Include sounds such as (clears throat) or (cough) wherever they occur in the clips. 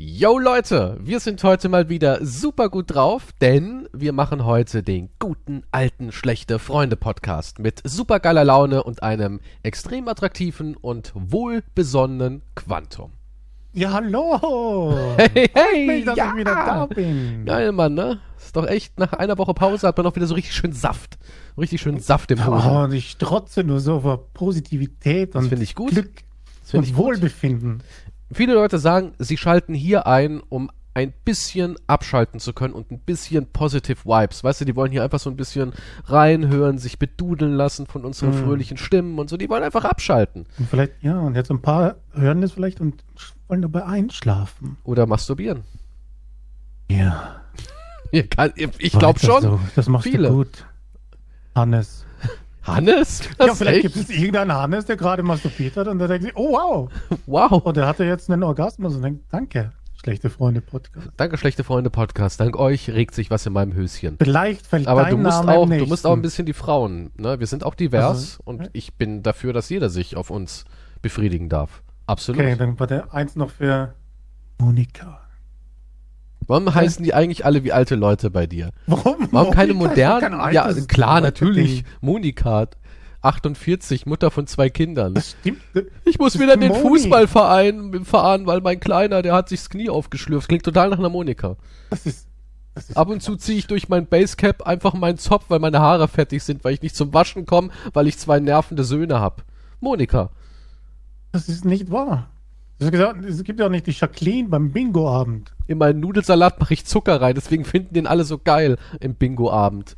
Yo Leute, wir sind heute mal wieder super gut drauf, denn wir machen heute den guten alten schlechte Freunde Podcast mit super geiler Laune und einem extrem attraktiven und wohlbesonnenen Quantum. Ja, hallo! Hey, hey, mich, dass ja. ich wieder da bin. Geil, Mann, ne? Ist doch echt, nach einer Woche Pause hat man auch wieder so richtig schön Saft. Richtig schön Saft im Hosen. Oh, und ich strotze nur so vor Positivität Das und finde ich gut. Glück Das und ich gut. Viele Leute sagen, sie schalten hier ein, um ein bisschen abschalten zu können und ein bisschen Positive Vibes. Weißt du, die wollen hier einfach so ein bisschen reinhören, sich bedudeln lassen von unseren Mhm. fröhlichen Stimmen und so. Die wollen einfach abschalten. Und vielleicht, ja, und jetzt ein paar hören das vielleicht und wollen dabei einschlafen. Oder masturbieren. Ja. (laughs) Ich glaube schon. So. Das machst Viele. du gut. Hannes. Hannes? ja, vielleicht gibt es irgendeinen Hannes, der gerade masturbiert hat und der denkt sich, oh wow. Wow. Und der hatte jetzt einen Orgasmus und denkt, danke, schlechte Freunde Podcast. Danke, schlechte Freunde Podcast. Dank euch regt sich was in meinem Höschen. Vielleicht fällt Aber dein du musst Name auch, du musst auch ein bisschen die Frauen, ne? Wir sind auch divers Also, und ja. ich bin dafür, dass jeder sich auf uns befriedigen darf. Absolut. Okay, dann war der eins noch für Monika. Warum heißen die eigentlich alle wie alte Leute bei dir? Warum? Warum keine modernen? Ja, klar, natürlich. Monika, 48, Mutter von zwei Kindern. Das stimmt. Ich muss wieder den Moni. Fußballverein fahren, weil mein Kleiner, der hat sich das Knie aufgeschlürft. Klingt total nach einer Monika. Das ist, das ist Ab und zu ziehe ich durch mein Basecap einfach meinen Zopf, weil meine Haare fettig sind, weil ich nicht zum Waschen komme, weil ich zwei nervende Söhne hab. Monika. Das ist nicht wahr. Es ist gesagt, Es gibt ja auch nicht die Jacqueline beim Bingo-Abend. In meinen Nudelsalat mache ich Zucker rein, deswegen finden den alle so geil im Bingo-Abend.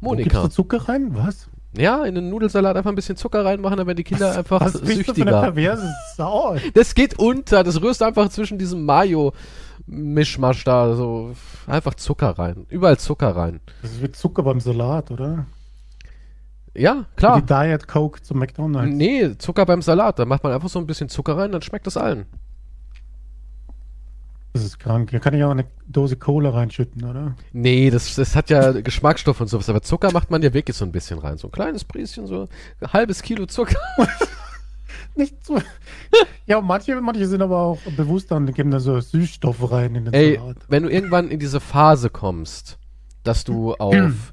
Monika. da Zucker rein? Was? Ja, in den Nudelsalat einfach ein bisschen Zucker reinmachen, dann werden die Kinder einfach Was bist du für eine süchtiger. perverse Sau? Das geht unter, das rührst du einfach zwischen diesem Mayo-Mischmasch da, so einfach Zucker rein. Überall Zucker rein. Das ist wie Zucker beim Salat, oder? Ja, Wie klar. Die Diet Coke zum McDonalds. Nee, Zucker beim Salat. Da macht man einfach so ein bisschen Zucker rein, dann schmeckt das allen. Das ist krank. Da kann ich auch eine Dose Cola reinschütten, oder? Nee, das, das hat ja (laughs) Geschmacksstoff und sowas, aber Zucker macht man ja wirklich so ein bisschen rein. So ein kleines Prieschen, so ein halbes Kilo Zucker. (laughs) Nicht so. ja, manche, manche sind aber auch bewusst dann, geben da so Süßstoffe rein in den Ey, Salat. wenn du irgendwann in diese Phase kommst, dass du (clears throat) auf,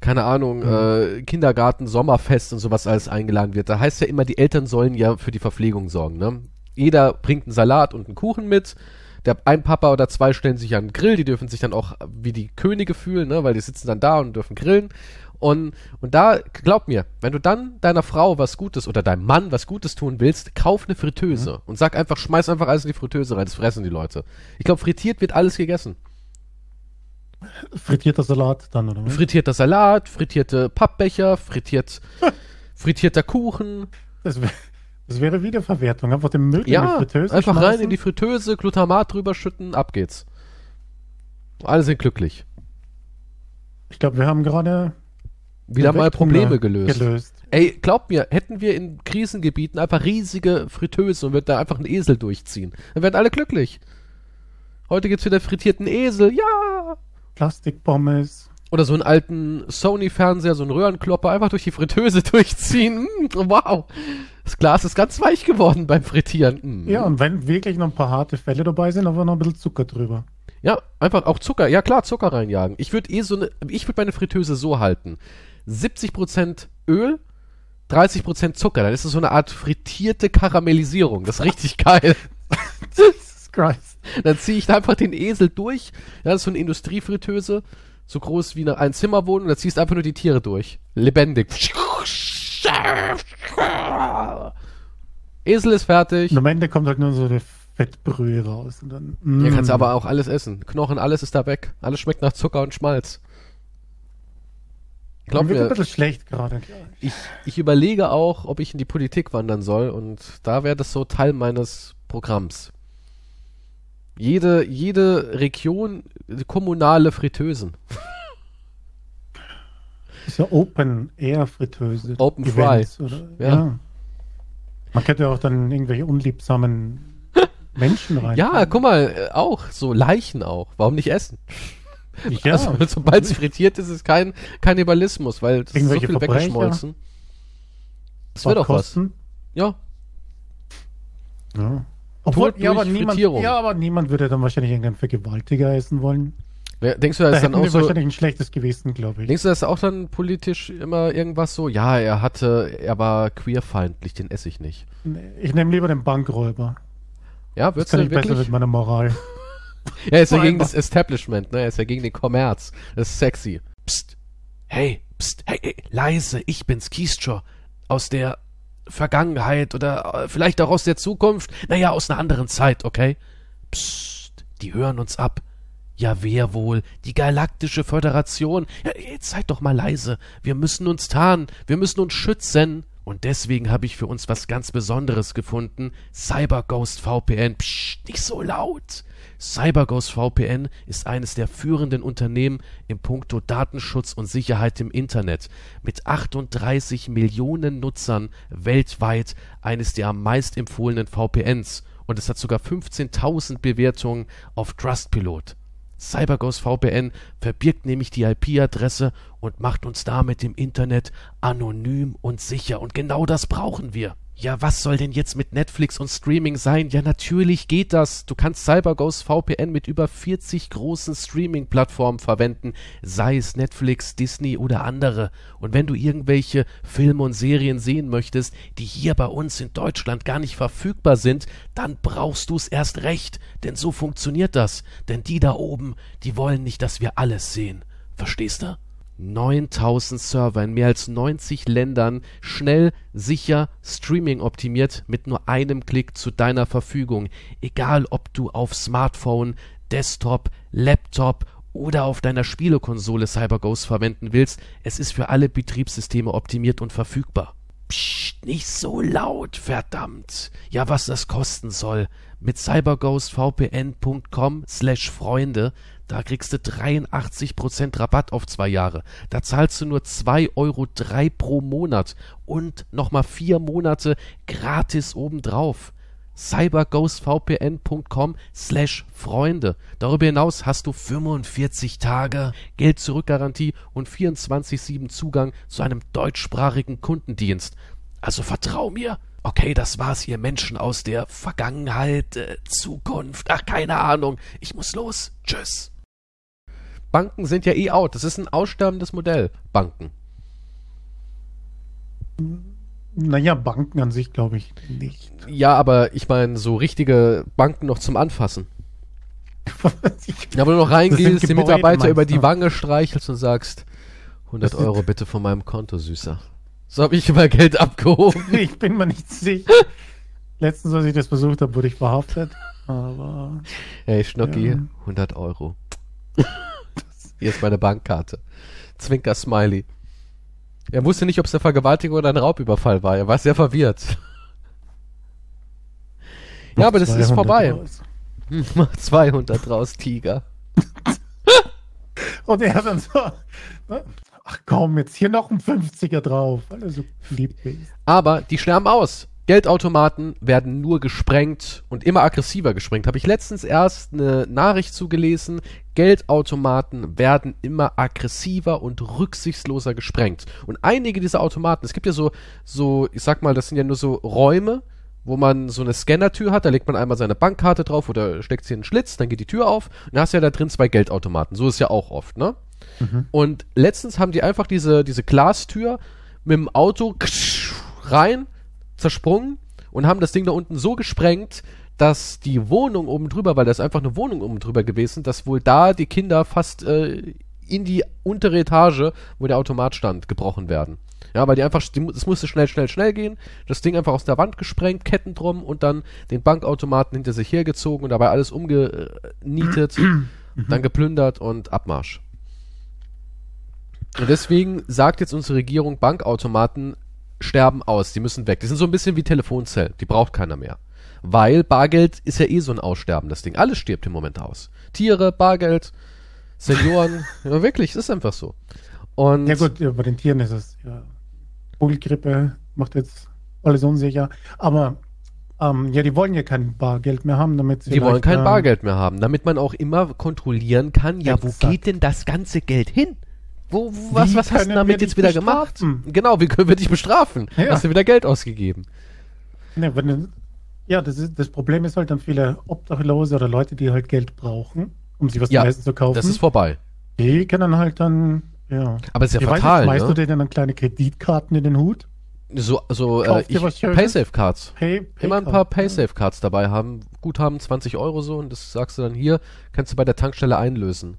keine Ahnung, äh, Kindergarten, Sommerfest und sowas alles eingeladen wird, da heißt ja immer, die Eltern sollen ja für die Verpflegung sorgen, ne? Jeder bringt einen Salat und einen Kuchen mit. Der, ein Papa oder zwei stellen sich an den Grill, die dürfen sich dann auch wie die Könige fühlen, ne? weil die sitzen dann da und dürfen grillen. Und, und da, glaub mir, wenn du dann deiner Frau was Gutes oder deinem Mann was Gutes tun willst, kauf eine Fritteuse und sag einfach, schmeiß einfach alles in die Fritteuse rein, das fressen die Leute. Ich glaube, frittiert wird alles gegessen. Frittierter Salat dann, oder? was? Frittierter Salat, frittierte Pappbecher, frittiert, (laughs) frittierter Kuchen. Das, wär, das wäre Wiederverwertung. Einfach den Müll in Ja, die Fritteuse einfach rein schmeißen. in die Fritteuse, Glutamat drüber schütten, ab geht's. Alle sind glücklich. Ich glaube, wir haben gerade Wieder mal Probleme gelöst. gelöst. Ey, glaub mir, hätten wir in Krisengebieten einfach riesige Fritteuse und würden da einfach einen Esel durchziehen, dann wären alle glücklich. Heute gibt's wieder frittierten Esel, ja! Plastikpommes. Oder so einen alten Sony-Fernseher, so einen Röhrenklopper, einfach durch die Fritteuse (laughs) durchziehen. Mm, wow! Das Glas ist ganz weich geworden beim Frittieren. Mm. Ja, und wenn wirklich noch ein paar harte Fälle dabei sind, aber noch ein bisschen Zucker drüber. Ja, einfach auch Zucker. Ja klar, Zucker reinjagen. Ich würde eh so eine, ich würde meine Fritteuse so halten. 70% Öl, 30% Zucker. Dann ist es so eine Art frittierte Karamellisierung. Das ist richtig geil. (laughs) Jesus Christ. Dann ziehe ich da einfach den Esel durch. Ja, das ist so eine Industriefritteuse. So groß wie eine Einzimmerwohnung. Da ziehst du einfach nur die Tiere durch. Lebendig. Esel ist fertig. Und am Ende kommt halt nur so eine Fettbrühe raus. Und dann, mm. Ja, kannst du aber auch alles essen. Knochen, alles ist da weg. Alles schmeckt nach Zucker und Schmalz. Glaub Mir wird ein bisschen schlecht gerade. ich, ich überlege auch, ob ich in die Politik wandern soll und da wäre das so Teil meines Programms. Jede, jede Region kommunale Fritteusen. ist ja Open Air Fritteuse. Open Events, Oder? Ja. Ja. Man könnte ja auch dann irgendwelche unliebsamen (laughs) Menschen rein. Ja, guck mal, äh, auch, so Leichen auch. Warum nicht essen? (laughs) ja also, sobald es frittiert ist, ist kein Kannibalismus, weil das ist so viel Verbrecher. weggeschmolzen. Das wäre doch was. Kosten. Ja, Ja. Obwohl, Tod ja, aber niemand, ja, aber niemand würde dann wahrscheinlich irgendeinen Vergewaltiger essen wollen. Denkst du, das Da ist dann auch so, wahrscheinlich ein schlechtes Gewissen, glaube ich. denkst du, das ist auch dann politisch immer irgendwas so? Ja, er hatte, er war queerfeindlich, den esse ich nicht. Ich nehme lieber den Bankräuber. Ja, Das wird's kann denn ich besser wirklich? mit meiner Moral. (laughs) Er ist ja gegen das Establishment, ne? Er ist ja gegen den Kommerz. Das ist sexy. Psst. Hey, psst, hey, hey, leise, ich bin's, Keystra. Aus der Vergangenheit oder äh, vielleicht auch aus der Zukunft. Naja, aus einer anderen Zeit, okay? Psst, die hören uns ab. Ja, wer wohl? Die Galaktische Föderation. Ja, jetzt seid doch mal leise. Wir müssen uns tarnen. Wir müssen uns schützen. Und deswegen habe ich für uns was ganz Besonderes gefunden. CyberGhost VPN. Psst, nicht so laut. CyberGhost VPN ist eines der führenden Unternehmen im Punkto Datenschutz und Sicherheit im Internet. Mit 38 Millionen Nutzern weltweit eines der am meist empfohlenen VPNs. Und es hat sogar 15.000 Bewertungen auf Trustpilot. CyberGhost VPN verbirgt nämlich die IP-Adresse und macht uns damit im Internet anonym und sicher. Und genau das brauchen wir. Ja, was soll denn jetzt mit Netflix und Streaming sein? Ja, natürlich geht das. Du kannst CyberGhost VPN mit über 40 großen Streaming-Plattformen verwenden, sei es Netflix, Disney oder andere. Und wenn du irgendwelche Filme und Serien sehen möchtest, die hier bei uns in Deutschland gar nicht verfügbar sind, dann brauchst du es erst recht. Denn so funktioniert das. Denn die da oben, die wollen nicht, dass wir alles sehen. Verstehst du? 9000 Server in mehr als 90 Ländern, schnell, sicher, Streaming optimiert mit nur einem Klick zu deiner Verfügung. Egal ob du auf Smartphone, Desktop, Laptop oder auf deiner Spielekonsole CyberGhost verwenden willst, es ist für alle Betriebssysteme optimiert und verfügbar. Psst, nicht so laut, verdammt. Ja, was das kosten soll. Mit cyberghostvpn.com slash Freunde, da kriegst du 83% Rabatt auf zwei Jahre. Da zahlst du nur 2,03 Euro pro Monat und nochmal vier Monate gratis obendrauf cyberghostvpn.com slash Freunde. Darüber hinaus hast du 45 Tage Geld-Zurück-Garantie und 24-7 Zugang zu einem deutschsprachigen Kundendienst. Also vertrau mir. Okay, das war's, ihr Menschen aus der Vergangenheit, äh, Zukunft, ach, keine Ahnung. Ich muss los. Tschüss. Banken sind ja eh out. Das ist ein aussterbendes Modell. Banken. Naja, Banken an sich glaube ich nicht. Ja, aber ich meine, so richtige Banken noch zum Anfassen. (laughs) Ja, wo du noch reingehst, die Mitarbeiter über die? Wange streichelst und sagst, 100 Das sind- Euro bitte von meinem Konto, Süßer. So habe ich immer Geld abgehoben. (laughs) ich bin mir nicht sicher. Letztens, als ich das versucht habe, wurde ich verhaftet. Aber Hey, Schnocki, Ja. 100 Euro. Hier ist meine Bankkarte. Zwinker Smiley. Er wusste nicht, ob es eine Vergewaltigung oder ein Raubüberfall war. Er war sehr verwirrt. Ja, aber das ist 200 vorbei. raus. Mach 200 draus, Tiger. Und er dann so, ne? ach komm, jetzt hier noch ein 50er drauf, weil er so lieb ist. Aber die sterben aus. Geldautomaten werden nur gesprengt und immer aggressiver gesprengt. Habe ich letztens erst eine Nachricht zugelesen. Geldautomaten werden immer aggressiver und rücksichtsloser gesprengt. Und einige dieser Automaten, es gibt ja so, so, ich sag mal, das sind ja nur so Räume, wo man so eine Scannertür hat, da legt man einmal seine Bankkarte drauf oder steckt sie in einen Schlitz, dann geht die Tür auf und dann hast du ja da drin zwei Geldautomaten. So ist ja auch oft, ne? Und letztens haben die einfach diese, diese Glastür mit dem Auto rein, zersprungen und haben das Ding da unten so gesprengt, dass die Wohnung oben drüber, weil das ist einfach eine Wohnung oben drüber gewesen, dass wohl da die Kinder fast äh, in die untere Etage, wo der Automat stand, gebrochen werden. Ja, weil die einfach, es musste schnell, schnell, schnell gehen, das Ding einfach aus der Wand gesprengt, Ketten drum und dann den Bankautomaten hinter sich hergezogen und dabei alles umgenietet, (clears throat) dann geplündert und Abmarsch. Und deswegen sagt jetzt unsere Regierung, Bankautomaten sterben aus, die müssen weg. Die sind so ein bisschen wie Telefonzellen, die braucht keiner mehr. Weil Bargeld ist ja eh so ein aussterbendes Ding. Alles stirbt im Moment aus. Tiere, Bargeld, Senioren, (laughs) ja wirklich, es ist einfach so. Und Ja gut, ja, bei den Tieren ist es, ja, Vogelgrippe macht jetzt alles unsicher, aber ähm, ja, die wollen ja kein Bargeld mehr haben, damit sie die wollen kein ähm, Bargeld mehr haben, damit man auch immer kontrollieren kann, ja, wo Exakt. geht denn das ganze Geld hin? Wo, wo, was, was hast du damit jetzt wieder gemacht? bestrafen? Genau, wie können wir dich bestrafen? Ja. Hast du wieder Geld ausgegeben? Ne, wenn Ja, das, ist, das Problem ist halt dann viele Obdachlose oder Leute, die halt Geld brauchen, um sich was Ja, zu essen zu kaufen. Das ist vorbei. die können halt dann, ja. Aber es ist ja Ich weiß fatal, nicht, schmeißt ne? du dir dann kleine Kreditkarten in den Hut? So, so äh. Paysafe-Cards. Pay, Pay Immer ein paar Paysafe-Cards dabei haben. Guthaben 20 Euro so und das sagst du dann hier, kannst du bei der Tankstelle einlösen.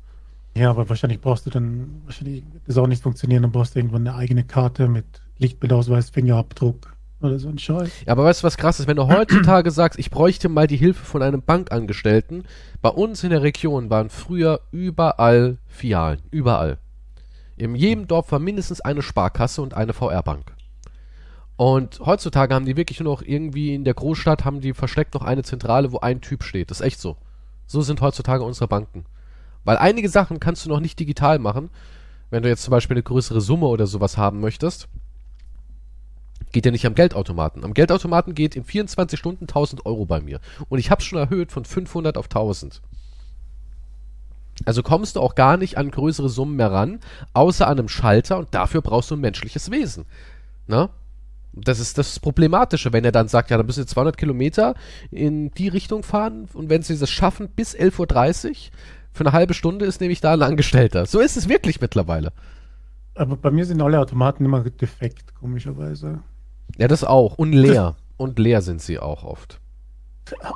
Ja, aber wahrscheinlich brauchst du dann, wahrscheinlich wird das auch nicht funktionieren, dann brauchst du irgendwann eine eigene Karte mit Lichtbildausweis, Fingerabdruck oder so ein Scheiß. Ja, aber weißt du, was krass ist? Wenn du heutzutage (clears throat) sagst, ich bräuchte mal die Hilfe von einem Bankangestellten, bei uns in der Region waren früher überall Filialen. Überall. In jedem Dorf war mindestens eine Sparkasse und eine VR-Bank. Und heutzutage haben die wirklich nur noch irgendwie in der Großstadt, haben die versteckt noch eine Zentrale, wo ein Typ steht. Das ist echt so. So sind heutzutage unsere Banken. Weil einige Sachen kannst du noch nicht digital machen. Wenn du jetzt zum Beispiel eine größere Summe oder sowas haben möchtest, geht ja nicht am Geldautomaten. Am Geldautomaten geht in 24 Stunden 1000 Euro bei mir. Und ich habe schon erhöht von 500 auf 1000. Also kommst du auch gar nicht an größere Summen mehr ran, außer an einem Schalter und dafür brauchst du ein menschliches Wesen. Ne? Das ist das Problematische, wenn er dann sagt, ja, dann müssen wir 200 Kilometer in die Richtung fahren und wenn sie das schaffen bis 11.30 Uhr, für eine halbe Stunde ist nämlich da ein Angestellter. So ist es wirklich mittlerweile. Aber bei mir sind alle Automaten immer defekt, komischerweise. Ja, das auch. Und leer. Und leer sind sie auch oft.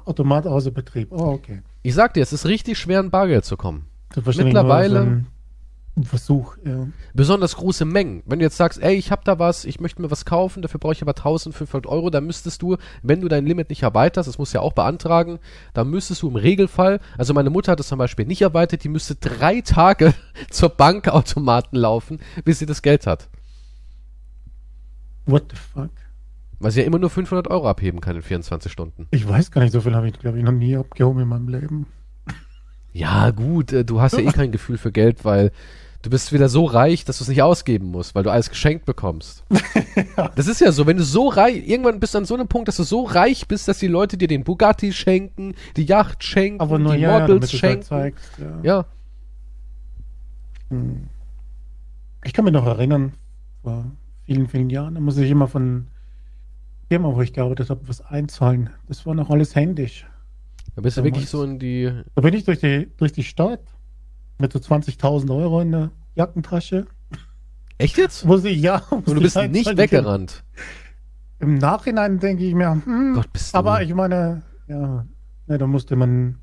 Automat außer Betrieb. Oh, okay. Ich sag dir, es ist richtig schwer, an Bargeld zu kommen. Mittlerweile- so Versuch, ja. Besonders große Mengen. Wenn du jetzt sagst, ey, ich hab da was, ich möchte mir was kaufen, dafür brauche ich aber 1500 Euro, dann müsstest du, wenn du dein Limit nicht erweiterst, das musst du ja auch beantragen, dann müsstest du im Regelfall, also meine Mutter hat das zum Beispiel nicht erweitert, die müsste drei Tage (laughs) zur Bankautomaten laufen, bis sie das Geld hat. What the fuck? Weil sie ja immer nur 500 Euro abheben kann in 24 Stunden. Ich weiß gar nicht, so viel habe ich, glaube ich, noch nie abgehoben in meinem Leben. Ja, gut, äh, du hast ja eh (laughs) kein Gefühl für Geld, weil du bist wieder so reich, dass du es nicht ausgeben musst, weil du alles geschenkt bekommst. (laughs) Das ist ja so, wenn du so reich, irgendwann bist du an so einem Punkt, dass du so reich bist, dass die Leute dir den Bugatti schenken, die Yacht schenken, Aber nur die ja, ja, Models du es schenken. halt zeigst. Ja. ja, Hm. Ich kann mich noch erinnern, vor vielen, vielen Jahren, da muss ich immer von Firma, wo ich gearbeitet habe, was einzahlen. Das war noch alles händisch. da bist du wirklich so in die, Da bin ich durch die, durch die Stadt mit so 20.000 Euro in der Jackentasche. echt jetzt? Muss ich, ja. muss Und du bist einzahlen. nicht weggerannt. Im Nachhinein denke ich mir, hm, Gott, bist du. aber ich meine, ja, ne, da musste man,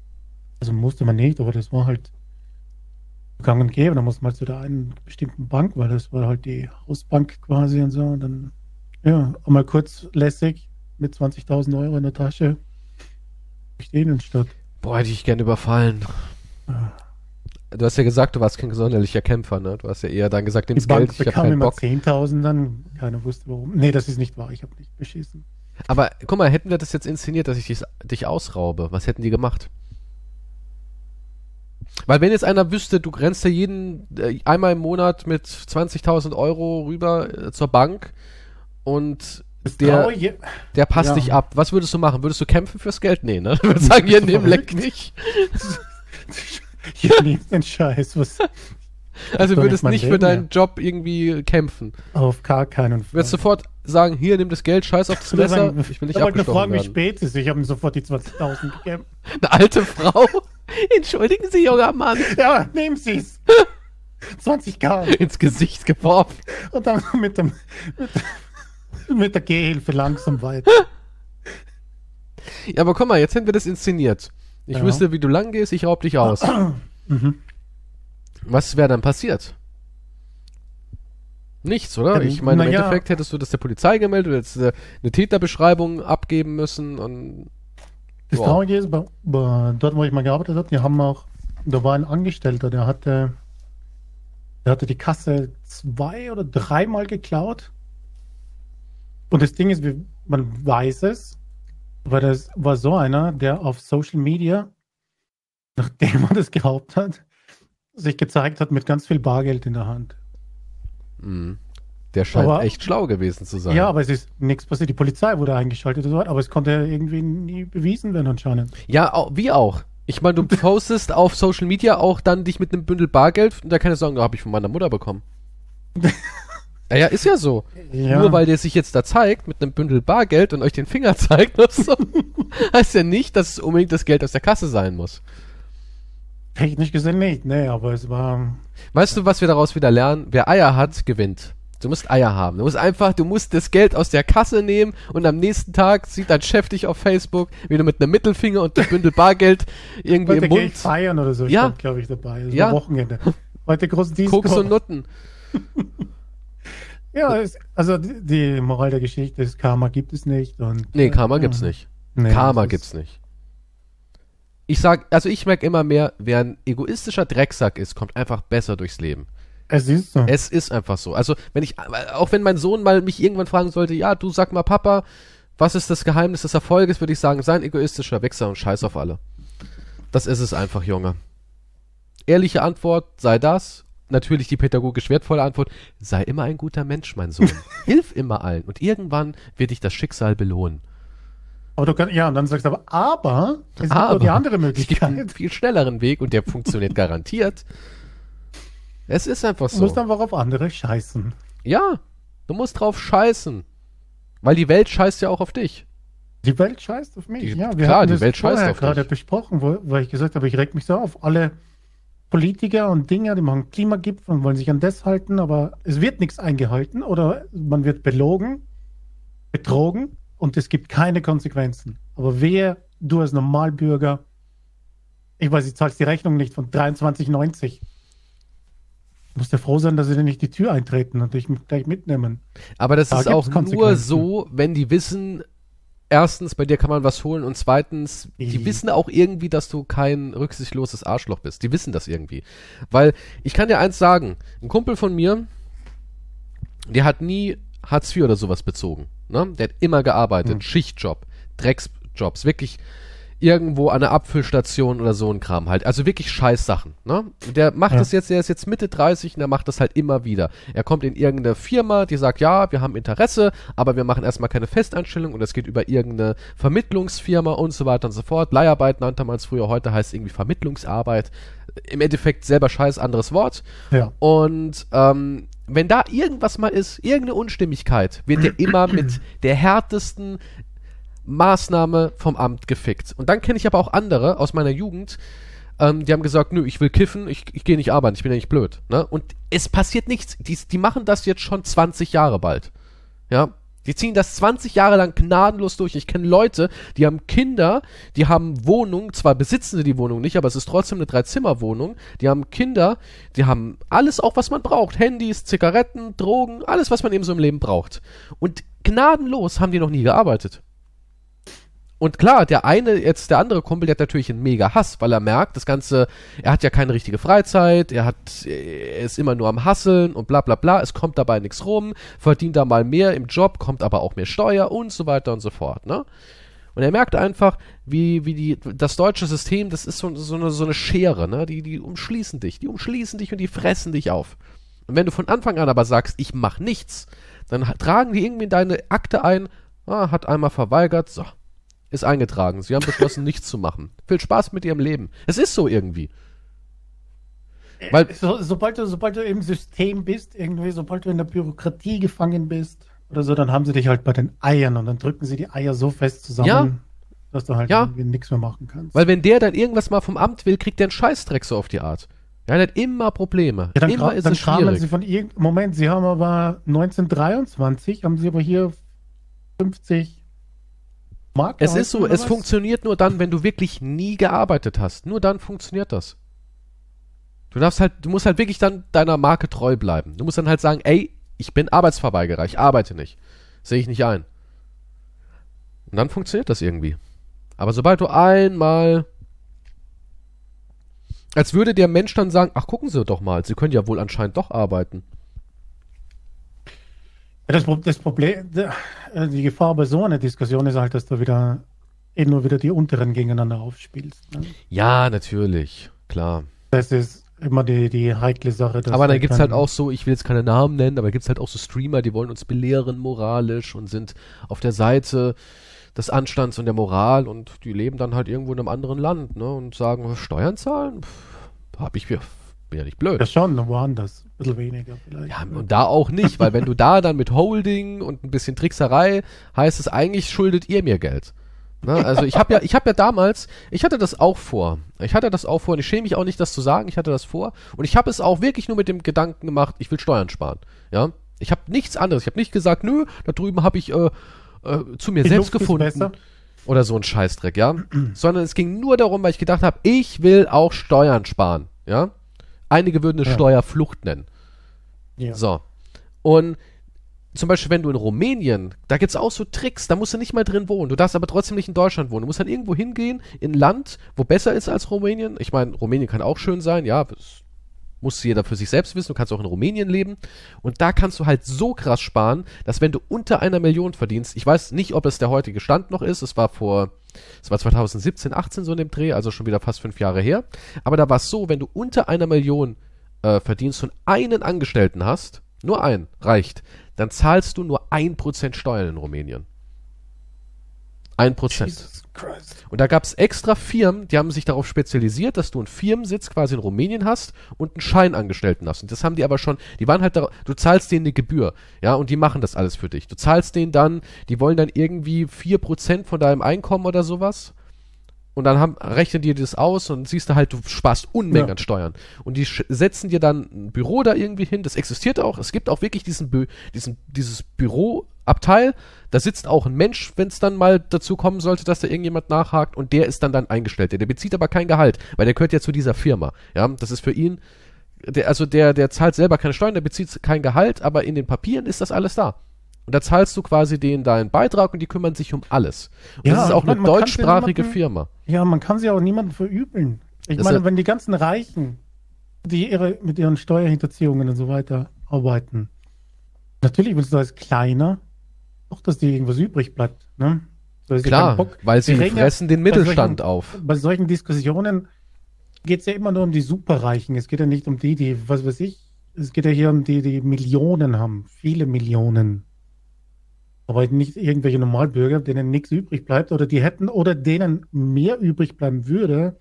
also musste man nicht, aber das war halt gang und gäbe. Da musste man halt zu der einen bestimmten Bank, weil das war halt die Hausbank quasi und so. Und dann, ja, einmal kurz lässig mit 20.000 Euro in der Tasche durch die Innenstadt. Boah, hätte ich gerne überfallen. Ja. Du hast ja gesagt, du warst kein sonderlicher Kämpfer, ne? Du hast ja eher dann gesagt, nimm's Geld, ich hab bekam keinen immer Bock. 10.000, dann keiner wusste warum. Nee, das ist nicht wahr, ich habe nicht beschissen. Aber guck mal, hätten wir das jetzt inszeniert, dass ich dich, dich ausraube, was hätten die gemacht? Weil wenn jetzt einer wüsste, du rennst ja jeden äh, einmal im Monat mit 20.000 Euro rüber äh, zur Bank und der, der passt Ja. dich ab. Was würdest du machen? Würdest du kämpfen fürs Geld? Nee, ne? (laughs) Du würdest sagen, hier, (laughs) nimm, leck mich. (laughs) (laughs) ich liebe den Scheiß, was Also würdest nicht nicht für deinen ja. Job irgendwie kämpfen. auf gar keinen Du Fall. würdest sofort sagen, hier, nimm das Geld, scheiß auf das Messer, sagen, ich will nicht ich wollte nur abgestochen fragen, wie spät es ist. Ich habe ihm sofort die 20.000 gegeben. (laughs) Eine alte Frau? (laughs) Entschuldigen Sie, junger Mann. Ja, nehmen Sie es. 20k. Ins Gesicht geworfen. Und dann mit, dem, mit, mit der Gehhilfe langsam weiter. Ja, aber guck mal, jetzt hätten wir das inszeniert. Ich Ja. wüsste, wie du lang gehst, ich raub dich aus. (clears throat) Mhm. Was wäre dann passiert? Nichts, oder? Ich meine, im ja. Endeffekt hättest du das der Polizei gemeldet, du hättest äh, eine Täterbeschreibung abgeben müssen und Das. Traurige ist, bei, bei, dort, wo ich mal gearbeitet habe, die haben auch, da war ein Angestellter, der hatte, der hatte die Kasse zwei oder dreimal geklaut. Und das Ding ist, man weiß es, weil das war so einer, der auf Social Media, nachdem er das gehabt hat, sich gezeigt hat mit ganz viel Bargeld in der Hand. mh, der scheint Aber- echt schlau gewesen zu sein. Ja, aber es ist nichts passiert. Die Polizei wurde eingeschaltet und so weiter, aber es konnte irgendwie nie bewiesen werden anscheinend. Ja, wie auch. Ich meine, du (laughs) postest auf Social Media auch dann dich mit einem Bündel Bargeld und da kann ich sagen, da habe ich von meiner Mutter bekommen. (laughs) Ja, ja, ist ja so. Ja. Nur weil der sich jetzt da zeigt mit einem Bündel Bargeld und euch den Finger (laughs) zeigt so, heißt ja nicht, dass es unbedingt das Geld aus der Kasse sein muss. Technisch gesehen nicht, nee, aber es war. Weißt du, was wir daraus wieder lernen? Wer Eier hat, gewinnt. Du musst Eier haben. Du musst einfach, du musst das Geld aus der Kasse nehmen und am nächsten Tag sieht dein Chef dich auf Facebook, wie du mit einem Mittelfinger und einem Bündel Bargeld irgendwie Heute im gehe ich Mund feiern oder so, Ja. glaube ich, dabei. Das Ja. Wochenende. Heute großen Disco. Koks und Nutten. (laughs) Ja, es, also die, die Moral der Geschichte ist, Karma gibt es nicht. Und, Nee, Karma äh, gibt's nicht. nee, Karma gibt's nicht. Ich sag, also ich merke immer mehr, wer ein egoistischer Drecksack ist, kommt einfach besser durchs Leben. Es ist so. Es ist einfach so. Also, wenn ich, auch wenn mein Sohn mal mich irgendwann fragen sollte, ja, du sag mal, Papa, was ist das Geheimnis des Erfolges, würde ich sagen, sei ein egoistischer Wichser und scheiß auf alle. Das ist es einfach, Junge. Ehrliche Antwort, sei das. Natürlich die pädagogisch wertvolle Antwort, sei immer ein guter Mensch, mein Sohn. (laughs) Hilf immer allen und irgendwann wird dich das Schicksal belohnen. aber du kannst, ja, und dann sagst du aber, aber es gibt Aber auch die andere Es gibt einen Möglichkeit. viel schnelleren Weg und der funktioniert (laughs) garantiert. Es ist einfach Du musst so. einfach auf andere scheißen. Ja, du musst drauf scheißen. Weil die Welt scheißt ja auch auf dich. Die Welt scheißt auf mich. Die- ja, wir klar, die Welt scheißt auf gerade dich. besprochen, wo, weil ich gesagt habe, ich reg mich so auf. Alle Politiker und Dinger, die machen Klimagipfel und wollen sich an das halten, aber es wird nichts eingehalten oder man wird belogen, betrogen und es gibt keine Konsequenzen. Aber wer, du als Normalbürger, ich weiß, ich zahlst die Rechnung nicht von 23,90. Du musst ja froh sein, dass sie dir nicht die Tür eintreten und dich gleich mitnehmen. Aber das Da ist auch nur so, wenn die wissen, erstens, bei dir kann man was holen und zweitens, die Mhm. wissen auch irgendwie, dass du kein rücksichtsloses Arschloch bist. Die wissen das irgendwie. Weil ich kann dir eins sagen, ein Kumpel von mir, der hat nie Hartz IV oder sowas bezogen. Ne? Der hat immer gearbeitet, Mhm. Schichtjob, Drecksjobs, wirklich irgendwo an der Abfüllstation oder so ein Kram halt. Also wirklich Scheißsachen. Ne? Und Der macht Ja. das jetzt, der ist jetzt Mitte 30 und der macht das halt immer wieder. Er kommt in irgendeine Firma, die sagt, ja, wir haben Interesse, aber wir machen erstmal keine Festanstellung und es geht über irgendeine Vermittlungsfirma und so weiter und so fort. Leiharbeit nannte man es früher, heute heißt es irgendwie Vermittlungsarbeit. Im Endeffekt selber Scheiß, anderes Wort. Ja. Und ähm, wenn da irgendwas mal ist, irgendeine Unstimmigkeit, wird der immer mit der härtesten Maßnahme vom Amt gefickt. Und dann kenne ich aber auch andere aus meiner Jugend, ähm, die haben gesagt, nö, ich will kiffen, ich, ich gehe nicht arbeiten, ich bin ja nicht blöd. Ne? Und es passiert nichts. Die, die machen das jetzt schon 20 Jahre bald. Ja, die ziehen das 20 Jahre lang gnadenlos durch. Ich kenne Leute, die haben Kinder, die haben Wohnungen, zwar besitzen sie die Wohnung nicht, aber es ist trotzdem eine Dreizimmerwohnung. Die haben Kinder, die haben alles auch, was man braucht. Handys, Zigaretten, Drogen, alles, was man eben so im Leben braucht. Und gnadenlos haben die noch nie gearbeitet. Und klar, der eine, jetzt der andere Kumpel, der hat natürlich einen mega Hass, weil er merkt, das Ganze, er hat ja keine richtige Freizeit, er hat, er ist immer nur am Hasseln und bla bla bla, es kommt dabei nichts rum, verdient da mal mehr im Job, kommt aber auch mehr Steuer und so weiter und so fort, ne? Und er merkt einfach, wie, wie die, das deutsche System, das ist so, so, eine, so eine Schere, ne? Die, die umschließen dich, die umschließen dich und die fressen dich auf. Und wenn du von Anfang an aber sagst, ich mach nichts, dann tragen die irgendwie in deine Akte ein, ah, hat einmal verweigert, so, ist eingetragen. Sie haben beschlossen, nichts zu machen. Viel Spaß mit ihrem Leben. Es ist so irgendwie. Weil, So, sobald, du, sobald du im System bist, irgendwie, sobald du in der Bürokratie gefangen bist oder so, dann haben sie dich halt bei den Eiern und dann drücken sie die Eier so fest zusammen, Ja. dass du halt Ja. irgendwie nichts mehr machen kannst. weil wenn der dann irgendwas mal vom Amt will, kriegt der einen Scheißdreck so auf die Art. Ja, der hat immer Probleme. ja, dann, immer ist dann es schwierig. sie von irgendeinem Moment, sie haben aber 1923, haben sie aber hier 50 Mark. Es ist so, es was? funktioniert nur dann, wenn du wirklich nie gearbeitet hast. Nur dann funktioniert das. Du darfst halt, du musst halt wirklich dann deiner Marke treu bleiben. Du musst dann halt sagen, ey, ich bin Arbeitsverweigerer, ich arbeite nicht. Sehe ich nicht ein. Und dann funktioniert das irgendwie. Aber sobald du einmal als würde der Mensch dann sagen, ach gucken Sie doch mal, Sie können ja wohl anscheinend doch arbeiten. Das, das Problem, äh, die Gefahr bei so einer Diskussion ist halt, dass du wieder eh nur wieder die unteren gegeneinander aufspielst. Ne? Ja, natürlich, klar. Das ist immer die, die heikle Sache. dass Aber dann halt gibt's halt auch so, ich will jetzt keine Namen nennen, aber gibt's halt auch so Streamer, die wollen uns belehren moralisch und sind auf der Seite des Anstands und der Moral und die leben dann halt irgendwo in einem anderen Land, ne, und sagen, Steuern zahlen? Pff, hab ich mir, Bin ja nicht blöd. Ja, schon, woanders. Bisschen weniger vielleicht. Ja, und da auch nicht, weil wenn du da dann mit Holding und ein bisschen Trickserei, heißt es eigentlich, schuldet ihr mir Geld. Ne? Also ich habe ja, ich habe ja damals, ich hatte das auch vor. Ich hatte das auch vor und ich schäme mich auch nicht, das zu sagen. Ich hatte das vor und ich habe es auch wirklich nur mit dem Gedanken gemacht, ich will Steuern sparen. Ja, ich habe nichts anderes. Ich habe nicht gesagt, nö, da drüben habe ich äh, äh, zu mir Die selbst Luft gefunden oder so ein Scheißdreck, ja. (clears throat) Sondern es ging nur darum, weil ich gedacht habe, ich will auch Steuern sparen, ja. Einige würden es Ja. Steuerflucht nennen. Ja. So. Und zum Beispiel, wenn du in Rumänien, da gibt's auch so Tricks, da musst du nicht mal drin wohnen. Du darfst aber trotzdem nicht in Deutschland wohnen. Du musst dann irgendwo hingehen, in ein Land, wo besser ist als Rumänien. Ich meine, Rumänien kann auch schön sein, ja, das muss jeder für sich selbst wissen. Du kannst auch in Rumänien leben. Und da kannst du halt so krass sparen, dass wenn du unter einer Million verdienst, ich weiß nicht, ob es der heutige Stand noch ist, es war vor, es war 2017, 18 so in dem Dreh, also schon wieder fast fünf Jahre her. Aber da war es so, wenn du unter einer Million äh, verdienst und einen Angestellten hast, nur einen, reicht, dann zahlst du nur ein Prozent Steuern in Rumänien. Ein Prozent. Und da gab es extra Firmen, die haben sich darauf spezialisiert, dass du einen Firmensitz quasi in Rumänien hast und einen Scheinangestellten hast. Und das haben die aber schon, die waren halt da, du zahlst denen eine Gebühr, ja, und die machen das alles für dich. Du zahlst denen dann, die wollen dann irgendwie 4% von deinem Einkommen oder sowas. Und dann haben, rechnen die das aus und siehst du halt, du sparst Unmengen Ja. an Steuern. Und die setzen dir dann ein Büro da irgendwie hin. Das existiert auch. Es gibt auch wirklich diesen, Bü diesen dieses Büroabteil. Da sitzt auch ein Mensch, wenn es dann mal dazu kommen sollte, dass da irgendjemand nachhakt. Und der ist dann dann eingestellt. Der, der bezieht aber kein Gehalt, weil der gehört ja zu dieser Firma. Ja, das ist für ihn. Der, also der, der zahlt selber keine Steuern, der bezieht kein Gehalt, aber in den Papieren ist das alles da. Und da zahlst du quasi denen deinen Beitrag und die kümmern sich um alles. Und Ja, das ist auch meine, eine deutschsprachige niemandem- Firma. Ja, man kann sie auch niemandem verübeln. Ich Das meine, wenn die ganzen Reichen, die ihre, mit ihren Steuerhinterziehungen und so weiter arbeiten, natürlich willst du als Kleiner auch, dass dir irgendwas übrig bleibt. Ne? So Klar, Bock. weil sie fressen den bei Mittelstand solchen- auf. Bei solchen Diskussionen geht es ja immer nur um die Superreichen. Es geht ja nicht um die, die, was weiß ich, es geht ja hier um die, die Millionen haben, viele Millionen. Aber nicht irgendwelche Normalbürger, denen nichts übrig bleibt oder die hätten oder denen mehr übrig bleiben würde,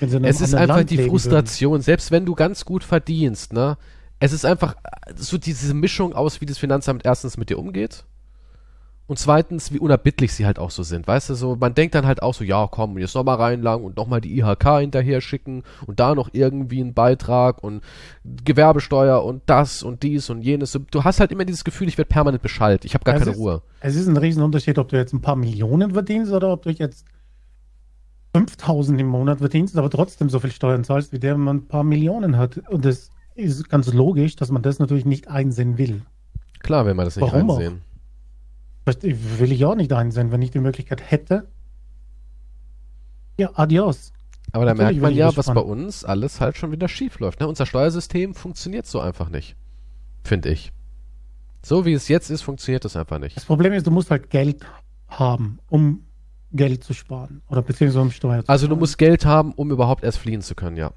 wenn sie in einem Es ist einfach Land die Frustration, selbst wenn du ganz gut verdienst, ne? Es ist einfach so diese Mischung aus, wie das Finanzamt erstens mit dir umgeht und zweitens, wie unerbittlich sie halt auch so sind. Weißt du, so, man denkt dann halt auch so, ja, komm, jetzt nochmal reinlangen und nochmal die IHK hinterher schicken und da noch irgendwie einen Beitrag und Gewerbesteuer und das und dies und jenes. Du hast halt immer dieses Gefühl, ich werde permanent beschallt. Ich habe gar Es keine ist- Ruhe. Es ist ein Riesenunterschied, ob du jetzt ein paar Millionen verdienst oder ob du jetzt 5000 im Monat verdienst, aber trotzdem so viel Steuern zahlst, wie der, wenn man ein paar Millionen hat. Und das ist ganz logisch, dass man das natürlich nicht einsehen will. Klar, wenn man das nicht Warum auch? einsehen. Das will ich auch nicht einsehen, wenn ich die Möglichkeit hätte. Ja, adios. Aber da Natürlich merkt man ja, was bei uns alles halt schon wieder schief läuft. Ne? Unser Steuersystem funktioniert so einfach nicht. Finde ich. So wie es jetzt ist, funktioniert es einfach nicht. Das Problem ist, du musst halt Geld haben, um Geld zu sparen. Oder beziehungsweise um Steuer zu Also du sparen. musst Geld haben, um überhaupt erst fliehen zu können, ja.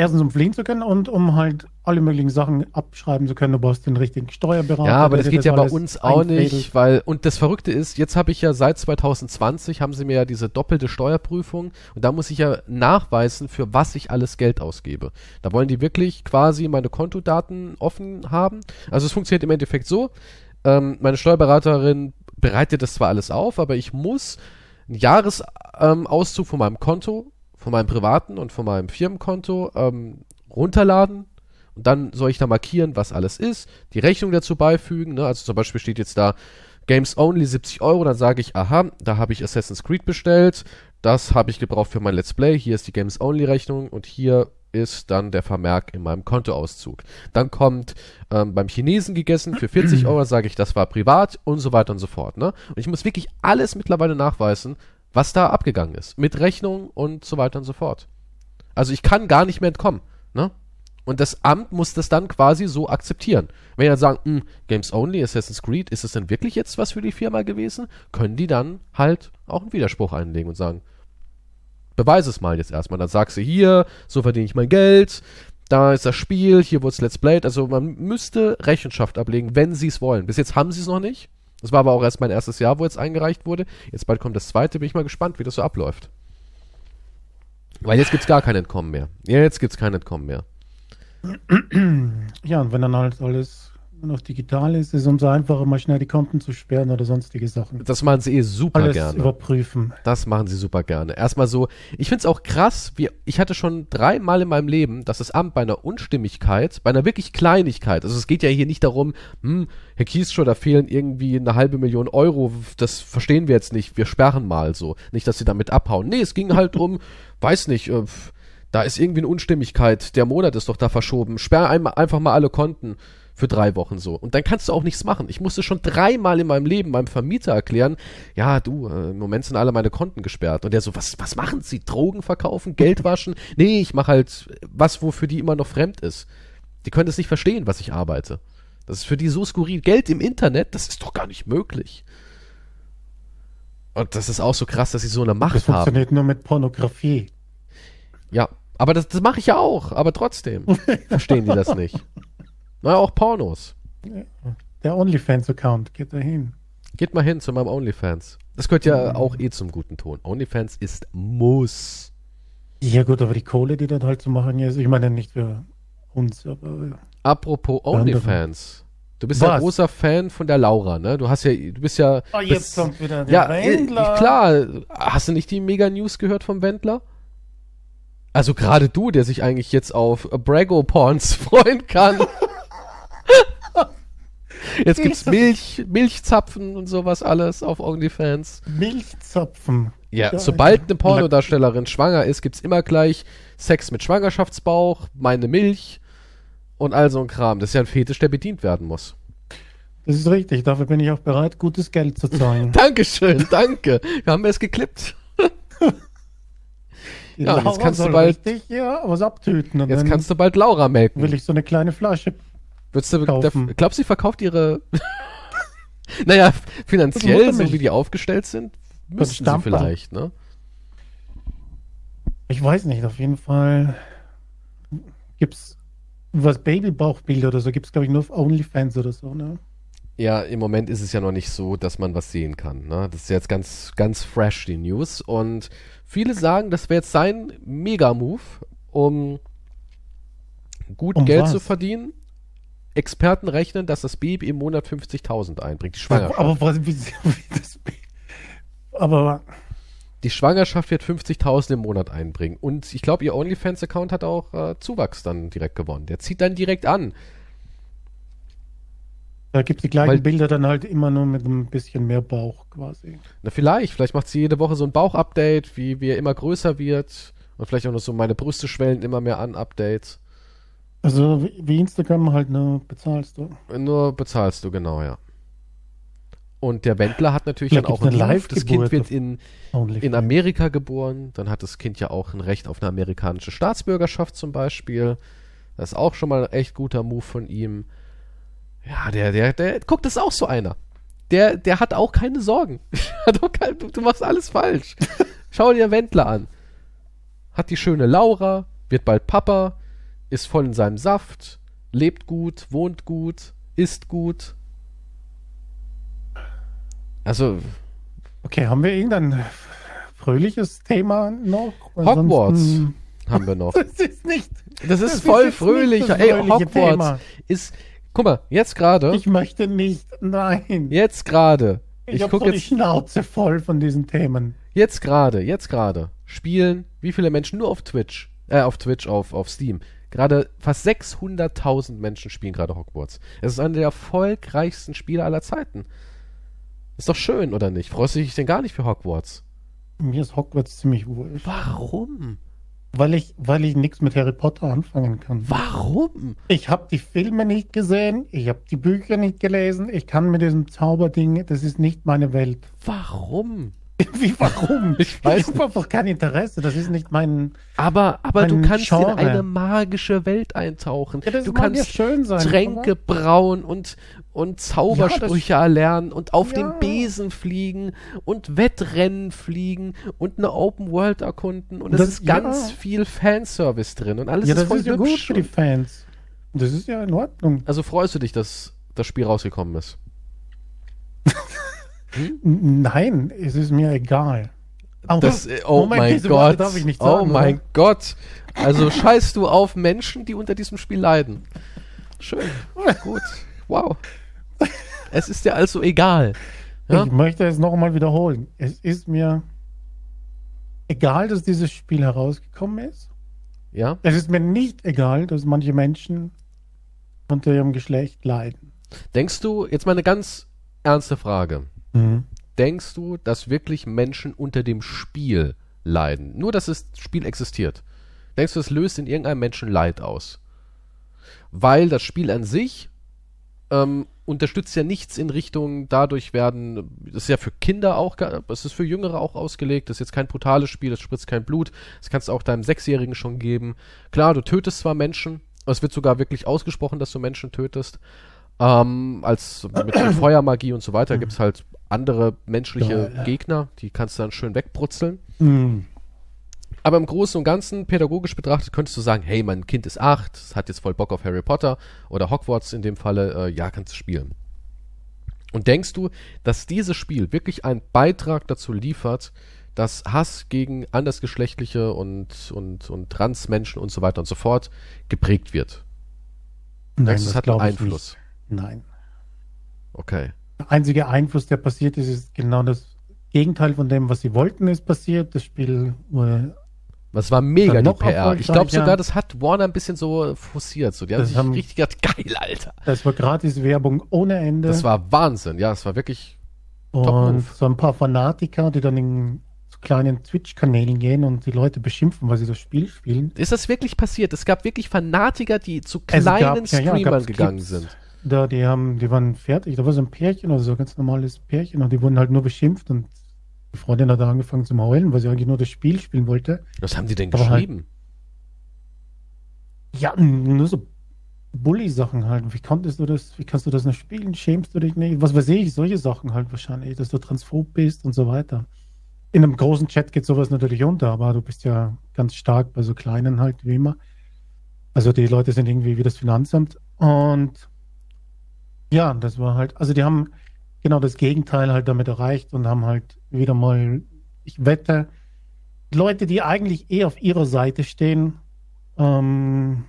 Erstens, um fliehen zu können und um halt alle möglichen Sachen abschreiben zu können. Du brauchst den richtigen Steuerberater. Ja, aber das geht ja bei uns auch einfädelt. nicht, weil, und das Verrückte ist, jetzt habe ich ja seit 2020, haben sie mir ja diese doppelte Steuerprüfung und da muss ich ja nachweisen, für was ich alles Geld ausgebe. Da wollen die wirklich quasi meine Kontodaten offen haben. Also es funktioniert im Endeffekt so, ähm, meine Steuerberaterin bereitet das zwar alles auf, aber ich muss einen Jahresauszug ähm, von meinem Konto, von meinem privaten und von meinem Firmenkonto ähm, runterladen und dann soll ich da markieren, was alles ist, die Rechnung dazu beifügen. Ne? Also zum Beispiel steht jetzt da Games Only 70 Euro, dann sage ich, aha, da habe ich Assassin's Creed bestellt, das habe ich gebraucht für mein Let's Play, hier ist die Games Only Rechnung und hier ist dann der Vermerk in meinem Kontoauszug. Dann kommt ähm, beim Chinesen gegessen für 40 (clears throat) Euro, sage ich, das war privat und so weiter und so fort. Ne? Und ich muss wirklich alles mittlerweile nachweisen, was da abgegangen ist. Mit Rechnung und so weiter und so fort. Also ich kann gar nicht mehr entkommen. Ne? Und das Amt muss das dann quasi so akzeptieren. Wenn die dann sagen, "Hm, Games Only, Assassin's Creed, ist es denn wirklich jetzt was für die Firma gewesen? Können die dann halt auch einen Widerspruch einlegen und sagen, beweise es mal jetzt erstmal. Dann sagst du hier, so verdiene ich mein Geld, da ist das Spiel, hier wurde es Let's Played. Also man müsste Rechenschaft ablegen, wenn sie es wollen. Bis jetzt haben sie es noch nicht. Das war aber auch erst mein erstes Jahr, wo jetzt eingereicht wurde. Jetzt bald kommt das zweite. Bin ich mal gespannt, wie das so abläuft. Weil jetzt gibt's gar kein Entkommen mehr. Jetzt gibt's kein Entkommen mehr. Ja, und wenn dann halt alles nur noch digital ist, ist es umso einfacher, mal schnell die Konten zu sperren oder sonstige Sachen. Das machen sie eh super Alles gerne. überprüfen. Das machen sie super gerne. Erstmal so, ich find's auch krass, wie, ich hatte schon dreimal in meinem Leben, dass das Amt bei einer Unstimmigkeit, bei einer wirklich Kleinigkeit, also es geht ja hier nicht darum, hm, Herr Kieschow, da fehlen irgendwie eine halbe Million Euro, das verstehen wir jetzt nicht, wir sperren mal so. Nicht, dass sie damit abhauen. Nee, es ging halt um, (laughs) weiß nicht, äh, da ist irgendwie eine Unstimmigkeit, der Monat ist doch da verschoben, sperr einmal, einfach mal alle Konten für drei Wochen so. Und dann kannst du auch nichts machen. Ich musste schon dreimal in meinem Leben meinem Vermieter erklären, ja, du, äh, im Moment sind alle meine Konten gesperrt. Und der so, was, was machen Sie? Drogen verkaufen? Geld waschen? Nee, ich mache halt was, wofür die immer noch fremd ist. Die können es nicht verstehen, was ich arbeite. Das ist für die so skurril. Geld im Internet, das ist doch gar nicht möglich. Und das ist auch so krass, dass sie so eine Das Macht haben. funktioniert nur mit Pornografie. Ja, aber das, das mache ich ja auch, aber trotzdem (laughs) verstehen die das nicht. Na, auch Pornos. Der OnlyFans-Account geht dahin. Geht mal hin zu meinem OnlyFans. Das gehört ja auch eh zum guten Ton. OnlyFans ist Muss. Ja gut, aber die Kohle, die dort halt zu machen ist, ich meine nicht für uns, aber Apropos. OnlyFans. Du bist ja Was? großer Fan von der Laura, ne? Du hast ja, du bist ja. Oh, bist, jetzt kommt wieder der ja, äh, Wendler. klar. Hast du nicht die Mega News gehört vom Wendler? Also gerade du, der sich eigentlich jetzt auf Brago Porns (laughs) freuen kann. Jetzt gibt's Milch, Milchzapfen und sowas alles auf OnlyFans. Milchzapfen. Ja, Ja, sobald eine Lack- Pornodarstellerin schwanger ist, gibt's immer gleich Sex mit Schwangerschaftsbauch, meine Milch und all so ein Kram. Das ist ja ein Fetisch, der bedient werden muss. Das ist richtig, dafür bin ich auch bereit, gutes Geld zu zahlen. (laughs) Dankeschön, danke. Wir haben es geklippt. Ja, jetzt kannst du bald- richtig ja, was abtöten. Und Jetzt kannst du bald Laura melken. will ich so eine kleine Flasche. Würdest du, da, glaubst du, sie verkauft ihre. (laughs) naja, finanziell, so wie die aufgestellt sind, müssten sie vielleicht, ne? Ich weiß nicht, auf jeden Fall gibt's was Babybauchbilder oder so, gibt's glaube ich nur auf OnlyFans oder so, ne? Ja, im Moment ist es ja noch nicht so, dass man was sehen kann. Ne? Das ist jetzt ganz, ganz fresh, die News. Und viele sagen, das wäre jetzt sein Mega-Move, um gut Um Geld was? zu verdienen. Experten rechnen, dass das Baby im Monat 50.000 einbringt. Die Schwangerschaft. Aber das, aber die Schwangerschaft wird 50.000 im Monat einbringen. Und ich glaube, ihr OnlyFans-Account hat auch äh, Zuwachs dann direkt gewonnen. Der zieht dann direkt an. da gibt's die gleichen Weil- Bilder dann halt immer nur mit ein bisschen mehr Bauch quasi. Na, vielleicht. Vielleicht macht sie jede Woche so ein Bauch-Update, wie, wie er immer größer wird. Und vielleicht auch noch so meine Brüste schwellen immer mehr an Updates. Also wie, Instagram halt nur bezahlst du. Nur bezahlst du, genau, ja. Und der Wendler hat natürlich Vielleicht dann auch einen Ruf. Das Kind wird in, in Amerika geboren. Dann hat das Kind ja auch ein Recht auf eine amerikanische Staatsbürgerschaft zum Beispiel. Das ist auch schon mal ein echt guter Move von ihm. Ja, der, der, der, guck, das ist auch so einer. Der, der hat auch keine Sorgen. (laughs) Hat auch kein, du, du machst alles falsch. (laughs) Schau dir Wendler an. Hat die schöne Laura, wird bald Papa, ist voll in seinem Saft, lebt gut, wohnt gut, isst gut. Also, Okay, haben wir irgendein fröhliches Thema noch? Hogwarts Ansonsten- (laughs) haben wir noch. Das ist nicht. Das ist Das ist voll jetzt fröhlich. Ey, Hogwarts Thema. ist. Guck mal, jetzt gerade. Ich möchte nicht. Nein. Jetzt gerade. ich Ich habe guck so die jetzt. Schnauze voll von diesen Themen. Jetzt gerade, jetzt gerade. Spielen wie viele Menschen nur auf Twitch, äh, auf Twitch, auf, auf Steam. Gerade fast 600.000 Menschen spielen gerade Hogwarts. Es ist einer der erfolgreichsten Spiele aller Zeiten. Ist doch schön, oder nicht? Freust du dich denn gar nicht für Hogwarts? Mir ist Hogwarts ziemlich wurscht. Warum? Weil ich, weil ich nichts mit Harry Potter anfangen kann. Warum? Ich habe die Filme nicht gesehen, ich habe die Bücher nicht gelesen, ich kann mit diesem Zauberding, das ist nicht meine Welt. Warum? (laughs) Wie, warum? Ich weiß ich habe einfach kein Interesse, das ist nicht mein... Aber, aber du Ein kannst in Genre. eine magische Welt eintauchen. Ja, das du kannst ja schön sein. Tränke brauen und, und Zaubersprüche erlernen und auf Ja. dem Besen fliegen und Wettrennen fliegen und eine Open World erkunden und es ist ganz ja. viel Fanservice drin und alles ja, ist das voll ist ja gut für die Fans. Das ist ja in Ordnung. also freust du dich, dass das Spiel rausgekommen ist? (laughs) Nein, es ist mir egal. Aber- Das, äh, oh Moment, mein Gott. darf ich nicht oh sagen, mein oder? Gott. Also scheißt du auf Menschen, die unter diesem Spiel leiden. Schön. Gut. Wow. Es ist dir also egal. Ja? Ich möchte es noch einmal wiederholen. Es ist mir egal, dass dieses Spiel herausgekommen ist. Ja? Es ist mir nicht egal, dass manche Menschen unter ihrem Geschlecht leiden. Denkst du, jetzt mal eine ganz ernste Frage. Mhm. Denkst du, dass wirklich Menschen unter dem Spiel leiden? Nur, dass das Spiel existiert. Denkst du, es löst in irgendeinem Menschen Leid aus? Weil das Spiel an sich ähm, unterstützt ja nichts in Richtung dadurch werden, das ist ja für Kinder auch, es ist für Jüngere auch ausgelegt, das ist jetzt kein brutales Spiel, es spritzt kein Blut, das kannst du auch deinem Sechsjährigen schon geben. Klar, du tötest zwar Menschen, es wird sogar wirklich ausgesprochen, dass du Menschen tötest, ähm, als mit Feuermagie und so weiter gibt es halt andere menschliche Ja, ja. Gegner, die kannst du dann schön wegbrutzeln. Mhm. Aber im Großen und Ganzen, pädagogisch betrachtet, könntest du sagen, hey, mein Kind ist acht, es hat jetzt voll Bock auf Harry Potter oder Hogwarts in dem Falle, äh, ja, kannst du spielen. Und denkst du, dass dieses Spiel wirklich einen Beitrag dazu liefert, dass Hass gegen andersgeschlechtliche und, und, und Transmenschen und so weiter und so fort geprägt wird? Nein, Denkst du, es das hat einen Einfluss? Nicht. Nein. Okay. Der einzige Einfluss, der passiert ist, ist genau das Gegenteil von dem, was sie wollten, ist passiert. Das Spiel wurde Was war mega die PR. Ich glaube sogar, das hat Warner ein bisschen so forciert. So. Die haben Das sich haben- richtig gedacht, geil, Alter. Das war gratis Werbung ohne Ende. Das war Wahnsinn. Ja, es war wirklich und so ein paar Fanatiker, die dann in so kleinen Twitch-Kanälen gehen und die Leute beschimpfen, weil sie das Spiel spielen. Ist das wirklich passiert? Es gab wirklich Fanatiker, die zu Es gab- kleinen ja, ja, Streamern gegangen Clips. sind. Da, die haben, die waren fertig. Da war so ein Pärchen oder so, ein ganz normales Pärchen und die wurden halt nur beschimpft und die Freundin hat da angefangen zu heulen, weil sie eigentlich nur das Spiel spielen wollte. Was haben die denn Aber halt- geschrieben? Ja, nur so Bully-Sachen halt. Wie konntest du das, wie kannst du das noch spielen? Schämst du dich nicht? Was weiß ich, solche Sachen halt wahrscheinlich, dass du transphob bist und so weiter. In einem großen Chat geht sowas natürlich unter, aber du bist ja ganz stark bei so kleinen halt, wie immer. Also die Leute sind irgendwie wie das Finanzamt und ja, das war halt, also die haben genau das Gegenteil halt damit erreicht und haben halt wieder mal, ich wette, Leute, die eigentlich eh auf ihrer Seite stehen, ähm,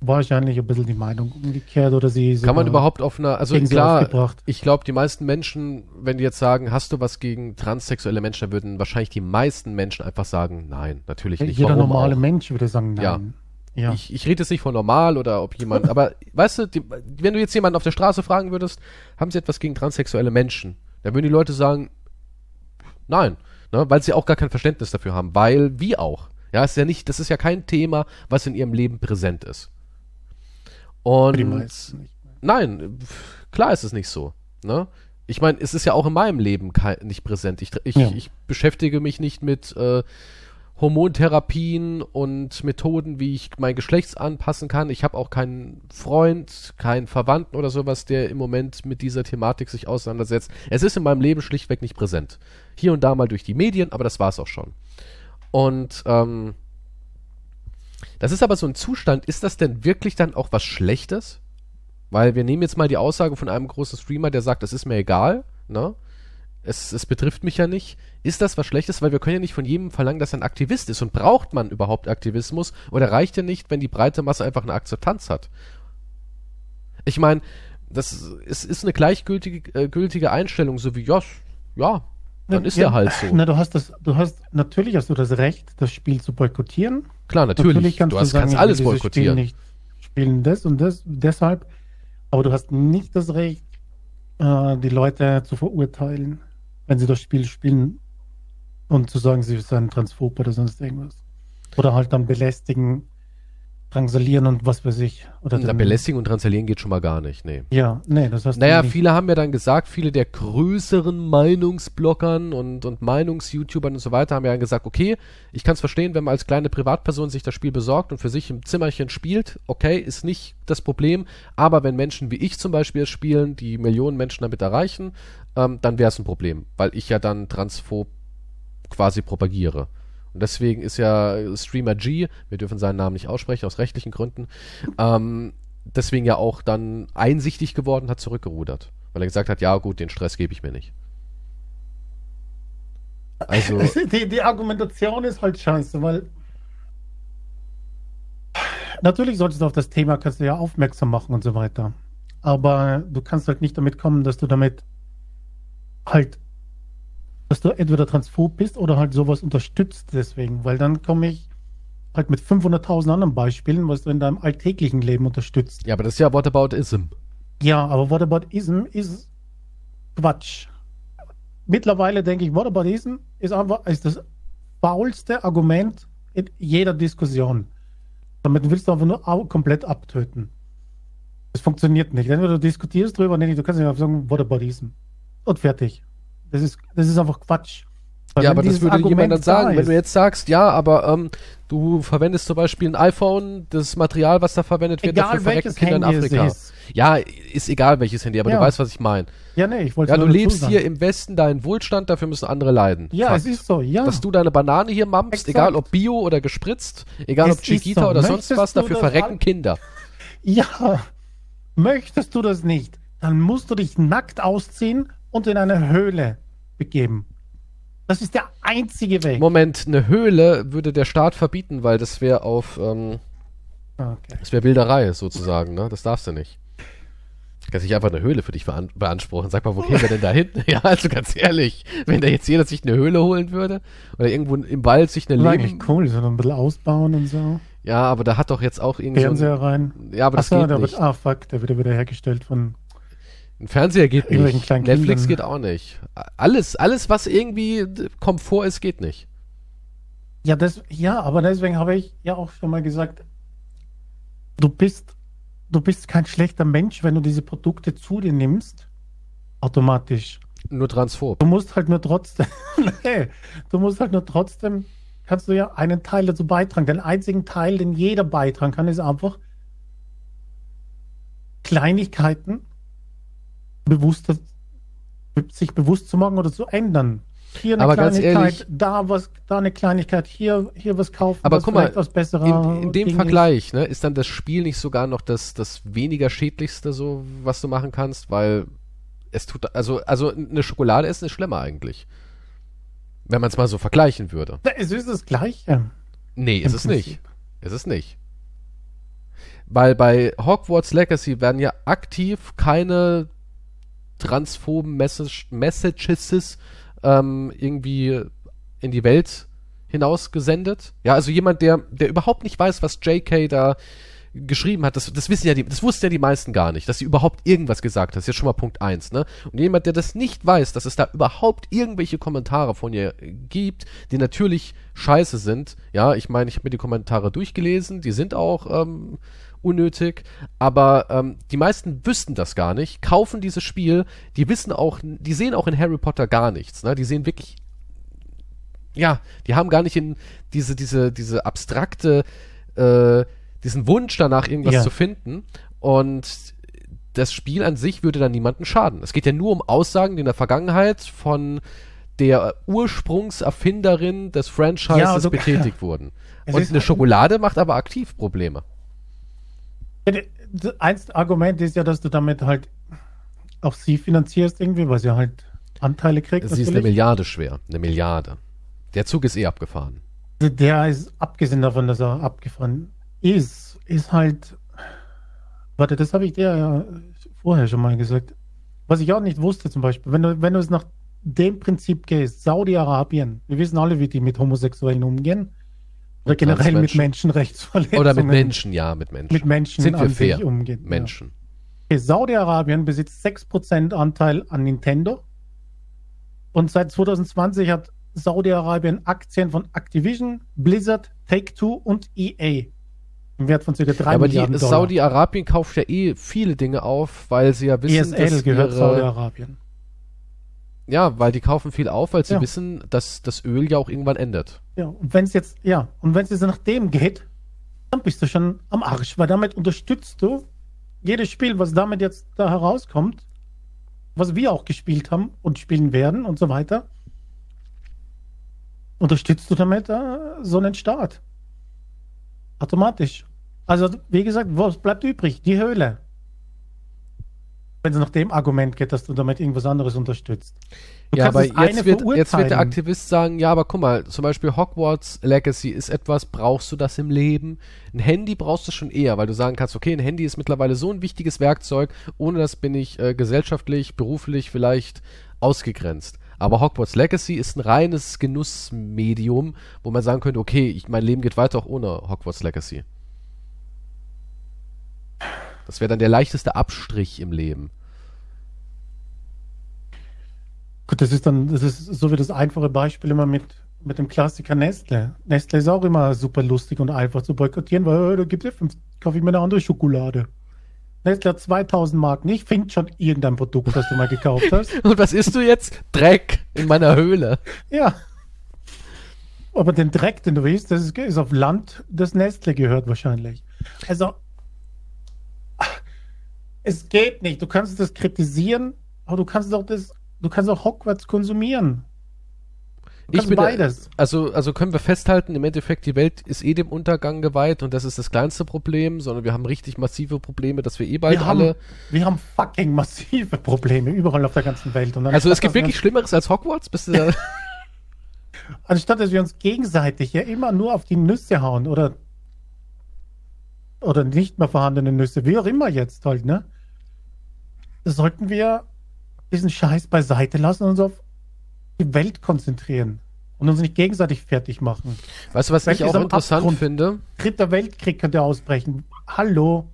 wahrscheinlich ein bisschen die Meinung umgekehrt oder sie Kann man überhaupt auf einer, also klar, ich glaube, die meisten Menschen, wenn die jetzt sagen, hast du was gegen transsexuelle Menschen, dann würden wahrscheinlich die meisten Menschen einfach sagen, nein, natürlich nicht. Jeder normale auch? Mensch würde sagen, nein. Ja. Ich, ich rede jetzt nicht von normal oder ob jemand, aber weißt du, die, wenn du jetzt jemanden auf der Straße fragen würdest, haben sie etwas gegen transsexuelle Menschen, dann würden die Leute sagen, nein, ne, weil sie auch gar kein Verständnis dafür haben, weil wie auch. Ja, ist ja nicht, das ist ja kein Thema, was in ihrem Leben präsent ist. Die Und meisten nicht. nein, klar ist es nicht so. Ne? Ich meine, es ist ja auch in meinem Leben nicht präsent. Ich, ich, Ja. ich beschäftige mich nicht mit äh, Hormontherapien und Methoden, wie ich mein Geschlechts anpassen kann. Ich habe auch keinen Freund, keinen Verwandten oder sowas, der im Moment mit dieser Thematik sich auseinandersetzt. Es ist in meinem Leben schlichtweg nicht präsent. Hier und da mal durch die Medien, aber das war's auch schon. Und ähm, das ist aber so ein Zustand, ist das denn wirklich dann auch was Schlechtes? Weil wir nehmen jetzt mal die Aussage von einem großen Streamer, der sagt, es ist mir egal, ne? Es, es betrifft mich ja nicht. Ist das was Schlechtes? Weil wir können ja nicht von jedem verlangen, dass er ein Aktivist ist. Und braucht man überhaupt Aktivismus? Oder reicht ja nicht, wenn die breite Masse einfach eine Akzeptanz hat? Ich meine, das ist, ist eine gleichgültige äh, gültige Einstellung, so wie, ja, ja, dann ist ja, er halt so. Na, du hast das, du hast, natürlich hast du das Recht, das Spiel zu boykottieren. Klar, natürlich. kannst du hast, sagen, kannst alles boykottieren. Spiel nicht spielen das und das deshalb, aber du hast nicht das Recht, äh, die Leute zu verurteilen, wenn sie das Spiel spielen und zu sagen, sie seien transphob oder sonst irgendwas. Oder halt dann belästigen, drangsalieren und was weiß ich. Oder Na, belästigen und transalieren geht schon mal gar nicht, nee. Ja, nee, das hast Naja, du nicht. viele haben ja dann gesagt, viele der größeren Meinungsbloggern und, und Meinungs-YouTubern und so weiter haben ja dann gesagt, okay, ich kann es verstehen, wenn man als kleine Privatperson sich das Spiel besorgt und für sich im Zimmerchen spielt, okay, ist nicht das Problem, aber wenn Menschen wie ich zum Beispiel es spielen, die Millionen Menschen damit erreichen, ähm, dann wäre es ein Problem, weil ich ja dann transphob quasi propagiere. Und deswegen ist ja Streamer G, wir dürfen seinen Namen nicht aussprechen, aus rechtlichen Gründen, ähm, deswegen ja auch dann einsichtig geworden, hat zurückgerudert. Weil er gesagt hat, ja gut, den Stress gebe ich mir nicht. Also, (laughs) Die, die Argumentation ist halt scheiße, weil natürlich solltest du auf das Thema kannst du ja aufmerksam machen und so weiter. Aber du kannst halt nicht damit kommen, dass du damit halt, dass du entweder transphob bist oder halt sowas unterstützt deswegen, weil dann komme ich halt mit 500.000 anderen Beispielen, was du in deinem alltäglichen Leben unterstützt. ja, aber das ist ja Whataboutism. Ja, aber Whataboutism ist Quatsch. Mittlerweile denke ich, Whataboutism ist einfach ist das faulste Argument in jeder Diskussion. Damit willst du einfach nur komplett abtöten. Das funktioniert nicht. Entweder du diskutierst drüber, nee, du kannst nicht einfach sagen, Whataboutism. Und fertig. Das ist, das ist einfach Quatsch. Weil Ja, wenn aber das würde jemand dann da sagen, wenn ist- du jetzt sagst, ja, aber ähm, du verwendest zum Beispiel ein iPhone, das Material, was da verwendet wird, Egal dafür verrecken Kinder in Handy es Afrika. ist. Ja, ist egal welches Handy, aber Ja. du weißt, was ich meine. Ja, nee, ich wollte Ja, du lebst sagen. hier im Westen deinen Wohlstand, dafür müssen andere leiden. Ja, Fakt. es ist so, ja. Dass du deine Banane hier mampfst, Exakt. egal ob Bio oder gespritzt, egal Es ob Chiquita so. oder sonst Möchtest was, du dafür verrecken Kinder. Ja, möchtest du das nicht, dann musst du dich nackt ausziehen und in eine Höhle begeben. Das ist der einzige Weg. Moment, eine Höhle würde der Staat verbieten, weil das wäre auf, ähm, Okay. das wäre Wilderei sozusagen, ne? Das darfst du nicht. Du kannst nicht einfach eine Höhle für dich bean beanspruchen. Sag mal, wo gehen wir denn da hin? (laughs) ja, also ganz ehrlich, wenn da jetzt jeder sich eine Höhle holen würde oder irgendwo im Wald sich eine Leben... eigentlich cool, so ein bisschen ausbauen und so. Ja, aber da hat doch jetzt auch irgendwie so ein, Fernseher rein. Ja, aber das Achso, geht der nicht. wird, ah fuck, der wird ja wieder hergestellt von. Ein Fernseher geht nicht. Netflix geht auch nicht. Alles, alles, was irgendwie Komfort ist, geht nicht. Ja, das, ja, aber deswegen habe ich ja auch schon mal gesagt, du bist, du bist kein schlechter Mensch, wenn du diese Produkte zu dir nimmst. Automatisch. Nur transphob. Du musst halt nur trotzdem, (laughs) nee, du musst halt nur trotzdem, kannst du ja einen Teil dazu beitragen. Den einzigen Teil, den jeder beitragen kann, ist einfach Kleinigkeiten bewusster, sich bewusst zu machen oder zu ändern. Hier eine Aber Kleinigkeit, ehrlich- da was, da eine Kleinigkeit, hier, hier was kaufen, Aber was guck mal, was besserer In, in dem Ding Vergleich, ne, ist dann das Spiel nicht sogar noch das, das weniger schädlichste, so, was du machen kannst, weil es tut, also, also eine Schokolade essen ist schlimmer eigentlich. Wenn man es mal so vergleichen würde. Ist. Es ist das Gleiche. Nee, ist es nicht. Prinzip. Ist es nicht. Weil bei Hogwarts Legacy werden ja aktiv keine transphoben Message Messages ähm, irgendwie in die Welt hinaus gesendet. Ja, also jemand, der, der überhaupt nicht weiß, was JK da geschrieben hat, das, das wissen ja die, das wussten ja die meisten gar nicht, dass sie überhaupt irgendwas gesagt hat. Das ist ja schon mal Punkt eins, ne? Und jemand, der das nicht weiß, dass es da überhaupt irgendwelche Kommentare von ihr gibt, die natürlich scheiße sind. Ja, ich meine, ich habe mir die Kommentare durchgelesen, die sind auch ähm, unnötig, aber ähm, die meisten wüssten das gar nicht, kaufen dieses Spiel, die wissen auch, die sehen auch in Harry Potter gar nichts, ne? Die sehen wirklich ja, die haben gar nicht in diese, diese, diese abstrakte, äh, diesen Wunsch danach irgendwas Ja. zu finden. Und das Spiel an sich würde dann niemandem schaden. Es geht ja nur um Aussagen, die in der Vergangenheit von der Ursprungserfinderin des Franchises Ja, du- betätigt (laughs) wurden. Es Und eine Schokolade macht aber aktiv Probleme. Das Eins Argument ist ja, dass du damit halt auch sie finanzierst irgendwie, weil sie halt Anteile kriegt. Sie ist eine Milliarde schwer. Eine Milliarde. Der Zug ist eh abgefahren. Der ist, abgesehen davon, dass er abgefahren ist, ist halt. Warte, das habe ich dir ja vorher schon mal gesagt. Was ich auch nicht wusste, zum Beispiel, wenn du, wenn du es nach dem Prinzip gehst, Saudi-Arabien, wir wissen alle, wie die mit Homosexuellen umgehen. Oder generell mit Transmenschen. Menschenrechtsverletzungen. Oder mit Menschen, ja, mit Menschen. Mit Menschen Sind wir fair? umgehen. ja. Menschen. Okay, Saudi-Arabien besitzt 6% Anteil an Nintendo. Und seit 2020 hat Saudi-Arabien Aktien von Activision, Blizzard, Take-Two und EA. Im Wert von ca. 3 Ja, aber Milliarden Dollar. Saudi-Arabien kauft ja eh viele Dinge auf, weil sie ja wissen, ESL dass gehört Saudi-Arabien. Ja, weil die kaufen viel auf, weil sie Ja. wissen, dass das Öl ja auch irgendwann endet. Ja, und wenn es jetzt, ja, und wenn es jetzt nach dem geht, dann bist du schon am Arsch, weil damit unterstützt du jedes Spiel, was damit jetzt da herauskommt, was wir auch gespielt haben und spielen werden und so weiter, unterstützt du damit äh, so einen Staat. Automatisch. Also, wie gesagt, was bleibt übrig? Die Höhle. Wenn es nach dem Argument geht, dass du damit irgendwas anderes unterstützt. Du ja, aber jetzt wird, jetzt wird der. Aktivist sagen, ja, aber guck mal, zum Beispiel Hogwarts Legacy ist etwas, brauchst du das im Leben? Ein Handy brauchst du schon eher, weil du sagen kannst, okay, ein Handy ist mittlerweile so ein wichtiges Werkzeug, ohne das bin ich äh, gesellschaftlich, beruflich vielleicht ausgegrenzt. Aber Hogwarts Legacy ist ein reines Genussmedium, wo man sagen könnte, okay, ich, mein Leben geht weiter auch ohne Hogwarts Legacy. Das wäre dann der leichteste Abstrich im Leben. Gut, das ist dann, das ist so wie das einfache Beispiel immer mit, mit dem Klassiker Nestle. Nestle ist auch immer super lustig und einfach zu boykottieren, weil da gibt es ja fünf, kaufe ich mir eine andere Schokolade. Nestle hat 2000 Marken. Ich finde schon irgendein Produkt, das du mal gekauft hast. (laughs) Und was isst du jetzt? Dreck in meiner Höhle. Ja. Aber den Dreck, den du isst, das ist, ist auf Land, das Nestle gehört wahrscheinlich. Also, es geht nicht. Du kannst das kritisieren, aber du kannst auch das, du kannst auch Hogwarts konsumieren. Ich bin beides. Also, also können wir festhalten, im Endeffekt, die Welt ist eh dem Untergang geweiht und das ist das kleinste Problem, sondern wir haben richtig massive Probleme, dass wir eh bald Wir haben, alle. wir haben fucking massive Probleme überall auf der ganzen Welt. Also es gibt wirklich Schlimmeres als Hogwarts? Uns, (laughs) (laughs) anstatt dass wir uns gegenseitig ja immer nur auf die Nüsse hauen oder oder nicht mehr vorhandene Nüsse, wie auch immer jetzt halt, ne? Sollten wir diesen Scheiß beiseite lassen und uns auf die Welt konzentrieren und uns nicht gegenseitig fertig machen. weißt du, was Welt ich auch interessant Abgrund. finde? Dritter Weltkrieg könnte ausbrechen. Hallo.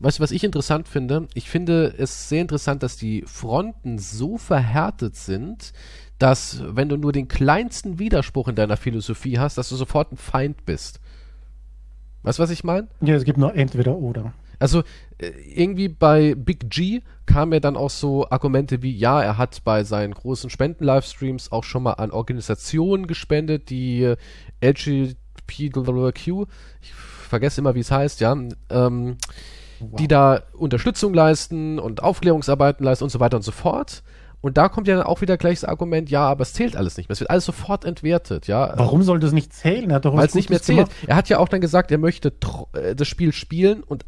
Weißt du, was ich interessant finde? Ich finde es sehr interessant, dass die Fronten so verhärtet sind, dass wenn du nur den kleinsten Widerspruch in deiner Philosophie hast, dass du sofort ein Feind bist. Weißt du, was ich meine? Ja, es gibt nur entweder oder. Also äh, irgendwie bei Big G kamen ja dann auch so Argumente wie, ja, er hat bei seinen großen Spenden-Livestreams auch schon mal an Organisationen gespendet, die äh, LGBTQ, ich vergesse immer, wie es heißt, ja, ähm, die da Unterstützung leisten und Aufklärungsarbeiten leisten und so weiter und so fort. Und da kommt ja dann auch wieder gleich das Argument, ja, aber es zählt alles nicht mehr. Es wird alles sofort entwertet, ja. Warum soll das nicht zählen? Er hat doch was Weil es nicht mehr zählt. gemacht. Er hat ja auch dann gesagt, er möchte äh, das Spiel spielen und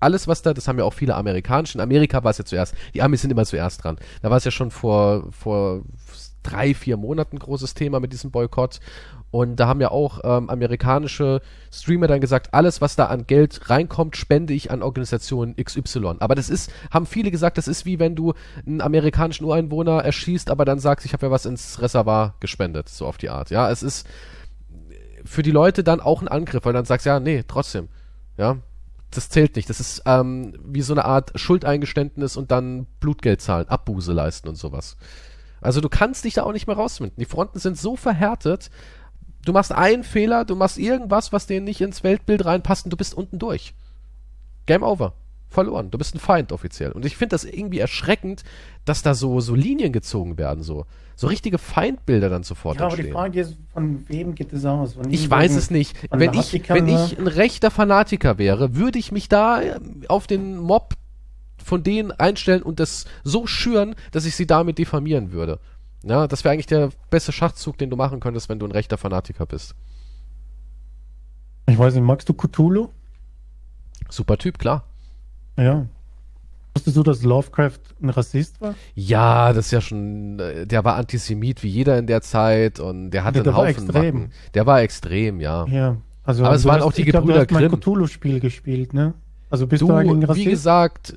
alles, was da, das haben ja auch viele amerikanische, in Amerika war es ja zuerst, die Amis sind immer zuerst dran. Da war es ja schon vor, vor drei, vier Monaten ein großes Thema mit diesem Boykott. Und da haben ja auch ähm, amerikanische Streamer dann gesagt, alles, was da an Geld reinkommt, spende ich an Organisationen XY. Aber das ist, haben viele gesagt, das ist wie wenn du einen amerikanischen Ureinwohner erschießt, aber dann sagst, ich habe ja was ins Reservoir gespendet, so auf die Art. Ja, es ist für die Leute dann auch ein Angriff, weil dann sagst ja, nee, trotzdem. Ja, das zählt nicht. Das ist ähm, wie so eine Art Schuldeingeständnis und dann Blutgeld zahlen, Abbuße leisten und sowas. Also du kannst dich da auch nicht mehr rausfinden. Die Fronten sind so verhärtet. Du machst einen Fehler, du machst irgendwas, was denen nicht ins Weltbild reinpasst und du bist unten durch. Game over. Verloren. Du bist ein Feind offiziell. Und ich finde das irgendwie erschreckend, dass da so, so Linien gezogen werden, so. So richtige Feindbilder dann sofort Ja, aber die entstehen. Frage ist, von wem geht es aus? Von Ich weiß es nicht. Wenn ich, wenn ich ein rechter Fanatiker wäre, würde ich mich da äh, auf den Mob von denen einstellen und das so schüren, dass ich sie damit diffamieren würde. Ja, das wäre eigentlich der beste Schachzug, den du machen könntest, wenn du ein rechter Fanatiker bist. Ich weiß nicht, magst du Cthulhu? Super Typ, klar. Ja. Wusstest du, dass Lovecraft ein Rassist war? Ja, das ist ja schon, äh, der war Antisemit wie jeder in der Zeit und der hatte Der einen war Haufen extrem. Macken. Der war extrem, ja. Ja. Also, Aber es du waren hast- auch die ich glaub, Gebrüder Du hast Grimm. Cthulhu-Spiel gespielt, ne? Also bist du, Du, eigentlich ein wie Rassist? gesagt, äh,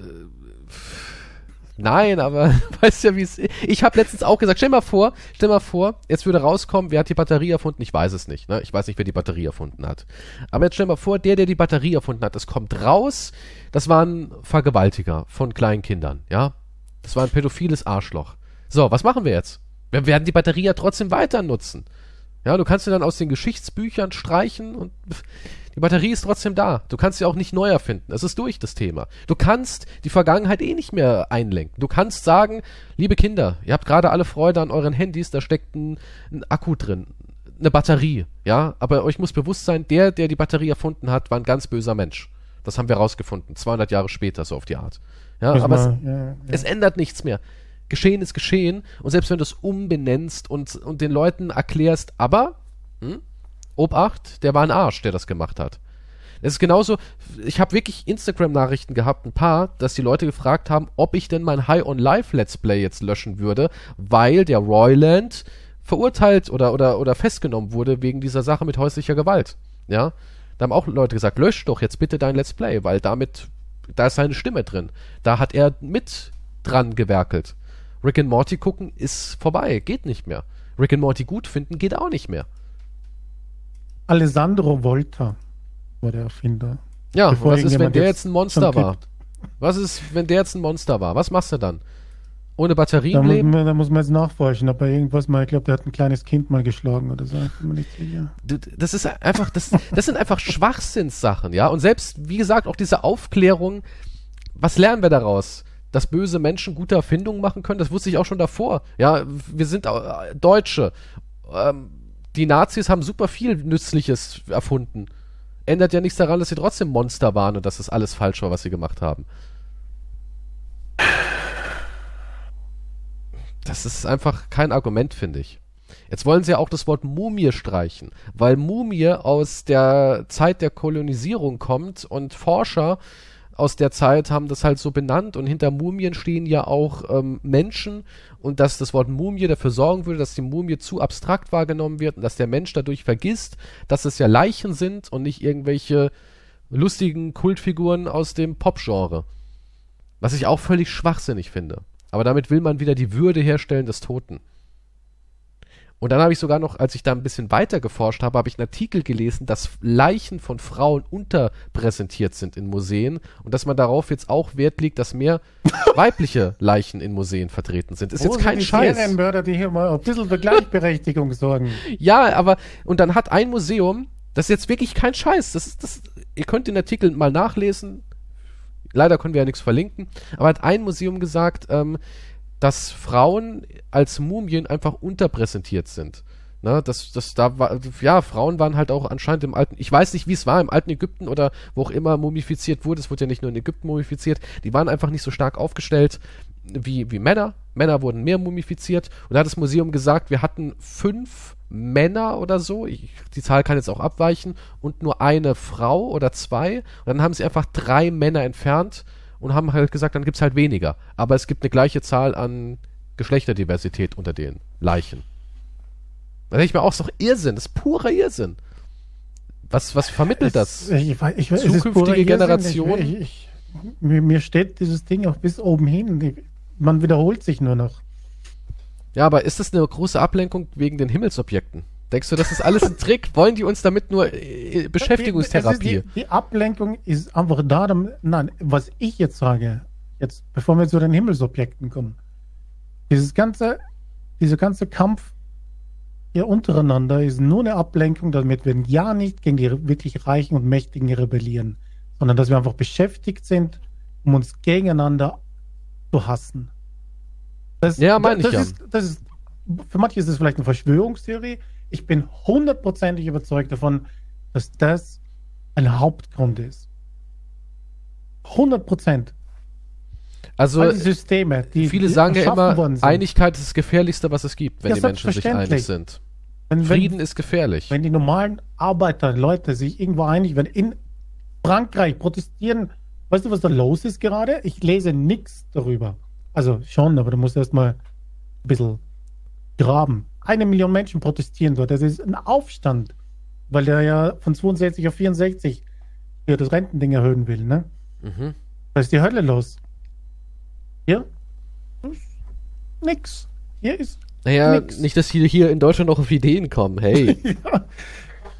nein, aber (laughs) weißt ja, wie es Ich habe letztens auch gesagt, stell mal vor, stell mal vor, jetzt würde rauskommen, wer hat die Batterie erfunden? Ich weiß es nicht, ne? Ich weiß nicht, wer die Batterie erfunden hat. Aber jetzt stell mal vor, der, der die Batterie erfunden hat, es kommt raus, das war ein Vergewaltiger von kleinen Kindern, ja? Das war ein pädophiles Arschloch. So, was machen wir jetzt? Wir werden die Batterie ja trotzdem weiter nutzen. Ja, du kannst sie dann aus den Geschichtsbüchern streichen und (laughs) die Batterie ist trotzdem da. Du kannst sie auch nicht neu erfinden. Es ist durch, das Thema. Du kannst die Vergangenheit eh nicht mehr einlenken. Du kannst sagen, liebe Kinder, ihr habt gerade alle Freude an euren Handys, da steckt ein, ein Akku drin, eine Batterie, ja, aber euch muss bewusst sein, der, der die Batterie erfunden hat, war ein ganz böser Mensch. Das haben wir rausgefunden, 200 Jahre später, so auf die Art. Ja, Muss aber es, mal- ja, ja. es ändert nichts mehr. Geschehen ist geschehen. Und selbst wenn du es umbenennst und, und den Leuten erklärst, aber, hm, Obacht, der war ein Arsch, der das gemacht hat. Es ist genauso, ich habe wirklich Instagram-Nachrichten gehabt, ein paar, dass die Leute gefragt haben, ob ich denn mein High on Life Let's Play jetzt löschen würde, weil der Royland verurteilt oder, oder, oder festgenommen wurde wegen dieser Sache mit häuslicher Gewalt. Ja. Da haben auch Leute gesagt, lösch doch jetzt bitte dein Let's Play, weil damit, da ist seine Stimme drin. Da hat er mit dran gewerkelt. Rick and Morty gucken ist vorbei, geht nicht mehr. Rick and Morty gut finden geht auch nicht mehr. Alessandro Volta war der Erfinder. Ja, was ist, wenn der jetzt ein Monster war? Was ist, wenn der jetzt ein Monster war? Was machst du dann? Ohne Da Batterien muss, leben? man, da muss man jetzt nachforschen, ob er irgendwas mal, ich glaube, der hat ein kleines Kind mal geschlagen oder so. Das ist einfach, das, das sind einfach Schwachsinnssachen, ja. Und selbst, wie gesagt, auch diese Aufklärung, was lernen wir daraus? Dass böse Menschen gute Erfindungen machen können, das wusste ich auch schon davor. Ja, wir sind äh, Deutsche. Ähm, die Nazis haben super viel Nützliches erfunden. Ändert ja nichts daran, dass sie trotzdem Monster waren und dass das alles falsch war, was sie gemacht haben. Das ist einfach kein Argument, finde ich. Jetzt wollen sie ja auch das Wort Mumie streichen, weil Mumie aus der Zeit der Kolonisierung kommt und Forscher aus der Zeit haben das halt so benannt und hinter Mumien stehen ja auch ähm, Menschen und dass das Wort Mumie dafür sorgen würde, dass die Mumie zu abstrakt wahrgenommen wird und dass der Mensch dadurch vergisst, dass es ja Leichen sind und nicht irgendwelche lustigen Kultfiguren aus dem Pop-Genre. Was ich auch völlig schwachsinnig finde. Aber damit will man wieder die Würde herstellen des Toten. Und dann habe ich sogar noch, als ich da ein bisschen weiter geforscht habe, habe ich einen Artikel gelesen, dass Leichen von Frauen unterpräsentiert sind in Museen und dass man darauf jetzt auch Wert legt, dass mehr (laughs) weibliche Leichen in Museen vertreten sind. Ist Wo jetzt sind kein die Scheiß. Serienmörder, die hier mal ein bisschen für Gleichberechtigung sorgen. Ja, aber und dann hat ein Museum, das ist jetzt wirklich kein Scheiß, das, das, ihr könnt den Artikel mal nachlesen. Leider können wir ja nichts verlinken, aber hat ein Museum gesagt, ähm, dass Frauen als Mumien einfach unterpräsentiert sind. Ne, das, das, da war, ja, Frauen waren halt auch anscheinend im alten, ich weiß nicht, wie es war, im alten Ägypten oder wo auch immer mumifiziert wurde, es wurde ja nicht nur in Ägypten mumifiziert, die waren einfach nicht so stark aufgestellt wie, wie Männer. Männer wurden mehr mumifiziert und da hat das Museum gesagt, wir hatten fünf Männer oder so, ich, die Zahl kann jetzt auch abweichen, und nur eine Frau oder zwei. Und dann haben sie einfach drei Männer entfernt und haben halt gesagt, dann gibt's halt weniger. Aber es gibt eine gleiche Zahl an Geschlechterdiversität unter den Leichen. Da denke ich mir auch, ist doch Irrsinn, das ist purer Irrsinn. Was, was vermittelt das? Es, ich, weiß- ich, es ist Zukünftige purer Irrsinn. Generation? Ich, ich, ich, mir, steht dieses Ding auch bis oben hin. Ich, man wiederholt sich nur noch. Ja, aber ist das eine große Ablenkung wegen den Himmelsobjekten? Denkst du, das ist alles ein Trick? Wollen die uns damit nur äh, Beschäftigungstherapie? Die, die Ablenkung ist einfach da. Nein, was ich jetzt sage, jetzt, bevor wir zu den Himmelsobjekten kommen, dieses ganze, dieser ganze Kampf hier untereinander ist nur eine Ablenkung, damit wir ja nicht gegen die wirklich Reichen und Mächtigen rebellieren, sondern dass wir einfach beschäftigt sind, um uns gegeneinander zu hassen. Das, Ja, meine ich das ja. Ist, das ist, für manche ist es vielleicht eine Verschwörungstheorie. Ich bin hundertprozentig überzeugt davon, dass das ein Hauptgrund ist. 100 Prozent. Also, All die Systeme, die viele die sagen ja immer. Einigkeit ist das Gefährlichste, was es gibt, wenn Ja, die Menschen sich einig sind. wenn, Frieden wenn, ist gefährlich. wenn die normalen Arbeiter, Leute sich irgendwo einig werden, in Frankreich protestieren, weißt du, was da los ist gerade? Ich lese nichts darüber. Also schon, aber du musst erst mal ein bisschen graben. Eine Million Menschen protestieren dort. Das ist ein Aufstand, weil der ja von 62 auf 64 hier das Rentending erhöhen will, ne? Mhm. Da ist die Hölle los. Hier? ist Nix. Hier ist. Naja, Nix. nicht, dass die hier in Deutschland noch auf Ideen kommen. Hey, (laughs) Ja,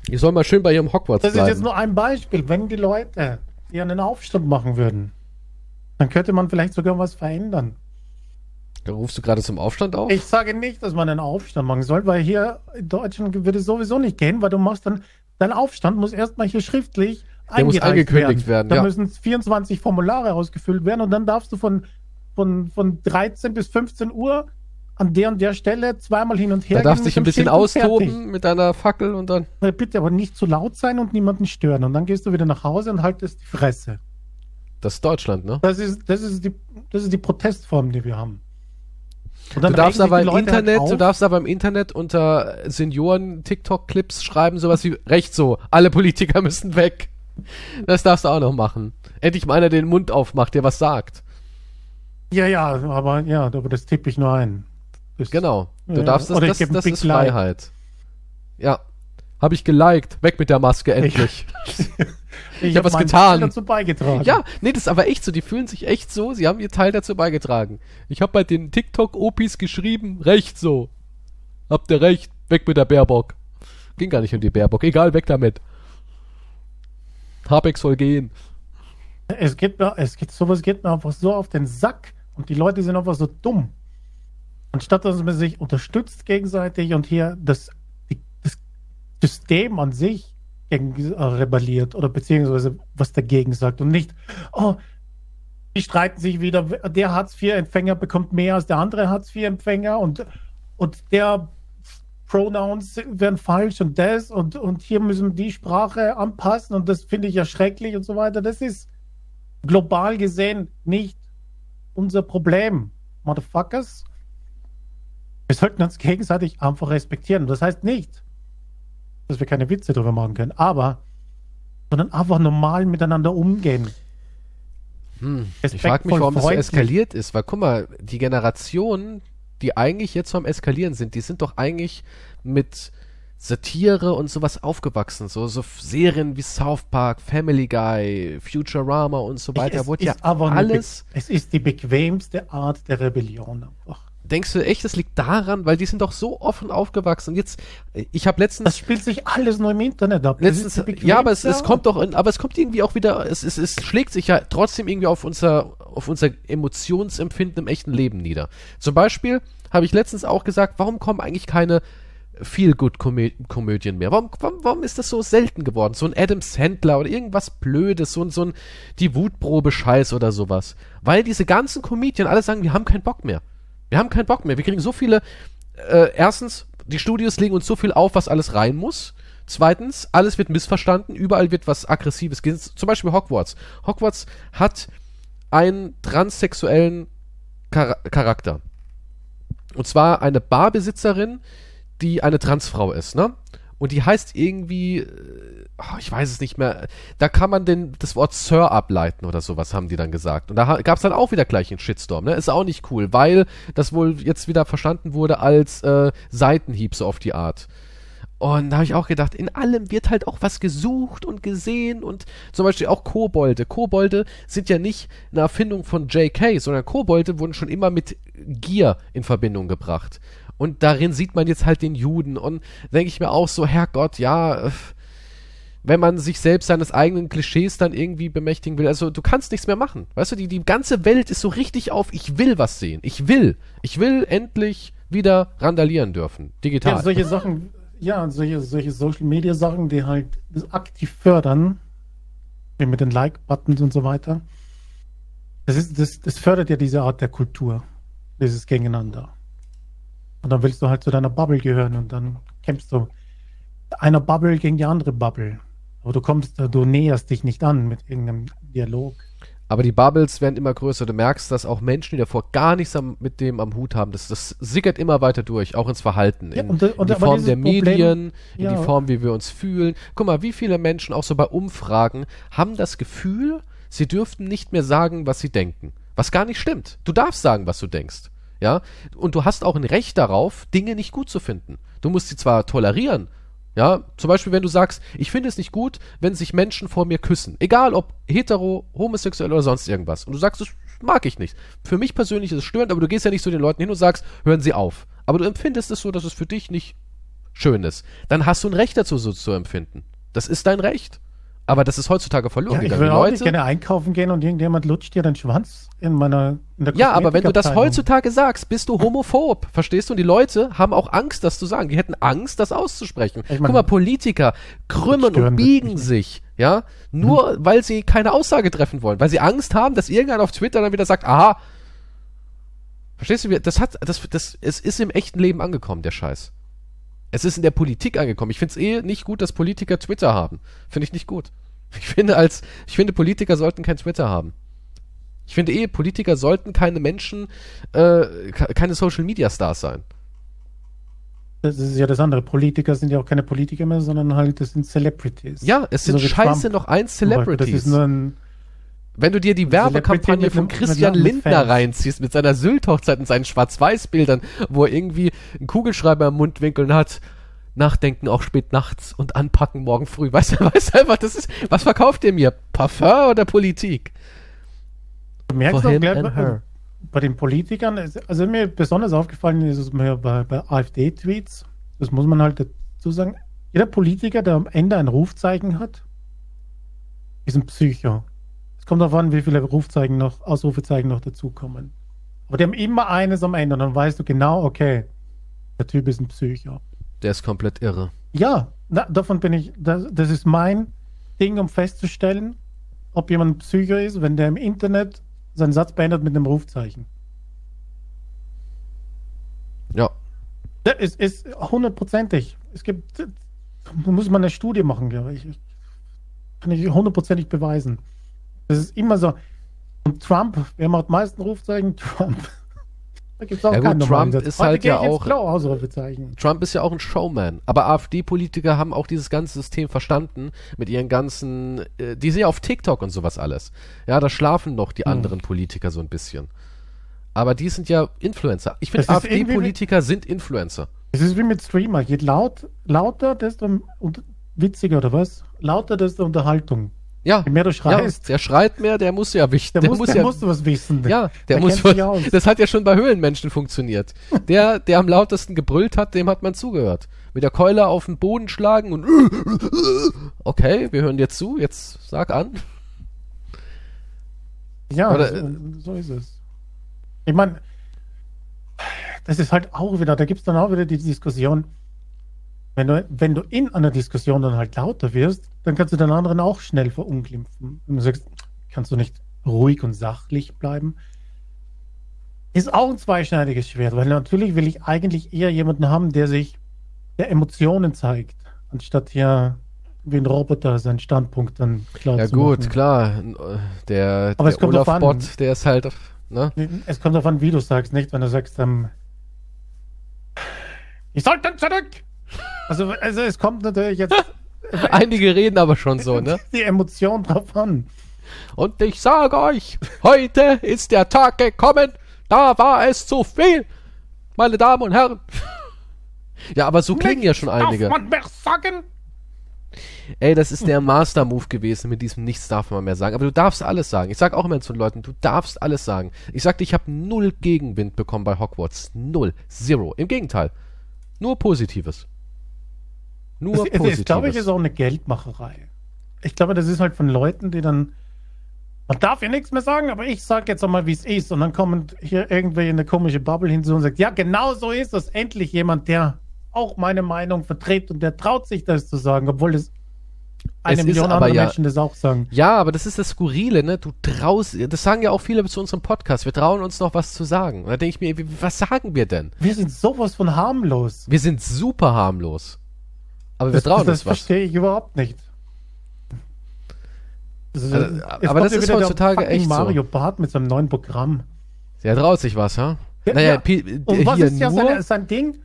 die sollen mal schön bei ihrem Hogwarts das ist bleiben. jetzt nur ein Beispiel. Wenn die Leute hier einen Aufstand machen würden, dann könnte man vielleicht sogar was verändern. Da rufst du gerade zum Aufstand auf? Ich sage nicht, dass man einen Aufstand machen soll, weil hier in Deutschland würde es sowieso nicht gehen, weil du machst dann, dein Aufstand muss erstmal hier schriftlich Der muss angekündigt werden, Da ja. müssen 24 Formulare ausgefüllt werden und dann darfst du von, von, von 13 bis 15 Uhr an der und der Stelle zweimal hin und her da darfst dich ein bisschen Schild austoben mit deiner Fackel und dann. Äh, Bitte aber nicht zu laut sein und niemanden stören. Und dann gehst du wieder nach Hause und haltest die Fresse. Das ist Deutschland, ne? Das ist, das ist, die, das ist die Protestform, die wir haben. Du darfst aber im halt Internet, auf. du darfst aber im Internet unter Senioren TikTok-Clips schreiben, sowas wie recht so, alle Politiker müssen weg. Das darfst du auch noch machen. Endlich mal einer den Mund aufmacht, der was sagt. Ja, ja, aber ja, aber das tippe ich nur ein. Das, genau. Du ja, darfst das, das, das ist Freiheit. Ja. Habe ich geliked. Weg mit der Maske, endlich. (laughs) ich, ich habe hab was getan. dazu beigetragen. Ja, nee, das ist aber echt so. Die fühlen sich echt so. Sie haben ihr Teil dazu beigetragen. Ich habe bei den TikTok-Opis geschrieben, recht so. Habt ihr recht. Weg mit der Baerbock. Ging gar nicht um die Baerbock. Egal, weg damit. Habeck soll gehen. Es geht mir, es geht, sowas geht mir einfach so auf den Sack und die Leute sind einfach so dumm. Anstatt dass man sich unterstützt gegenseitig und hier das, das System an sich gegen, äh, rebelliert oder beziehungsweise was dagegen sagt und nicht, oh, die streiten sich wieder, der Hartz-IV-Empfänger bekommt mehr als der andere Hartz-IV-Empfänger und, und der Pronouns werden falsch und das und, und hier müssen die Sprache anpassen und das finde ich ja schrecklich und so weiter. Das ist global gesehen nicht unser Problem, Motherfuckers. Wir sollten uns gegenseitig einfach respektieren. Das heißt nicht, dass wir keine Witze darüber machen können, aber sondern einfach normal miteinander umgehen. Hm. Ich frage mich, warum das so eskaliert ist, weil guck mal, die Generation, die eigentlich jetzt so am Eskalieren sind, die sind doch eigentlich mit Satire und sowas aufgewachsen. So, so Serien wie South Park, Family Guy, Futurama und so weiter. Es wurde ja alles. Es ist die bequemste Art der Rebellion einfach. Denkst du echt, das liegt daran, weil die sind doch so offen aufgewachsen. Jetzt, ich habe letztens. Das spielt sich alles nur im Internet ab. Letztens, ja, aber es, es kommt doch, in, aber es kommt irgendwie auch wieder, es, es, es schlägt sich ja trotzdem irgendwie auf unser, auf unser Emotionsempfinden im echten Leben nieder. Zum Beispiel habe ich letztens auch gesagt, warum kommen eigentlich keine feel good Komödien mehr? Warum, warum, warum ist das so selten geworden? So ein Adam Sandler oder irgendwas Blödes, so ein, so ein die Wutprobe Scheiß oder sowas. Weil diese ganzen Komödien alle sagen, wir haben keinen Bock mehr. Wir haben keinen Bock mehr. Wir kriegen so viele, äh, erstens, die Studios legen uns so viel auf, was alles rein muss. Zweitens, alles wird missverstanden, überall wird was Aggressives. Zum Beispiel Hogwarts. Hogwarts hat einen transsexuellen Char Charakter. Und zwar eine Barbesitzerin, die eine Transfrau ist, ne? Und die heißt irgendwie, oh, ich weiß es nicht mehr, da kann man den, das Wort Sir ableiten oder sowas, haben die dann gesagt. Und da gab es dann auch wieder gleich einen Shitstorm, ne? Ist auch nicht cool, weil das wohl jetzt wieder verstanden wurde als äh, Seitenhieb so auf die Art. Und da habe ich auch gedacht, in allem wird halt auch was gesucht und gesehen und zum Beispiel auch Kobolde. Kobolde sind ja nicht eine Erfindung von JK, sondern Kobolde wurden schon immer mit Gier in Verbindung gebracht. Und darin sieht man jetzt halt den Juden. Und denke ich mir auch so, Herrgott, ja, äh, wenn man sich selbst seines eigenen Klischees dann irgendwie bemächtigen will. Also du kannst nichts mehr machen. Weißt du, die, die ganze Welt ist so richtig auf, ich will was sehen. Ich will. Ich will endlich wieder randalieren dürfen. Digital. Ja, solche Sachen, ja, solche, solche Social Media Sachen, die halt aktiv fördern, wie mit den Like-Buttons und so weiter. Das, ist, das, das fördert ja diese Art der Kultur, dieses Gegeneinander. Und dann willst du halt zu deiner Bubble gehören und dann kämpfst du einer Bubble gegen die andere Bubble. Aber du kommst, du näherst dich nicht an mit irgendeinem Dialog. Aber die Bubbles werden immer größer. Du merkst, dass auch Menschen, die davor gar nichts am, mit dem am Hut haben, das, das sickert immer weiter durch, auch ins Verhalten. Ja, in, und, und, in die Form der Problem, Medien, in ja. die Form, wie wir uns fühlen. Guck mal, wie viele Menschen auch so bei Umfragen haben das Gefühl, sie dürften nicht mehr sagen, was sie denken. Was gar nicht stimmt. Du darfst sagen, was du denkst. Ja, und du hast auch ein Recht darauf, Dinge nicht gut zu finden. Du musst sie zwar tolerieren, ja, zum Beispiel, wenn du sagst, ich finde es nicht gut, wenn sich Menschen vor mir küssen. Egal ob hetero, homosexuell oder sonst irgendwas. Und du sagst, das mag ich nicht. Für mich persönlich ist es störend, aber du gehst ja nicht zu den Leuten hin und sagst, hören sie auf. Aber du empfindest es so, dass es für dich nicht schön ist. Dann hast du ein Recht dazu, so zu empfinden. Das ist dein Recht. Aber das ist heutzutage verloren. Ja, ich will auch Leute, nicht gerne einkaufen gehen und irgendjemand lutscht dir den Schwanz in meiner in der Ja, aber wenn du das heutzutage sagst, bist du homophob. Verstehst du? Und die Leute haben auch Angst, das zu sagen. Die hätten Angst, das auszusprechen. Ich mein, Guck mal, Politiker krümmen und biegen sich, ja, nur hm. weil sie keine Aussage treffen wollen, weil sie Angst haben, dass irgendeiner auf Twitter dann wieder sagt, aha, Verstehst du, das hat, das, das, es ist im echten Leben angekommen, der Scheiß. Es ist in der Politik angekommen. Ich finde es eh nicht gut, dass Politiker Twitter haben. Finde ich nicht gut. Ich finde als, ich finde Politiker sollten kein Twitter haben. Ich finde eh, Politiker sollten keine Menschen, äh, keine Social Media Stars sein. Das ist ja das andere. Politiker sind ja auch keine Politiker mehr, sondern halt, das sind Celebrities. Ja, es sind So wie scheiße Trump noch eins zum Beispiel. Das Celebrities. ist nur ein, Wenn du dir die Celebrity Werbekampagne von Christian Lindner reinziehst, mit seiner Sylt-Hochzeit und seinen Schwarz-Weiß-Bildern, wo er irgendwie einen Kugelschreiber im Mundwinkeln hat, nachdenken auch spät nachts und anpacken morgen früh. Weißt du, (laughs) weißt du einfach, das ist, was verkauft ihr mir? Parfum oder Politik? du merkst auch gleich, bei, bei den Politikern, also mir besonders aufgefallen ist es mir bei, bei AfD-Tweets, das muss man halt dazu sagen, jeder Politiker, der am Ende ein Rufzeichen hat, ist ein Psycho. Es kommt darauf an, wie viele Rufzeichen noch, Ausrufezeichen noch dazukommen. Aber die haben immer eines am Ende und dann weißt du genau, okay, der Typ ist ein Psycho. Der ist komplett irre. Ja, na, davon bin ich, das, das ist mein Ding, um festzustellen, ob jemand ein Psycho ist, wenn der im Internet seinen Satz beendet mit einem Rufzeichen. Ja. Das ist, ist hundertprozentig. Es gibt, da muss man eine Studie machen, glaube ich. Kann ich hundertprozentig beweisen. Das ist immer so. Und Trump, wer macht meisten Rufzeichen? (laughs) Trump. Da gibt es auch Ja gut, Trump ist halt ja auch-. Trump ist ja auch ein Showman. Aber AfD-Politiker haben auch dieses ganze System verstanden mit ihren ganzen, äh, die sind ja auf TikTok und sowas alles. Ja, da schlafen noch die Hm. anderen Politiker so ein bisschen. Aber die sind ja Influencer. Ich finde, AfD-Politiker sind Influencer. Es ist wie mit Streamer. Je laut, lauter, desto und witziger oder was? Lauter, desto Unterhaltung. Ja, Je mehr du ja, schreist, der schreit mehr, der muss ja wichtig. der, muss, der ja, muss was wissen. ja, der, der muss. aus. Das hat ja schon bei Höhlenmenschen funktioniert. Der, der am lautesten gebrüllt hat, dem hat man zugehört. Mit der Keule auf den Boden schlagen und (laughs) okay, wir hören dir zu. Jetzt sag an. Ja, Oder, so, so ist es. Ich meine, das ist halt auch wieder, da gibt es dann auch wieder die Diskussion, wenn du, wenn du in einer Diskussion dann halt lauter wirst, dann kannst du den anderen auch schnell verunglimpfen. Und du sagst, kannst du nicht ruhig und sachlich bleiben? Ist auch ein zweischneidiges Schwert, weil natürlich will ich eigentlich eher jemanden haben, der sich, der Emotionen zeigt, anstatt hier wie ein Roboter seinen Standpunkt dann klar Ja zu gut, machen. klar. N- äh, Der, Aber es der an. Olaf-Bot, der ist halt, ne? Es kommt davon, wie du sagst, nicht? Wenn du sagst, ähm, ich sollte zurück. Also, also es kommt natürlich jetzt (laughs) Einige reden aber schon so, ne? (laughs) die Emotion drauf an. Und ich sage euch, heute ist der Tag gekommen, da war es zu viel, meine Damen und Herren. (laughs) Ja, aber so klingen ja schon einige. Darf man mehr sagen? Ey, das ist der Master-Move gewesen mit diesem Nichts darf man mehr sagen. Aber du darfst alles sagen. Ich sag auch immer zu den Leuten, du darfst alles sagen. Ich sagte, ich habe null Gegenwind bekommen bei Hogwarts. Null. Zero. Im Gegenteil. Nur Positives. Nur das, Positives. glaube ich, ist auch eine Geldmacherei. Ich glaube, das ist halt von Leuten, die dann. Man darf ja nichts mehr sagen, aber ich sage jetzt einmal, wie es ist. Und dann kommen hier irgendwelche in eine komische Bubble hinzu und sagt, ja, genau so ist das. Endlich jemand, der auch meine Meinung vertritt und der traut sich das zu sagen, obwohl es eine Es Million andere ja- Menschen das auch sagen. Ja, aber das ist das Skurrile, ne? Du traust, das sagen ja auch viele zu unserem Podcast. Wir trauen uns noch was zu sagen. Und da denke ich mir, was sagen wir denn? Wir sind sowas von harmlos. Wir sind super harmlos. Aber wir Das, trauen das uns was. verstehe ich überhaupt nicht. Das ist- Also, jetzt aber das ist heutzutage echt so. Mario Bart mit seinem neuen Programm. Der traut sich was, ha? Ja, naja, ja. Pi- Und was ist ja seine, sein Ding?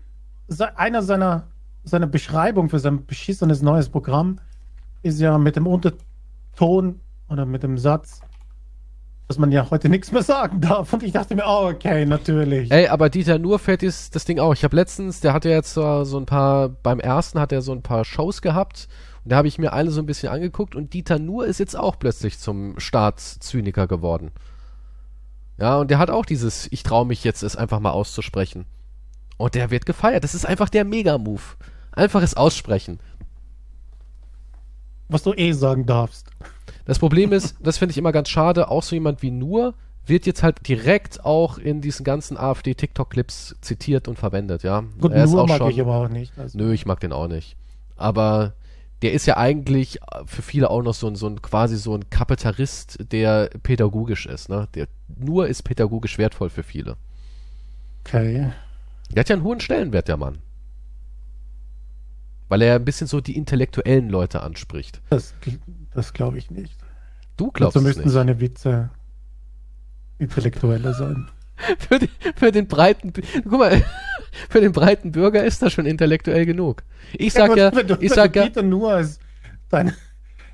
Einer seiner, seiner Beschreibung für sein beschissenes neues Programm ist ja mit dem Unterton oder mit dem Satz, dass man ja heute nichts mehr sagen darf. Und ich dachte mir, oh, okay, natürlich. Ey, aber Dieter Nur fährt dies, das Ding auch. Ich habe letztens, der hatte jetzt so, so ein paar, beim ersten hat er so ein paar Shows gehabt und da habe ich mir alle so ein bisschen angeguckt und Dieter Nur ist jetzt auch plötzlich zum Staatszyniker geworden. Ja, und der hat auch dieses, ich traue mich jetzt, es einfach mal auszusprechen. Und der wird gefeiert. Das ist einfach der Mega-Move. Einfaches Aussprechen. Was du eh sagen darfst. Das Problem ist, das finde ich immer ganz schade, auch so jemand wie Nur wird jetzt halt direkt auch in diesen ganzen AfD-TikTok-Clips zitiert und verwendet, ja. Gut, Er ist nur auch mag schon- ich aber auch nicht. Also, Nö, ich mag den auch nicht. Aber der ist ja eigentlich für viele auch noch so ein, so ein quasi so ein Kapitalist, der pädagogisch ist, ne? Der nur ist pädagogisch wertvoll für viele. okay. Der hat ja einen hohen Stellenwert, der Mann. Weil er ein bisschen so die intellektuellen Leute anspricht. Das, das glaube ich nicht. Du glaubst Dazu es müssten nicht. seine Witze intellektueller sein. (laughs) für, den, für den breiten. Guck mal, (laughs) Für den breiten Bürger ist das schon intellektuell genug. Ich sag ja, wenn du, ich sag ja, nur als deine,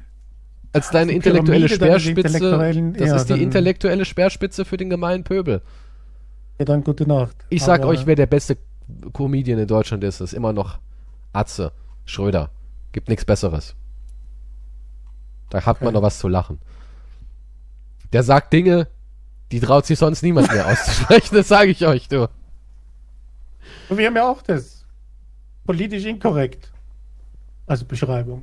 (laughs) als deine die intellektuelle Pyramide Speerspitze, das ja, ist die intellektuelle Speerspitze für den gemeinen Pöbel. ja, dann gute Nacht. Ich sag Aber euch, wer der beste Comedian in Deutschland ist, ist immer noch Atze, Schröder. Gibt nichts Besseres. Da hat man Okay. noch was zu lachen. Der sagt Dinge, die traut sich sonst niemand mehr auszusprechen, (laughs) das sage ich euch, du. Und wir haben ja auch das. Politisch inkorrekt. Als Beschreibung.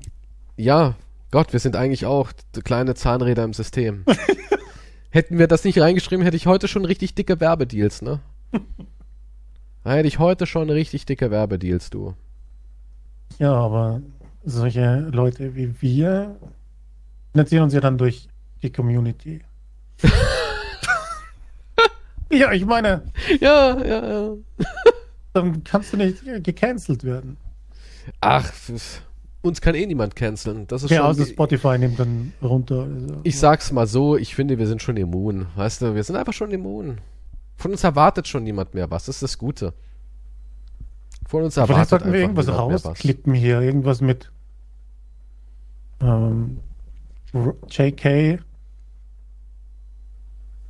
Ja, Gott, wir sind eigentlich auch kleine Zahnräder im System. (laughs) Hätten wir das nicht reingeschrieben, hätte ich heute schon richtig dicke Werbedeals, ne? (laughs) Da hätte ich heute schon richtig dicke Werbedeals, du. Ja, aber solche Leute wie wir finanzieren uns ja dann durch die Community. (laughs) ja, ich meine, Ja, ja, ja. (laughs) dann kannst du nicht gecancelt werden. Ach, uns kann eh niemand canceln. Das ist Ja, außer Spotify nimmt dann runter. Also, Ich sag's mal so, ich finde, wir sind schon immun. Weißt du, wir sind einfach schon immun. Von uns erwartet schon niemand mehr was. Das ist das Gute. Von uns erwartet Vielleicht sollten wir irgendwas rausklippen hier. Irgendwas mit ähm, JK.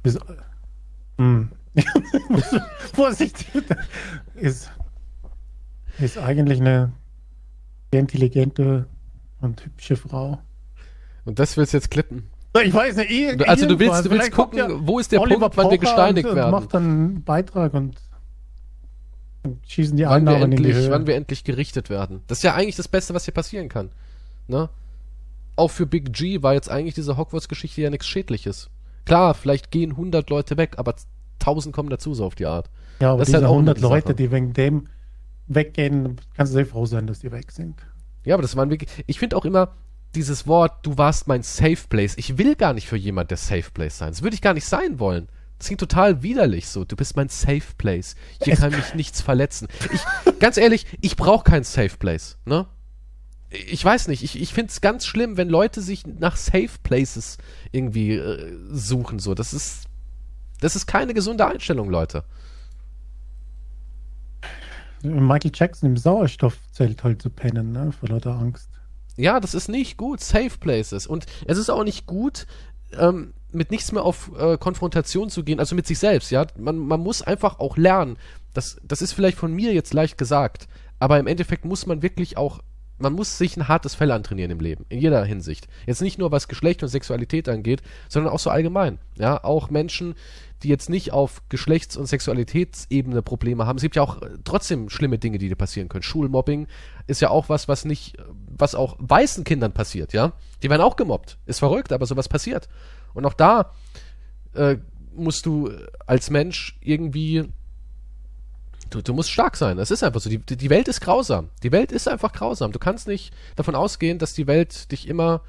Ist, hm. (laughs) Vorsicht. Ist, ist eigentlich eine sehr intelligente und hübsche Frau. Und das willst du jetzt klippen. Ich weiß nicht. Also du willst, du willst gucken, ja wo ist der Oliver Punkt, wann wir gesteinigt und, werden. Und macht dann einen Beitrag und schießen die wann wir, Einnahmen in die endlich, Höhe. wann wir endlich gerichtet werden. Das ist ja eigentlich das Beste, was hier passieren kann. Ne? Auch für Big G war jetzt eigentlich diese Hogwarts-Geschichte ja nichts Schädliches. Klar, vielleicht gehen 100 Leute weg, aber 1000 kommen dazu, so auf die Art. Ja, aber Das diese halt auch 100 eine Leute, Sache. die wegen dem weggehen, kannst du sehr froh sein, dass die weg sind. Ja, aber das waren wirklich. Ich finde auch immer dieses Wort, du warst mein Safe Place. Ich will gar nicht für jemand der Safe Place sein. Das würde ich gar nicht sein wollen. Das klingt total widerlich so. Du bist mein Safe Place. Hier kann mich nichts verletzen. Ich, ganz ehrlich, ich brauche kein Safe Place, ne? Ich weiß nicht, ich, ich finde es ganz schlimm, wenn Leute sich nach Safe Places irgendwie äh, suchen. So, das ist, das ist keine gesunde Einstellung, Leute. Michael Jackson im Sauerstoffzelt halt zu pennen, ne? Vor lauter Angst. Ja, das ist nicht gut. Safe Places. Und es ist auch nicht gut, ähm, mit nichts mehr auf äh, Konfrontation zu gehen, also mit sich selbst, ja. Man, man muss einfach auch lernen. Das, das ist vielleicht von mir jetzt leicht gesagt, aber im Endeffekt muss man wirklich auch, man muss sich ein hartes Fell antrainieren im Leben, in jeder Hinsicht. Jetzt nicht nur was Geschlecht und Sexualität angeht, sondern auch so allgemein. Ja, auch Menschen, die jetzt nicht auf Geschlechts- und Sexualitätsebene Probleme haben. Es gibt ja auch äh, trotzdem schlimme Dinge, die dir passieren können. Schulmobbing ist ja auch was, was nicht, was auch weißen Kindern passiert, ja. Die werden auch gemobbt. Ist verrückt, aber sowas passiert. Und auch da äh, musst du als Mensch irgendwie Du, du musst stark sein. Es ist einfach so. Die, die Welt ist grausam. Die Welt ist einfach grausam. Du kannst nicht davon ausgehen, dass die Welt dich immer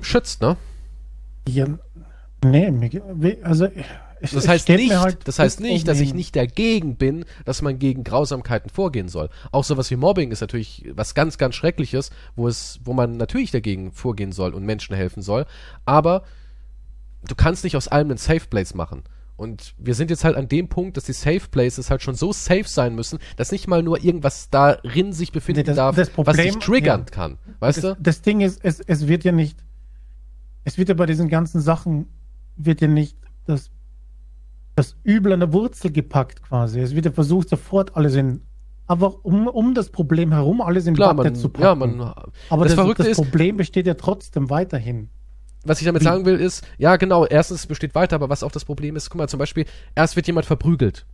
schützt, ne? Ja, nee, also es, Das heißt nicht, halt das heißt fest nicht, dass ich nicht dagegen bin, dass man gegen Grausamkeiten vorgehen soll. Auch sowas wie Mobbing ist natürlich was ganz, ganz Schreckliches, wo es, wo man natürlich dagegen vorgehen soll und Menschen helfen soll. Aber du kannst nicht aus allem einen Safe Place machen. Und wir sind jetzt halt an dem Punkt, dass die Safe Places halt schon so safe sein müssen, dass nicht mal nur irgendwas darin sich befinden Nee, das- darf, das was dich Problem- triggern ja. kann. Weißt das, du? das Ding ist, es, es wird ja nicht, es wird ja bei diesen ganzen Sachen, wird ja nicht das, das Übel an der Wurzel gepackt quasi. Es wird ja versucht, sofort alles in, aber um, um das Problem herum alles in Klar, Watte man, zu packen. ja, man, aber das das, Verrückte das ist- Problem besteht ja trotzdem weiterhin. was ich damit Wie? sagen will, ist, ja, genau, erstens es besteht weiter, aber was auch das Problem ist, guck mal, zum Beispiel, erst wird jemand verprügelt.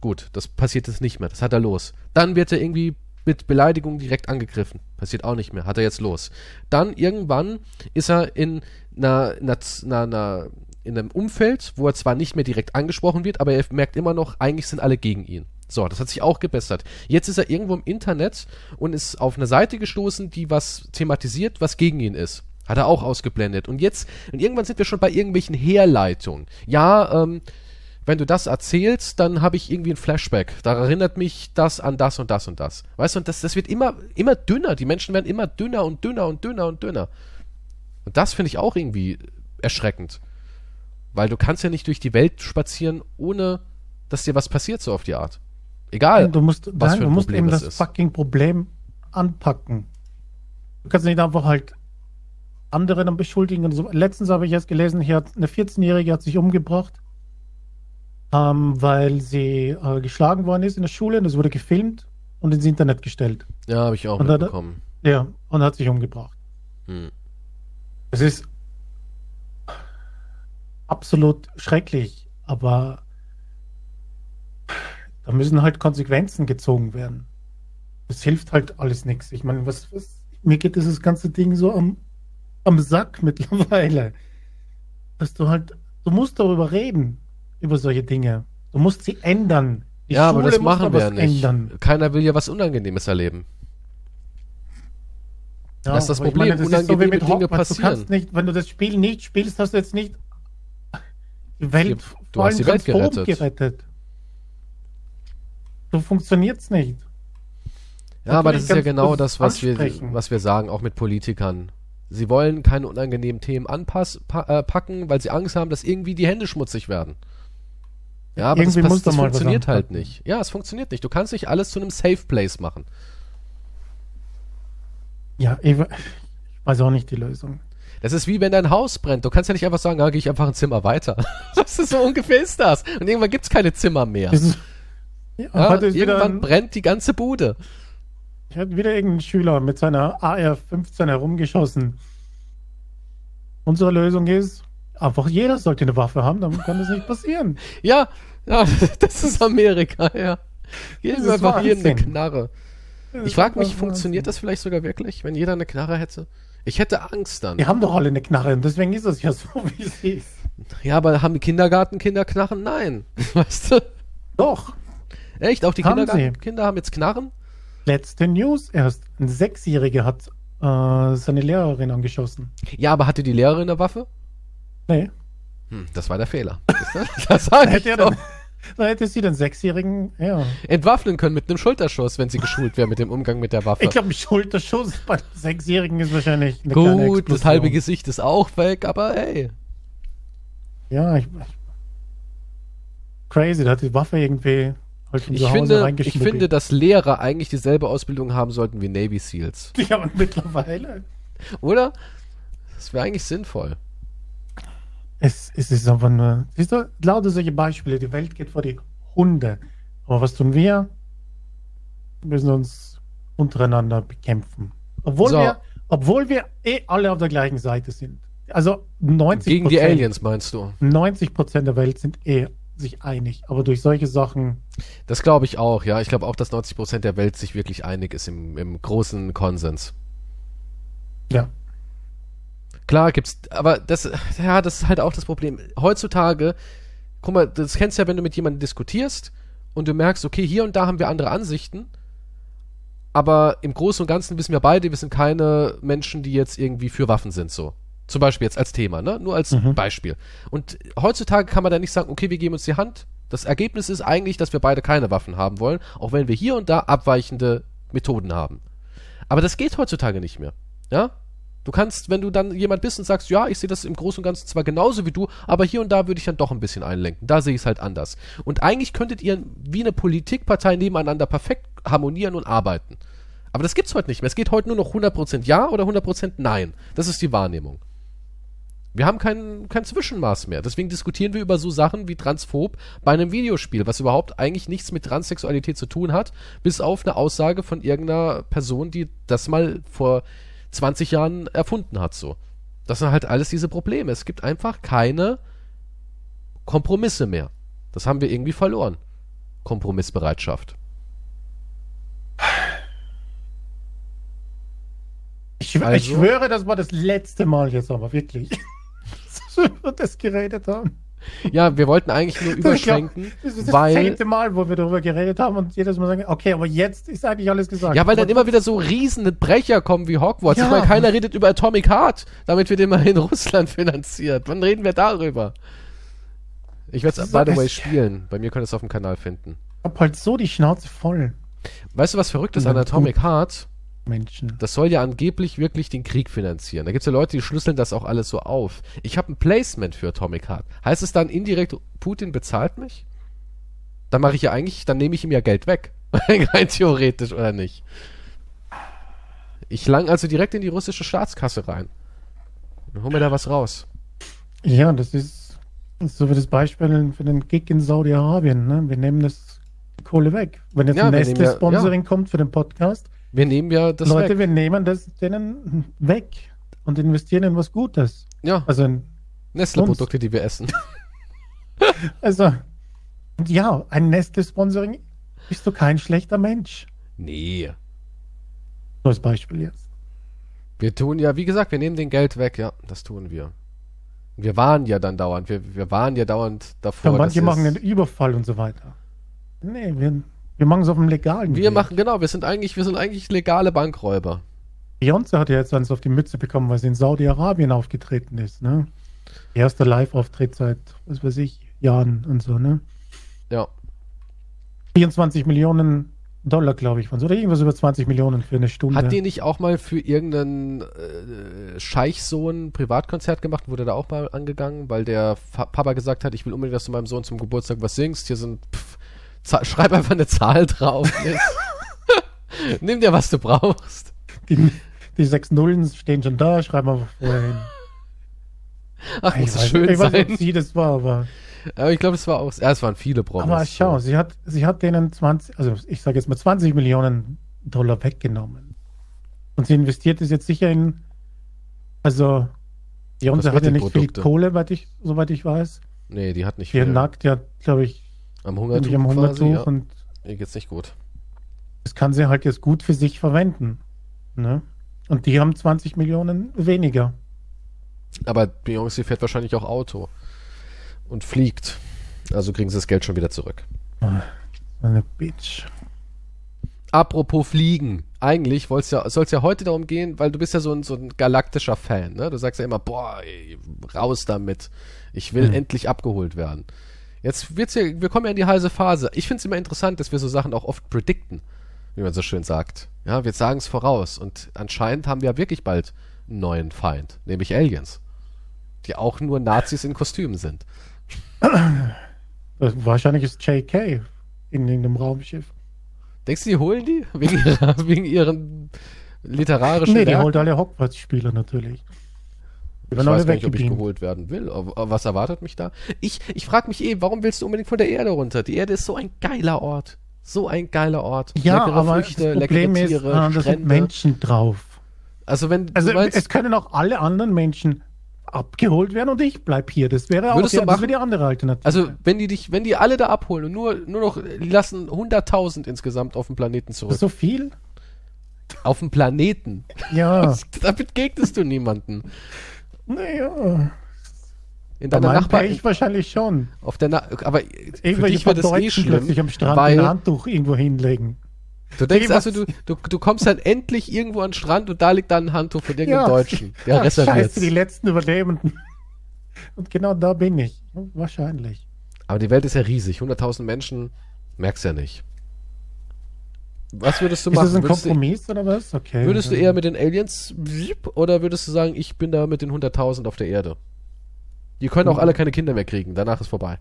Gut, das passiert jetzt nicht mehr, das hat er los. Dann wird er irgendwie mit Beleidigung direkt angegriffen. Passiert auch nicht mehr, hat er jetzt los. Dann irgendwann ist er in einer, einer, einer, einer in einem Umfeld, wo er zwar nicht mehr direkt angesprochen wird, aber er merkt immer noch, eigentlich sind alle gegen ihn. So, das hat sich auch gebessert. Jetzt ist er irgendwo im Internet und ist auf eine Seite gestoßen, die was thematisiert, was gegen ihn ist. Hat er auch ausgeblendet. Und jetzt, und irgendwann sind wir schon bei irgendwelchen Herleitungen. Ja, ähm, wenn du das erzählst, dann habe ich irgendwie ein Flashback. Da erinnert mich das an das und das und das. Weißt du, und das, das wird immer, immer dünner. Die Menschen werden immer dünner und dünner und dünner und dünner. Und das finde ich auch irgendwie erschreckend. Weil du kannst ja nicht durch die Welt spazieren, ohne dass dir was passiert, so auf die Art. Egal. Du musst, was nein, für ein du musst Problem eben das ist. fucking Problem anpacken. Du kannst nicht einfach halt andere dann beschuldigen. und So. Letztens habe ich erst gelesen, hier hat eine 14-Jährige hat sich umgebracht, ähm, weil sie äh, geschlagen worden ist in der Schule und es wurde gefilmt und ins Internet gestellt. Ja, habe ich auch Und mitbekommen. Ja, und hat sich umgebracht. Hm. Es ist absolut schrecklich, aber da müssen halt Konsequenzen gezogen werden. Es hilft halt alles nichts. Ich meine, was, was, mir geht dieses ganze Ding so am, am Sack (laughs) mittlerweile. Dass du halt, du musst darüber reden, über solche Dinge. Du musst sie ändern. Die ja, aber Schule das muss machen wir ja nicht. ändern. Keiner will ja was Unangenehmes erleben. Ja, Das ist das aber Problem. Meine, das ist so wie Unangenehme mit Dinge Hogwarts. Du passieren. kannst nicht, wenn du das Spiel nicht spielst, hast du jetzt nicht Welt, Du hast die Welt gerettet. gerettet. So funktioniert's nicht. Ja, aber das ist ja genau das das, was wir, was wir sagen, auch mit Politikern. Sie wollen keine unangenehmen Themen anpass, pa, äh, packen, weil sie Angst haben, dass irgendwie die Hände schmutzig werden. Ja, aber das, Irgendwie das mal was funktioniert halt anpacken. nicht. Ja, es funktioniert nicht. Du kannst nicht alles zu einem Safe Place machen. Ja, ich weiß auch nicht die Lösung. Das ist wie wenn dein Haus brennt. Du kannst ja nicht einfach sagen, ja, gehe ich einfach ein Zimmer weiter. (laughs) Das ist so ungefähr ist das. Und irgendwann gibt's keine Zimmer mehr. Ja, Ja, irgendwann ein, brennt die ganze Bude. ich hatte wieder irgendein Schüler mit seiner AR-15 herumgeschossen. Unsere Lösung ist, einfach jeder sollte eine Waffe haben, dann kann das nicht passieren. (laughs) Ja, ja, (laughs) das ist Amerika, ja. Wir ist einfach jedem eine. Knarre. Ich frage mich, funktioniert das vielleicht sogar wirklich, wenn jeder eine Knarre hätte? Ich hätte Angst dann. Die haben doch alle eine Knarre und deswegen ist es ja so, (laughs) wie es ist. Ja, aber haben die Kindergartenkinder Knarren? Nein. (laughs) Weißt du? Doch. Echt? Auch die Haben Kindergartenkinder haben jetzt Knarren? Letzte News erst. Ein Sechsjähriger hat äh, seine Lehrerin angeschossen. Ja, aber hatte die Lehrerin eine Waffe? Nee. Hm, das war der Fehler. (laughs) das sag ich er doch. (laughs) dann, hätte sie den Sechsjährigen, ja. Entwaffnen können mit einem Schulterschuss, wenn sie geschult wäre mit dem Umgang mit der Waffe. Ich glaube, ein Schulterschuss (laughs) bei einem Sechsjährigen ist wahrscheinlich eine Gut, das halbe Gesicht ist auch weg, aber ey. Ja, ich, crazy, da hat die Waffe irgendwie halt Ich finde, ich finde, dass Lehrer eigentlich dieselbe Ausbildung haben sollten wie Navy Seals. Ja, und mittlerweile. Oder? Das wäre eigentlich sinnvoll. Es, es ist einfach nur. Siehst du, lauter solche Beispiele. Die Welt geht vor die Hunde. Aber was tun wir? Wir müssen uns untereinander bekämpfen. Obwohl, So. wir, obwohl wir eh alle auf der gleichen Seite sind. Also 90 Gegen die Aliens, meinst du? 90 Prozent der Welt sind eh sich einig. Aber durch solche Sachen, Das glaube ich auch, ja. Ich glaube auch, dass 90% der Welt sich wirklich einig ist im, im großen Konsens. ja. Klar gibt's, aber das, ja, das ist halt auch das Problem. Heutzutage, guck mal, das kennst du ja, wenn du mit jemandem diskutierst und du merkst, okay, hier und da haben wir andere Ansichten, aber im Großen und Ganzen wissen wir beide, wir sind keine Menschen, die jetzt irgendwie für Waffen sind, so. Zum Beispiel jetzt als Thema, ne? Nur als Mhm. Beispiel. Und heutzutage kann man da nicht sagen, okay, wir geben uns die Hand. Das Ergebnis ist eigentlich, dass wir beide keine Waffen haben wollen, auch wenn wir hier und da abweichende Methoden haben. Aber das geht heutzutage nicht mehr. Ja? Du kannst, wenn du dann jemand bist und sagst, ja, ich sehe das im Großen und Ganzen zwar genauso wie du, aber hier und da würde ich dann doch ein bisschen einlenken. Da sehe ich es halt anders. Und eigentlich könntet ihr wie eine Politikpartei nebeneinander perfekt harmonieren und arbeiten. Aber das gibt's heute nicht mehr. Es geht heute nur noch 100% Ja oder 100% Nein. Das ist die Wahrnehmung. Wir haben kein, kein Zwischenmaß mehr. Deswegen diskutieren wir über so Sachen wie Transphob bei einem Videospiel, was überhaupt eigentlich nichts mit Transsexualität zu tun hat, bis auf eine Aussage von irgendeiner Person, die das mal vor 20 Jahren erfunden hat, so. Das sind halt alles diese Probleme. Es gibt einfach keine Kompromisse mehr. Das haben wir irgendwie verloren. Kompromissbereitschaft. Ich, Also? ich schwöre, das war das letzte Mal jetzt aber wirklich. (laughs) dass wir über das geredet haben. Ja, wir wollten eigentlich nur (laughs) überschwenken, Das ist das weil zehnte Mal, wo wir darüber geredet haben und jedes Mal sagen, okay, aber jetzt ist eigentlich alles gesagt. Ja, weil dann immer wieder so riesende Brecher kommen wie Hogwarts. Ja. Ich meine, keiner redet über Atomic Heart, damit wird immerhin Russland finanziert. Wann reden wir darüber? Ich werde es, by the way, spielen. Bei mir könnt ihr es auf dem Kanal finden. Ich hab halt so die Schnauze voll, Weißt du, was verrückt ist an Atomic Heart? Menschen. Das soll ja angeblich wirklich den Krieg finanzieren. Da gibt's ja Leute, die schlüsseln das auch alles so auf. Ich habe ein Placement für Atomic Heart. Heißt es dann indirekt, Putin bezahlt mich? Dann mache ich ja eigentlich, dann nehme ich ihm ja Geld weg. (laughs) Rein theoretisch, oder nicht? Ich lang also direkt in die russische Staatskasse rein. Dann hol mir da was raus. Ja, das ist so wie das Beispiel für den Gig in Saudi-Arabien. Ne? Wir nehmen das Kohle weg. Wenn jetzt Ja, ein ja- nächstes Sponsoring kommt für den Podcast, Wir nehmen ja das Leute, weg. wir nehmen das denen weg und investieren in was Gutes. Ja, Also, in, Nestle-Produkte, die wir essen. (laughs) also ja, ein Nestle-Sponsoring bist du kein schlechter Mensch. Nee. So als Beispiel jetzt. Wir tun ja, wie gesagt, wir nehmen den Geld weg, ja, das tun wir. Wir waren ja dann dauernd, wir, wir waren ja dauernd davor. Ja, manche machen einen Überfall und so weiter. Nee, wir, wir machen es auf dem legalen Wir Weg. machen, genau, wir sind eigentlich, wir sind eigentlich legale Bankräuber. Beyoncé hat ja jetzt eins auf die Mütze bekommen, weil sie in Saudi-Arabien aufgetreten ist, ne? Erster Live-Auftritt seit, was weiß ich, Jahren und so, ne? Ja. 24 Millionen Dollar, glaube ich, von so. Oder irgendwas über 20 Millionen für eine Stunde. Hat die nicht auch mal für irgendeinen äh, Scheichsohn ein Privatkonzert gemacht? Wurde da auch mal angegangen, weil der Papa gesagt hat, ich will unbedingt, dass du meinem Sohn zum Geburtstag was singst. Hier sind, pff, schreib einfach eine Zahl drauf. (laughs) Nimm dir, was du brauchst. die, die sechs Nullen stehen schon da, schreiben wir vorher hin. Ach, Ich muss weiß, schön ich weiß nicht, sein. ob sie das war, aber. Aber ich glaube, es war auch, ja, es waren viele Promis. Aber schau, sie hat, sie hat denen 20, also ich sage jetzt mal 20 Millionen Dollar weggenommen. Und sie investiert es jetzt sicher in, also, Beyoncé hat ja nicht viel Kosmetikprodukte. Kohle, soweit ich, soweit ich weiß. Nee, die hat nicht Die viel. nackt ja, glaube ich, Am Hungertuch, am quasi, Hungertuch ja. und Ihr geht's nicht gut. das kann sie halt jetzt gut für sich verwenden. Ne? Und die haben 20 Millionen weniger. Aber Beyoncé fährt wahrscheinlich auch Auto. Und fliegt. Also kriegen sie das Geld schon wieder zurück. Eine Bitch. Apropos Fliegen. Eigentlich soll es ja, ja heute darum gehen, weil du bist ja so ein, so ein galaktischer Fan. Ne? Du sagst ja immer, boah, ey, raus damit. Ich will Mhm. endlich abgeholt werden. Jetzt wird's ja, wir kommen ja in die heiße Phase. Ich finde es immer interessant, dass wir so Sachen auch oft predikten, wie man so schön sagt. Ja, wir sagen es voraus. Und anscheinend haben wir ja wirklich bald einen neuen Feind, nämlich Aliens. Die auch nur Nazis in Kostümen sind. Das, wahrscheinlich ist JK in, in dem Raumschiff. Denkst du, die holen die? Wegen, ihrer, wegen ihren literarischen Nee, die Werken? holt alle Hogwarts-Spieler natürlich. Ich weiß gar nicht, ob ich geholt werden will. Aber was erwartet mich da? Ich, ich frage mich eh, warum willst du unbedingt von der Erde runter? Die Erde ist so ein geiler Ort. So ein geiler Ort. Ja, leckere aber Früchte, das Problem leckere ist, Tiere, äh, da sind. Menschen drauf. Also wenn Also du meinst, es können auch alle anderen Menschen abgeholt werden und ich bleib hier. Das wäre auch die, das wäre die andere Alternative. also wenn die dich, wenn die alle da abholen und nur, nur noch, die lassen 100.000 insgesamt auf dem Planeten zurück. so viel? Auf dem Planeten. Ja. (laughs) Damit gegnest du niemanden. Naja. In deiner Nachbar, ich wahrscheinlich schon. auf der Na aber für dich wird es eh schlimm, am Strand weil ein Handtuch irgendwo hinlegen. Du denkst also, du, du, du kommst dann endlich irgendwo an den Strand und da liegt dann ein Handtuch von irgendeinem Ja. Deutschen. Der (laughs) Ach, reserviert. scheiße, die letzten Überlebenden. Und genau da bin ich. Wahrscheinlich. Aber die Welt ist ja riesig. 100.000 Menschen, merkst ja nicht. Was würdest du Ist machen? das ein würdest, du, Kompromiss oder was? Okay. würdest du eher mit den Aliens oder würdest du sagen, ich bin da mit den 100.000 auf der Erde? Die können auch Hm. alle keine Kinder mehr kriegen. Danach ist vorbei.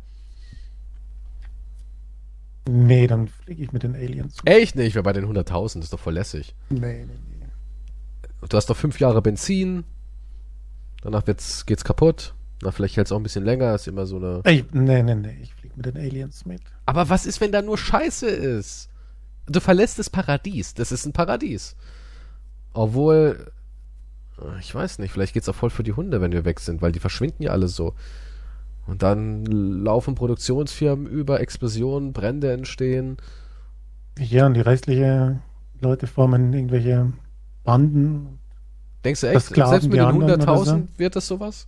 Nee, dann fliege ich mit den Aliens. Echt nicht, wer bei den 100.000 ist doch voll lässig. Nee, nee, nee. Du hast doch fünf Jahre Benzin. Danach wird's, geht's kaputt. Na, vielleicht hält's auch ein bisschen länger. Ist immer so eine. Ich, nee, nee, nee. Ich fliege mit den Aliens mit. Aber was ist, wenn da nur Scheiße ist? Du verlässt das Paradies. Das ist ein Paradies. Obwohl, ich weiß nicht, vielleicht geht's auch voll für die Hunde, wenn wir weg sind, weil die verschwinden ja alle so. Und dann laufen Produktionsfirmen über, Explosionen, Brände entstehen. Ja, und die restlichen Leute formen irgendwelche Banden. Denkst du echt, selbst mit den anderen oder 100.000 so? wird das sowas?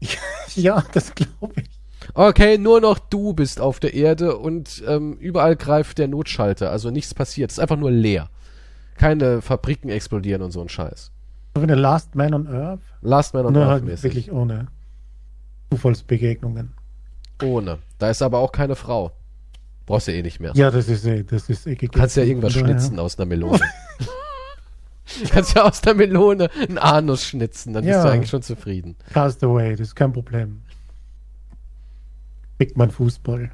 (laughs) Ja, das glaube ich. Okay, nur noch du bist auf der Erde und ähm, überall greift der Notschalter, also nichts passiert. Es ist einfach nur leer. Keine Fabriken explodieren und so ein Scheiß. So wie eine Last Man on Earth. Last Man on Nur Earth halt mäßig. wirklich ohne Zufallsbegegnungen. Ohne. Da ist aber auch keine Frau. Brauchst du eh nicht mehr. Ja, das ist eh, das ist eh Du kannst ja irgendwas schnitzen aus einer Melone. du kannst ja aus der Melone einen Anus schnitzen, dann bist Ja. du eigentlich schon zufrieden. Castaway, das ist kein Problem. Big Man Fußball.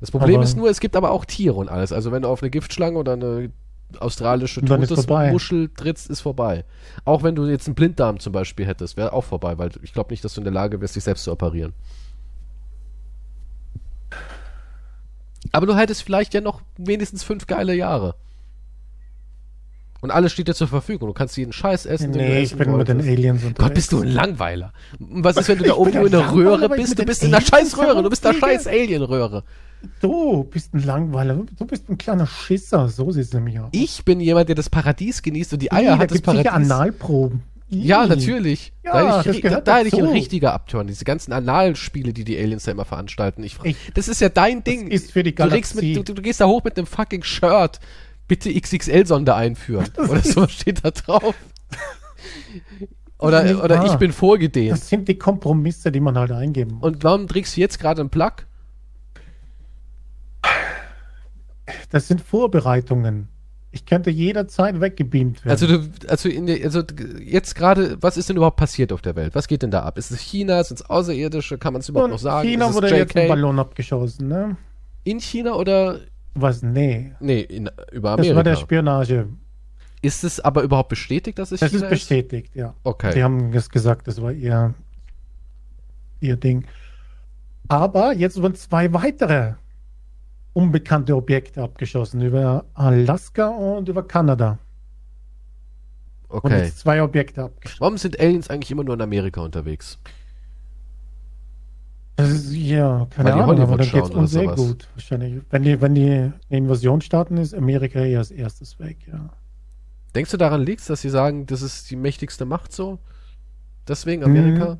Das Problem Aber- ist nur, es gibt aber auch Tiere und alles. Also wenn du auf eine Giftschlange oder eine australische. Todesmuschel trittst, ist vorbei. Auch wenn du jetzt einen Blinddarm zum Beispiel hättest, wäre auch vorbei, weil ich glaube nicht, dass du in der Lage wärst, dich selbst zu operieren. Aber du hättest vielleicht ja noch wenigstens fünf geile Jahre. Und alles steht dir zur Verfügung. Du kannst jeden Scheiß essen. du Nee, ich essen bin mit den wolltest. Aliens unterwegs. Gott, bist du ein Langweiler. Und Was ist, wenn du (laughs) da oben in der Röhre bist? Du bist in der scheiß Röhre. Du bist der scheiß Alien-Röhre. Du bist ein Langweiler. Du bist ein kleiner Schisser. So sieht es nämlich aus. Ich bin jemand, der das Paradies genießt und die Eier da hat das gibt's sicher Paradies. Analproben. Ja, natürlich. Ja, da hätte das ich, da, da hätte ich ein richtiger Abturn. Diese ganzen Analspiele, die die Aliens da immer veranstalten. Ich, Ich- das ist ja dein Ding. ist für die du, Galaxie. mit, du, du gehst da hoch mit einem fucking Shirt. Bitte XXL-Sonde einführen. (laughs) Oder so steht da drauf. Oder, oder wahr. ich bin vorgedehnt. Das sind die Kompromisse, die man halt eingeben muss. Und warum trägst du jetzt gerade einen Plug? Das sind Vorbereitungen. Ich könnte jederzeit weggebeamt werden. Also du, also der, also jetzt gerade, was ist denn überhaupt passiert auf der Welt? Was geht denn da ab? Ist es China? Sind es Außerirdische? Kann man es überhaupt Und noch sagen? China wurde jetzt ein JK? Ballon abgeschossen, ne? In China oder Was? Nee. nee, in, über Das war der Amerika? Spionage. Ist es aber überhaupt bestätigt, dass es Das China ist bestätigt, ja. Okay. Sie haben es gesagt, das war ihr, ihr Ding. Aber jetzt wurden zwei weitere unbekannte Objekte abgeschossen über Alaska und über Kanada. Und Okay. jetzt zwei Objekte abgeschossen. Warum sind Aliens eigentlich immer nur in Amerika unterwegs? Das ist, ja, keine Weil Ahnung, aber dann geht es uns sehr sowas. gut. Wahrscheinlich. Wenn die, wenn die eine Invasion starten, ist Amerika eher als erstes weg, ja. Denkst du daran liegt's, dass sie sagen, das ist die mächtigste Macht so? Deswegen. Amerika?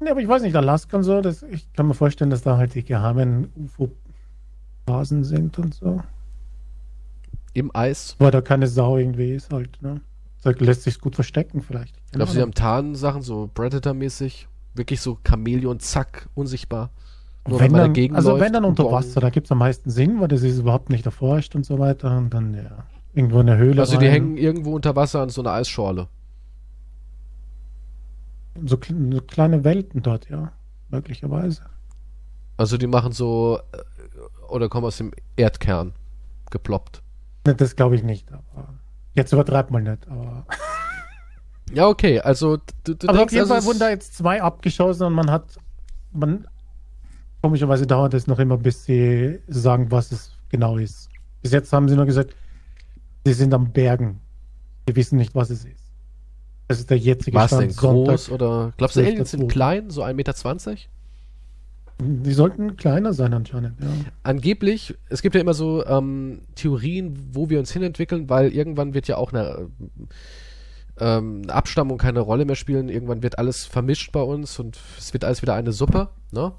Nee, aber ich weiß nicht, Alaska und so, das, ich kann mir vorstellen, dass da halt die geheimen UFO-Basen sind und so. Im Eis? Weil da keine Sau irgendwie ist halt, ne? Da lässt sich gut verstecken vielleicht. Glaubst du, sie haben Tarnsachen, so Predator-mäßig? Wirklich so Chamäleon, zack, unsichtbar? Nur wenn wenn man dann, dagegen also wenn dann unter Wasser, da gibt es am meisten Sinn, weil das ist überhaupt nicht erforscht und so weiter. Und dann ja, irgendwo in der Höhle. Also die rein. hängen irgendwo unter Wasser an so einer Eisschorle. so, so kleine Welten dort, ja. Möglicherweise. Also die machen so, äh, oder kommen aus dem Erdkern geploppt. Ne, Das glaube ich nicht, aber jetzt übertreibt man nicht. Aber, (laughs) Ja, okay, also du, du aber auf jeden also Fall es- wurden da jetzt zwei abgeschossen und man hat, man, komischerweise dauert es noch immer, bis sie sagen, was es genau ist. Bis jetzt haben sie nur gesagt, sie sind am Bergen. Sie wissen nicht, was es ist. Das ist der jetzige war es denn Sonntag. groß oder glaubst du, 12. Aliens sind klein, so 1,20 Meter? Die sollten kleiner sein anscheinend, ja. Angeblich, es gibt ja immer so ähm, Theorien, wo wir uns hinentwickeln, weil irgendwann wird ja auch eine ähm, Abstammung keine Rolle mehr spielen. Irgendwann wird alles vermischt bei uns und es wird alles wieder eine Suppe, ne?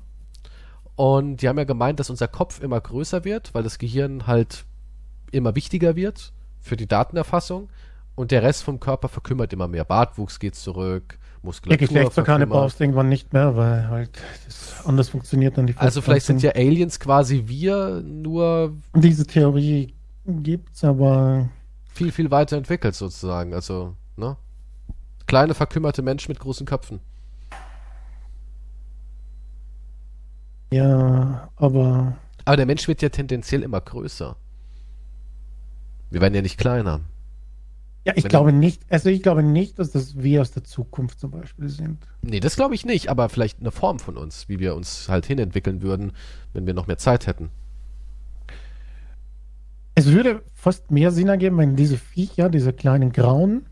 Und die haben ja gemeint, dass unser Kopf immer größer wird, weil das Gehirn halt immer wichtiger wird für die Datenerfassung und der Rest vom Körper verkümmert immer mehr. Bartwuchs geht zurück, Die Muskulatur Geschlechtsorgane verkümmert. brauchst du irgendwann nicht mehr, weil halt anders funktioniert dann die Also vielleicht sind Fortpflanzung. ja Aliens quasi wir, nur Diese Theorie gibt's, aber viel, viel weiter entwickelt sozusagen. Also, ne? Kleine verkümmerte Menschen mit großen Köpfen. ja, aber Aber der Mensch wird ja tendenziell immer größer. Wir werden ja nicht kleiner. ja, ich Wenn- glaube nicht, also ich glaube nicht, dass das wir aus der Zukunft zum Beispiel sind. Nee, das glaube ich nicht, aber vielleicht eine Form von uns, wie wir uns halt hinentwickeln würden, wenn wir noch mehr Zeit hätten. Es würde fast mehr Sinn ergeben, wenn diese Viecher, diese kleinen Grauen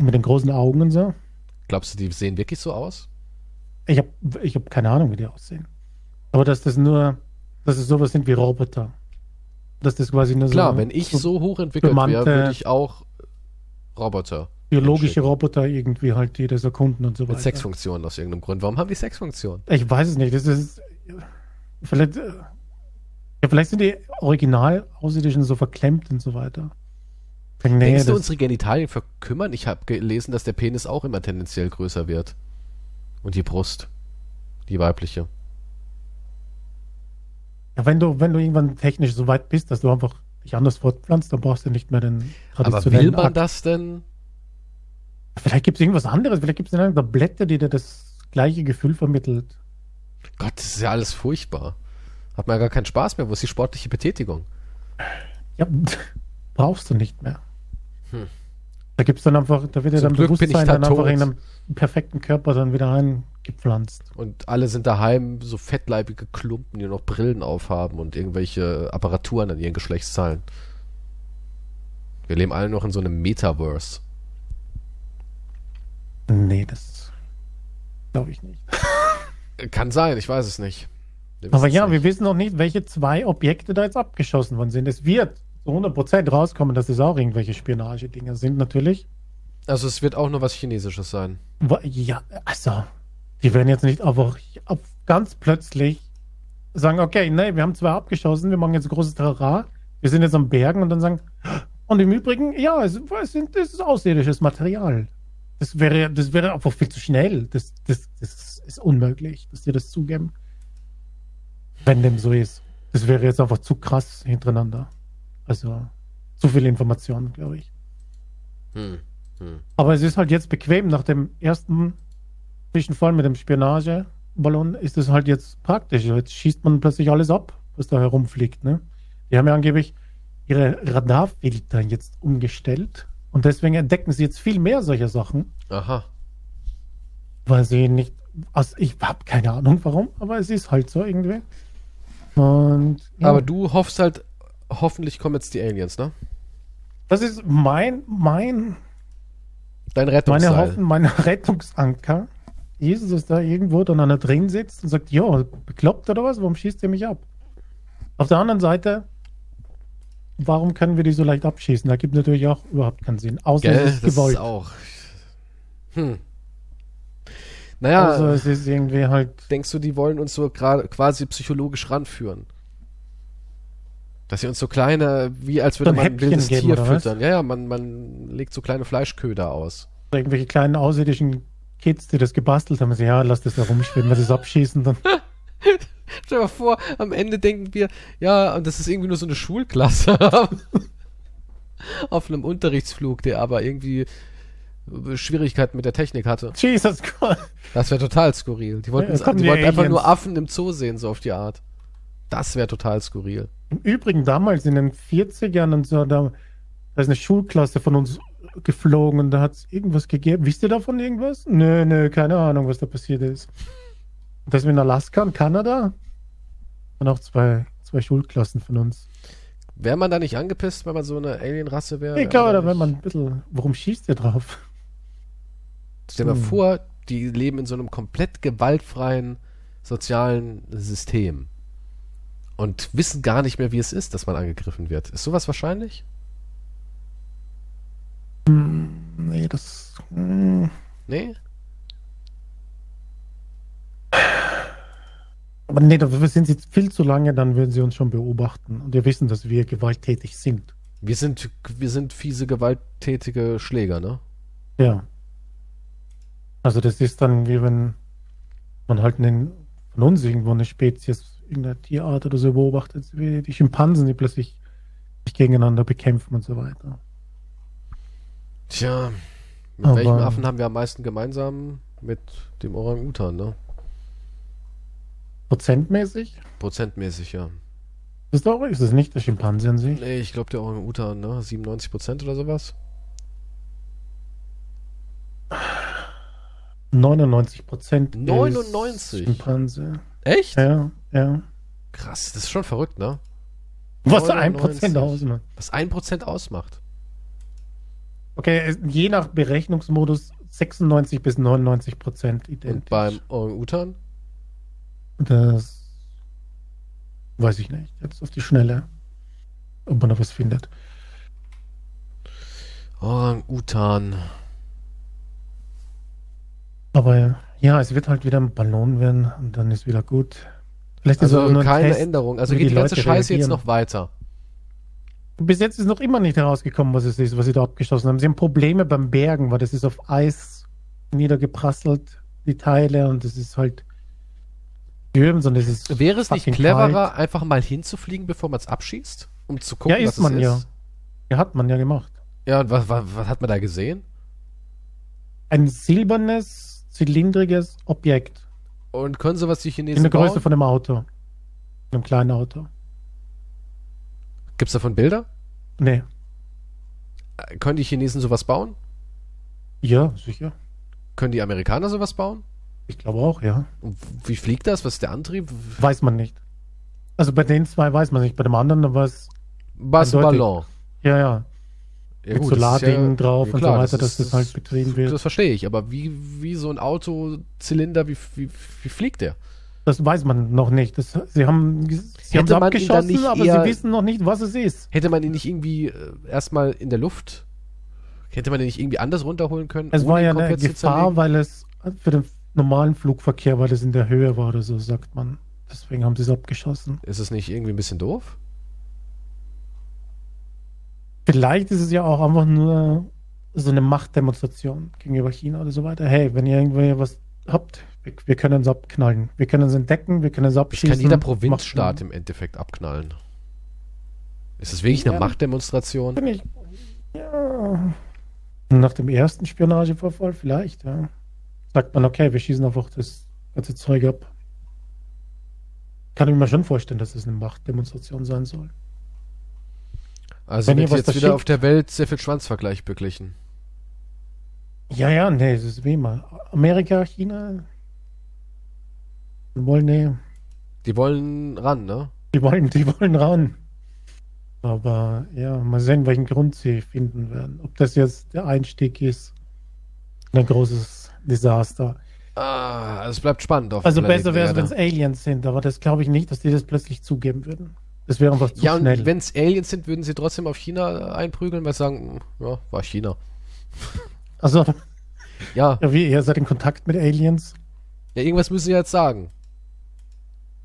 mit den großen Augen und so. Glaubst du, die sehen wirklich so aus? Ich habe ich hab keine Ahnung, wie die aussehen. Aber dass das nur, dass es sowas sind wie Roboter. Dass das quasi nur Klar, so, wenn ich so so hoch entwickelt wäre, würde ich auch Roboter biologische. Roboter irgendwie halt, die das erkunden und so mit weiter. Sexfunktionen aus irgendeinem Grund. Warum haben die Sexfunktionen? Ich weiß es nicht. Das ist vielleicht, ja, vielleicht sind die original Außerirdischen so verklemmt und so weiter. Nee, Denkst du, unsere Genitalien verkümmern? Ich habe gelesen, dass der Penis auch immer tendenziell größer wird. Und die Brust. Die weibliche. ja, wenn du, wenn du irgendwann technisch so weit bist, dass du einfach dich anders fortpflanzt, dann brauchst du nicht mehr den Aber traditionellen will man Akt. das denn? Vielleicht gibt es irgendwas anderes. Vielleicht gibt es eine Tablette, die dir das gleiche Gefühl vermittelt. Gott, das ist ja alles furchtbar. Hat man ja gar keinen Spaß mehr. Wo ist die sportliche Betätigung? Ja, (laughs) brauchst du nicht mehr. Hm. Da gibt's dann einfach, da wird ja dann Glück bin ich Bewusstsein da dann einfach in einem perfekten Körper dann wieder reingepflanzt. Und alle sind daheim so fettleibige Klumpen, die noch Brillen aufhaben und irgendwelche Apparaturen an ihren Geschlechtszahlen. Wir leben alle noch in so einem Metaverse. Nee, das glaube ich nicht. (laughs) Kann sein, ich weiß es nicht. Aber ja, nicht. wir wissen noch nicht, welche zwei Objekte da jetzt abgeschossen worden sind. Es wird zu 100% rauskommen, dass es auch irgendwelche Spionagedinger sind, natürlich. Also es wird auch nur was Chinesisches sein. Ja, also, die werden jetzt nicht einfach ganz plötzlich sagen, okay, nee, wir haben zwei abgeschossen, wir machen jetzt ein großes Trara, wir sind jetzt am Bergen und dann sagen, und im Übrigen, ja, es, es, sind, es ist außerirdisches Material. Das wäre, das wäre einfach viel zu schnell. Das, das, das ist unmöglich, dass die das zugeben. Wenn dem so ist. Das wäre jetzt einfach zu krass hintereinander. Also, zu viel Information, glaube ich. Hm. Hm. Aber es ist halt jetzt bequem. Nach dem ersten Zwischenfall mit dem Spionageballon ist es halt jetzt praktisch. Jetzt schießt man plötzlich alles ab, was da herumfliegt. Ne? Die haben ja angeblich ihre Radarfilter jetzt umgestellt. Und deswegen entdecken sie jetzt viel mehr solcher Sachen, Aha. weil sie nicht. Also ich habe keine Ahnung warum, aber es ist halt so irgendwie. Und ja, Aber du hoffst halt, hoffentlich kommen jetzt die Aliens, ne? das ist mein, mein Dein Meine Rettungsseil. Hoffnung, mein (laughs) Rettungsanker ist, dass da irgendwo dann einer drin sitzt und sagt, ja, bekloppt oder was? Warum schießt ihr mich ab? Auf der anderen Seite, warum können wir die so leicht abschießen? Da gibt natürlich auch überhaupt keinen Sinn. Außer Gell, es ist das gewollt. ist auch. Hm. Naja, Außer es ist irgendwie halt. denkst du, die wollen uns so gerade quasi psychologisch ranführen? Dass sie uns so kleine, wie als würde So ein man ein wildes geben, Tier füttern. Ja, ja, man, man legt so kleine Fleischköder aus. Irgendwelche kleinen außerirdischen Kids, die das gebastelt haben, so, ja, lass das da rumschwimmen, wenn sie es abschießen, dann. (laughs) Stell dir mal vor, am Ende denken wir, ja, und das ist irgendwie nur so eine Schulklasse. (laughs) Auf einem Unterrichtsflug, der aber irgendwie Schwierigkeiten mit der Technik hatte. Jesus Gott. Das wäre total skurril. Die wollten, Ja, die die wollten einfach nur Affen im Zoo sehen, so auf die Art. Das wäre total skurril. Im Übrigen damals in den 40ern und so, da, da ist eine Schulklasse von uns geflogen und da hat es irgendwas gegeben. Wisst ihr davon irgendwas? Nö, nö, keine Ahnung, was da passiert ist. Und das in Alaska und Kanada. Und auch zwei, zwei Schulklassen von uns. Wäre man da nicht angepisst, wenn man so eine Alienrasse wäre? ich glaube, Wär da man wenn man ein bisschen, warum schießt ihr drauf? Stell dir mal Hm. vor, die leben in so einem komplett gewaltfreien sozialen System. Und wissen gar nicht mehr, wie es ist, dass man angegriffen wird. Ist sowas wahrscheinlich? Nee, das. hm. Nee? Aber nee, dafür sind sie viel zu lange, dann würden sie uns schon beobachten. Und wir wissen, dass wir gewalttätig sind. Wir sind, wir sind fiese, gewalttätige Schläger, ne? Ja. Also das ist dann wie wenn man halt einen, von uns irgendwo eine Spezies, irgendeine Tierart oder so beobachtet, wie die Schimpansen, die plötzlich sich gegeneinander bekämpfen und so weiter. Tja, mit Aber- welchem Affen haben wir am meisten gemeinsam? Mit dem Orang-Utan, ne? Prozentmäßig? Prozentmäßig, ja. Das ist doch, ist das nicht der Schimpanse an sich? Nee, ich glaube der Orang-Utan, ne? 97 Prozent oder sowas? 99 Prozent. 99? Schimpanse. Echt? Ja, ja. Krass, das ist schon verrückt, ne? Was ein 99. Prozent ausmacht. Was ein Prozent ausmacht. Okay, je nach Berechnungsmodus 96 bis 99 Prozent identisch. Und beim Orang-Utan? Das weiß ich nicht. Jetzt auf die Schnelle. Ob man da was findet. Orang-Utan. Aber ja, es wird halt wieder ein Ballon werden und dann ist wieder gut. Vielleicht ist es Also nur ein keine Test. Änderung. Also geht die ganze Leute Scheiße jetzt reagieren. noch weiter. Bis jetzt ist noch immer nicht herausgekommen, was es ist, was sie da abgeschossen haben. Sie haben Probleme beim Bergen, weil das ist auf Eis niedergeprasselt, die Teile, und das ist halt Stürms und es ist. Wäre es nicht cleverer, kalt. einfach mal hinzufliegen, bevor man es abschießt? Um zu gucken, Ja, was ist es man ist? ja. Ja, hat man ja gemacht. Ja, und was, was, was hat man da gesehen? Ein silbernes, zylindriges Objekt. Und können sie was die In Chinesen der Größe bauen? von einem Auto. In einem kleinen Auto. Gibt's davon Bilder? Nee. Äh, Können die Chinesen sowas bauen? Ja, sicher. Können die Amerikaner sowas bauen? Ich glaube auch, ja. Und wie fliegt das? Was ist der Antrieb? Weiß man nicht. Also bei den zwei weiß man nicht. Bei dem anderen, war es, Eindeutig. Ballon? ja, ja, Ja, mit das Solardingen ja- drauf ja, und klar, so weiter, dass das halt betrieben wird. Das verstehe ich, aber wie, wie so ein Autozylinder, wie, wie, wie fliegt der? Das weiß man noch nicht. Das, sie haben sie haben Hätte ihn dann abgeschossen, aber eher- sie wissen noch nicht, was es ist. Hätte man ihn nicht irgendwie äh, erstmal in der Luft, hätte man den nicht irgendwie anders runterholen können? Es war ihn ja eine Gefahr, weil es für den normalen Flugverkehr, weil es in der Höhe war oder so, sagt man. Deswegen haben sie es abgeschossen. Ist es nicht irgendwie ein bisschen doof? Vielleicht ist es ja auch einfach nur so eine Machtdemonstration gegenüber China oder so weiter. Hey, wenn ihr irgendwie was habt, wir, wir können es abknallen. Wir können es entdecken, wir können es Das abschießen. kann jeder Provinzstaat im Endeffekt abknallen. Ist es wirklich eine Ja. Machtdemonstration? Bin ich, ja. Nach dem ersten Spionagevorfall vielleicht, ja. Sagt man, okay, wir schießen einfach das ganze Zeug ab. Kann ich mir schon vorstellen, dass es eine Machtdemonstration sein soll. Also Wenn ihr wird was jetzt wieder schickt- auf der Welt sehr viel Schwanzvergleich beglichen. Ja, ja, nee, es ist wie immer. Amerika, China wollen, nee, Die wollen ran, ne? die wollen, die wollen ran. Aber ja, mal sehen, welchen Grund sie finden werden. Ob das jetzt der Einstieg ist in ein großes Desaster. Ah, es bleibt spannend Also besser wäre es, wenn es Aliens sind, aber das glaube ich nicht, dass die das plötzlich zugeben würden. Das wäre einfach zu Ja, und schnell. wenn es Aliens sind, würden sie trotzdem auf China einprügeln, weil sie sagen, ja, war China. (laughs) also, Ja, ja, wie, ihr seid in Kontakt mit Aliens? ja irgendwas müssen sie jetzt sagen.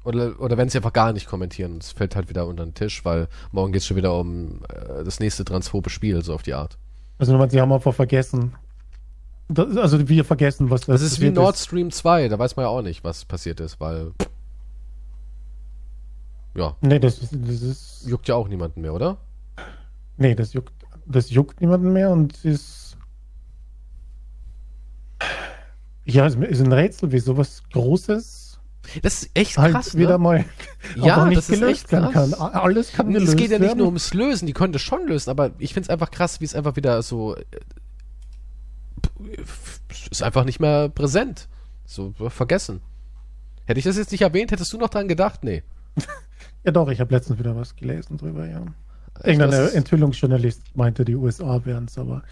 Oder, oder wenn sie einfach gar nicht kommentieren, es fällt halt wieder unter den Tisch, weil morgen geht es schon wieder um äh, das nächste transphobe Spiel, so auf die Art. Also, sie haben einfach vergessen. Das, also, wir vergessen, was Das ist wie passiert Nord Stream 2, da weiß man ja auch nicht, was passiert ist, weil. Ja, Nee, das, ist- das ist. juckt ja auch niemanden mehr, oder? Nee, das juckt, das juckt niemanden mehr und ist. Ja, es ist ein Rätsel, wie sowas Großes Das ist echt halt krass, wieder ne? mal Ja, nicht das ist echt werden krass. kann. Alles kann gelöst Es geht ja nicht werden. nur ums Lösen, die das schon lösen, aber ich finde es einfach krass, wie es einfach wieder so. äh, Ist einfach nicht mehr präsent. So vergessen. Hätte ich das jetzt nicht erwähnt, hättest du noch dran gedacht? Nee. (laughs) Ja, doch, ich habe letztens wieder was gelesen drüber, ja. Irgendein Enthüllungsjournalist meinte, die USA wären es, aber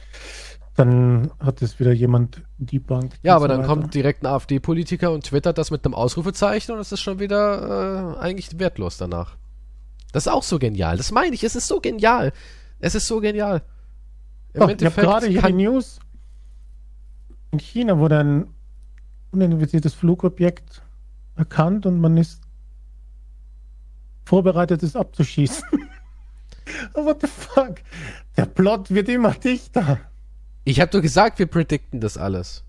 dann hat es wieder jemand debunked. Ja, und aber so dann weiter. kommt direkt ein AfD-Politiker und twittert das mit einem Ausrufezeichen und es ist schon wieder äh, eigentlich wertlos danach. Das ist auch so genial. Das meine ich, es ist so genial. Es ist so genial. Im Oh, ich habe gerade hier die News. In China wurde ein unidentifiziertes Flugobjekt erkannt und man ist vorbereitet, es abzuschießen. (laughs) Oh, What the fuck? Der Plot wird immer dichter. Ich habe doch gesagt, wir predikten das alles.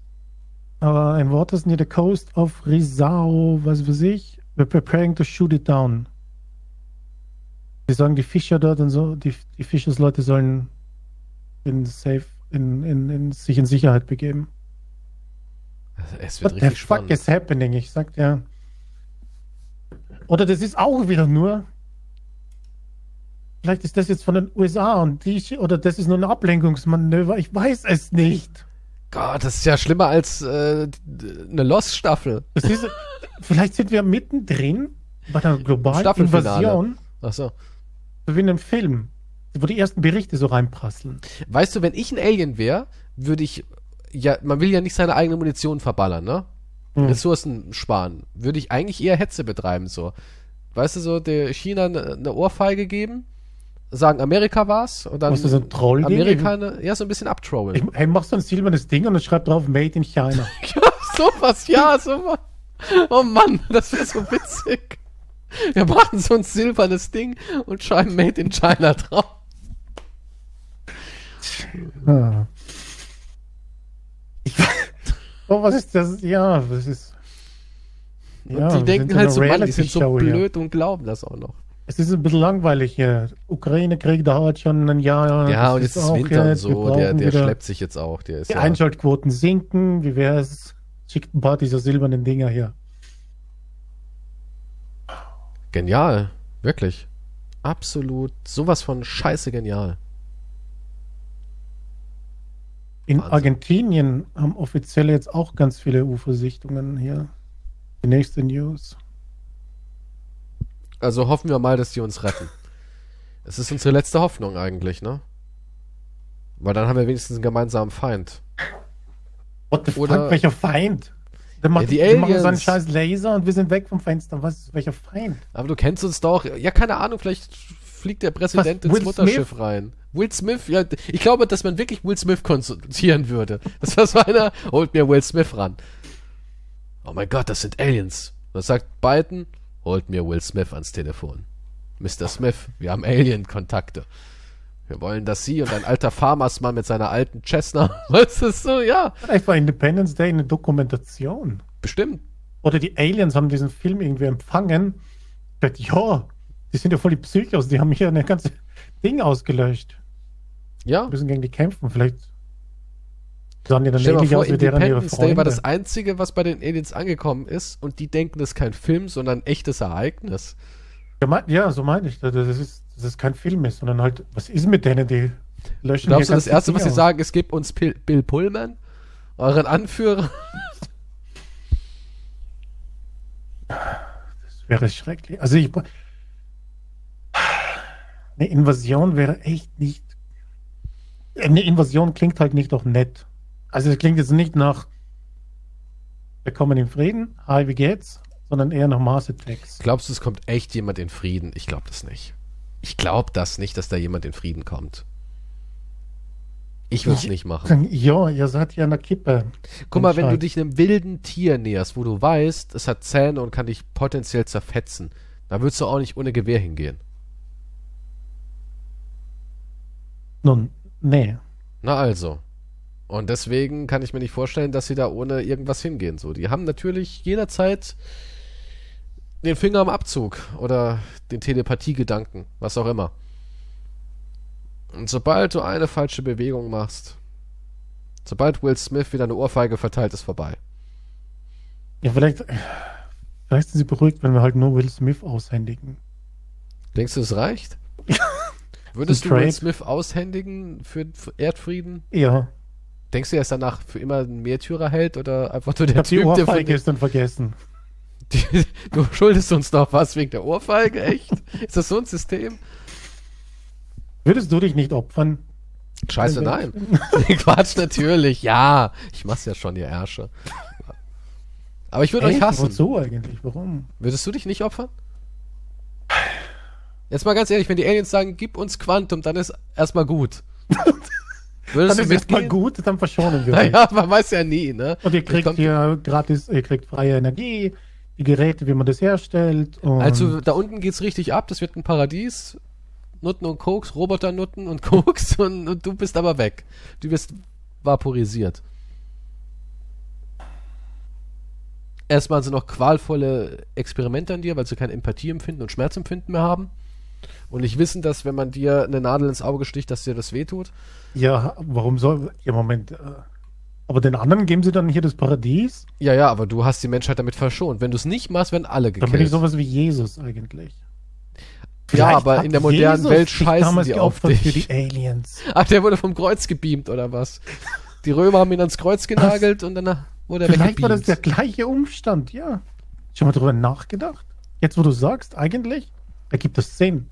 Aber ein Wort ist near the coast of Rizao, was weiß ich. We're preparing to shoot it down. Die sagen die Fischer dort und so, die, die Fischersleute sollen in safe, in, in, in, sich in Sicherheit begeben. Es wird What the richtig fuck spannend. is happening? Ich sag ja. Oder das ist auch wieder nur. Vielleicht ist das jetzt von den USA und die, oder das ist nur ein Ablenkungsmanöver. Ich weiß es nicht. Gott, das ist ja schlimmer als äh, eine Lost-Staffel. Vielleicht sind wir mittendrin bei der globalen. Invasion, Achso. so wie in einem Film, wo die ersten Berichte so reinprasseln. Weißt du, wenn ich ein Alien wäre, würde ich. Ja, man will ja nicht seine eigene Munition verballern, ne? Hm. Ressourcen sparen. Würde ich eigentlich eher Hetze betreiben, so. Weißt du, so der China eine ne Ohrfeige geben, sagen, Amerika war's und dann Was ist das, ein Troll? Amerika, ne, ja, so ein bisschen abtrollen. Ich, hey, machst du ein silbernes Ding und dann schreibt drauf Made in China. (laughs) Ja, sowas, ja, sowas. Oh Mann, das wäre so witzig. Wir machen so ein silbernes Ding und schreiben Made in China drauf. Ah. Ich, oh, was ist das? Ja, das ist. Und Ja, die wir denken halt so so, Mann, die sind so Reality-Show hier. blöd und glauben das auch noch. Es ist ein bisschen langweilig hier. Ukraine-Krieg dauert schon ein Jahr. Ja, und jetzt ist Winter und jetzt. So, der, der schleppt sich jetzt auch. Die ja, Einschaltquoten sinken. Wie wäre es? Schickt ein paar dieser silbernen Dinger hier. Genial. Wirklich. Absolut. Sowas von scheiße genial. In Wahnsinn. Argentinien haben offiziell jetzt auch ganz viele UFO-Sichtungen hier. Die nächste News. Also hoffen wir mal, dass die uns retten. (laughs) Es ist unsere letzte Hoffnung eigentlich, ne? Weil dann haben wir wenigstens einen gemeinsamen Feind. What the Oder- fuck, welcher Feind? Dann machen, die die machen so einen Aliens. scheiß Laser und wir sind weg vom Fenster. Was, welcher Feind? Aber du kennst uns doch. Ja, keine Ahnung, vielleicht fliegt der Präsident Was, ins Will Mutterschiff rein. Will Smith, ja, ich glaube, dass man wirklich Will Smith konsultieren würde. Das war so einer, holt mir Will Smith ran. Oh mein Gott, das sind Aliens. Was sagt Biden? Holt mir Will Smith ans Telefon. Mr. Smith, wir haben Alien-Kontakte. Wir wollen, dass Sie und ein alter Farmersmann mit seiner alten Cessna, (laughs) was ist so, ja, Vielleicht war Independence Day eine Dokumentation. bestimmt. Oder die Aliens haben diesen Film irgendwie empfangen. Ja, die sind ja voll die Psychos, die haben hier eine ganze Ding ausgelöscht. Ja, Wir müssen gegen die kämpfen. Vielleicht sahen die dann Stell ähnlich vor, aus wie deren ihre Independence Day war Freunde. das einzige, was bei den Aliens angekommen ist und die denken, das ist kein Film, sondern ein echtes Ereignis. Ja, so meine ich. Das ist, das ist kein Film ist, sondern halt, was ist mit denen, die löschen Glaubst du, das Erste, was sie sagen, es gibt uns Pil Bill Pullman, euren Anführer? Das wäre schrecklich. Also ich. Eine Invasion wäre echt nicht. Eine Invasion klingt halt nicht auch nett. Also es klingt jetzt nicht nach wir kommen in Frieden, hi, wie geht's? Sondern eher nach Mars Attacks. Glaubst du, es kommt echt jemand in Frieden? Ich glaube das nicht. Ich glaube das nicht, dass da jemand in Frieden kommt. Ich würde es Ich- nicht machen. Ja, ihr seid ja an der Kippe. Guck mal, wenn du dich einem wilden Tier näherst, wo du weißt, es hat Zähne und kann dich potenziell zerfetzen, da würdest du auch nicht ohne Gewehr hingehen. Nun, nee. Na also. Und deswegen kann ich mir nicht vorstellen, dass sie da ohne irgendwas hingehen. So, die haben natürlich jederzeit den Finger am Abzug oder den Telepathiegedanken, was auch immer. Und sobald du eine falsche Bewegung machst, sobald Will Smith wieder eine Ohrfeige verteilt, ist vorbei. Ja, vielleicht, vielleicht sind sie beruhigt, wenn wir halt nur Will Smith aushändigen. Denkst du, es reicht? (laughs) Würdest du Trade. Will Smith aushändigen für Erdfrieden? Ja, Denkst du, er ist danach für immer ein Märtyrerheld oder einfach nur der ich hab die Typ, der von Ohrfeige ist dann vergessen. (laughs) Die, du schuldest uns noch was wegen der Ohrfeige, echt? Ist das so ein System? Würdest du dich nicht opfern? Scheiße, nein. (laughs) (laughs) Quatsch, natürlich. Ja, ich mach's ja schon, ihr Ärsche. Aber ich würde euch hassen. Wozu eigentlich? Warum? Würdest du dich nicht opfern? Jetzt mal ganz ehrlich, wenn die Aliens sagen, gib uns Quantum, dann ist erstmal gut. (laughs) Würdest Dann ist erstmal gut, dann verschonen wir. (laughs) Naja, man weiß ja nie, ne? Und ihr kriegt hier gratis, ihr kriegt freie Energie, die Geräte, wie man das herstellt. Also da unten geht's richtig ab, das wird ein Paradies. Nutten und Koks, Roboternutten und (laughs) Koks und, und du bist aber weg. Du wirst vaporisiert. Erstmal sind noch qualvolle Experimente an dir, weil sie kein Empathieempfinden und Schmerzempfinden mehr haben. Und nicht wissen, dass wenn man dir eine Nadel ins Auge sticht, dass dir das wehtut. ja, warum soll. Ja, Moment. äh, Aber den anderen geben sie dann hier das Paradies? Ja, ja, aber du hast die Menschheit damit verschont. Wenn du es nicht machst, werden alle Dann bin ich gekillt. sowas wie Jesus eigentlich. Ja, Vielleicht aber hat in der modernen Jesus Welt scheißen die auf dich. für die Aliens. (laughs) Ach, der wurde vom Kreuz gebeamt, oder was? Die Römer haben ihn ans Kreuz genagelt und dann wurde er Vielleicht war das der gleiche Umstand, ja. Schon mal drüber nachgedacht? Jetzt, wo du sagst, eigentlich ergibt das Sinn.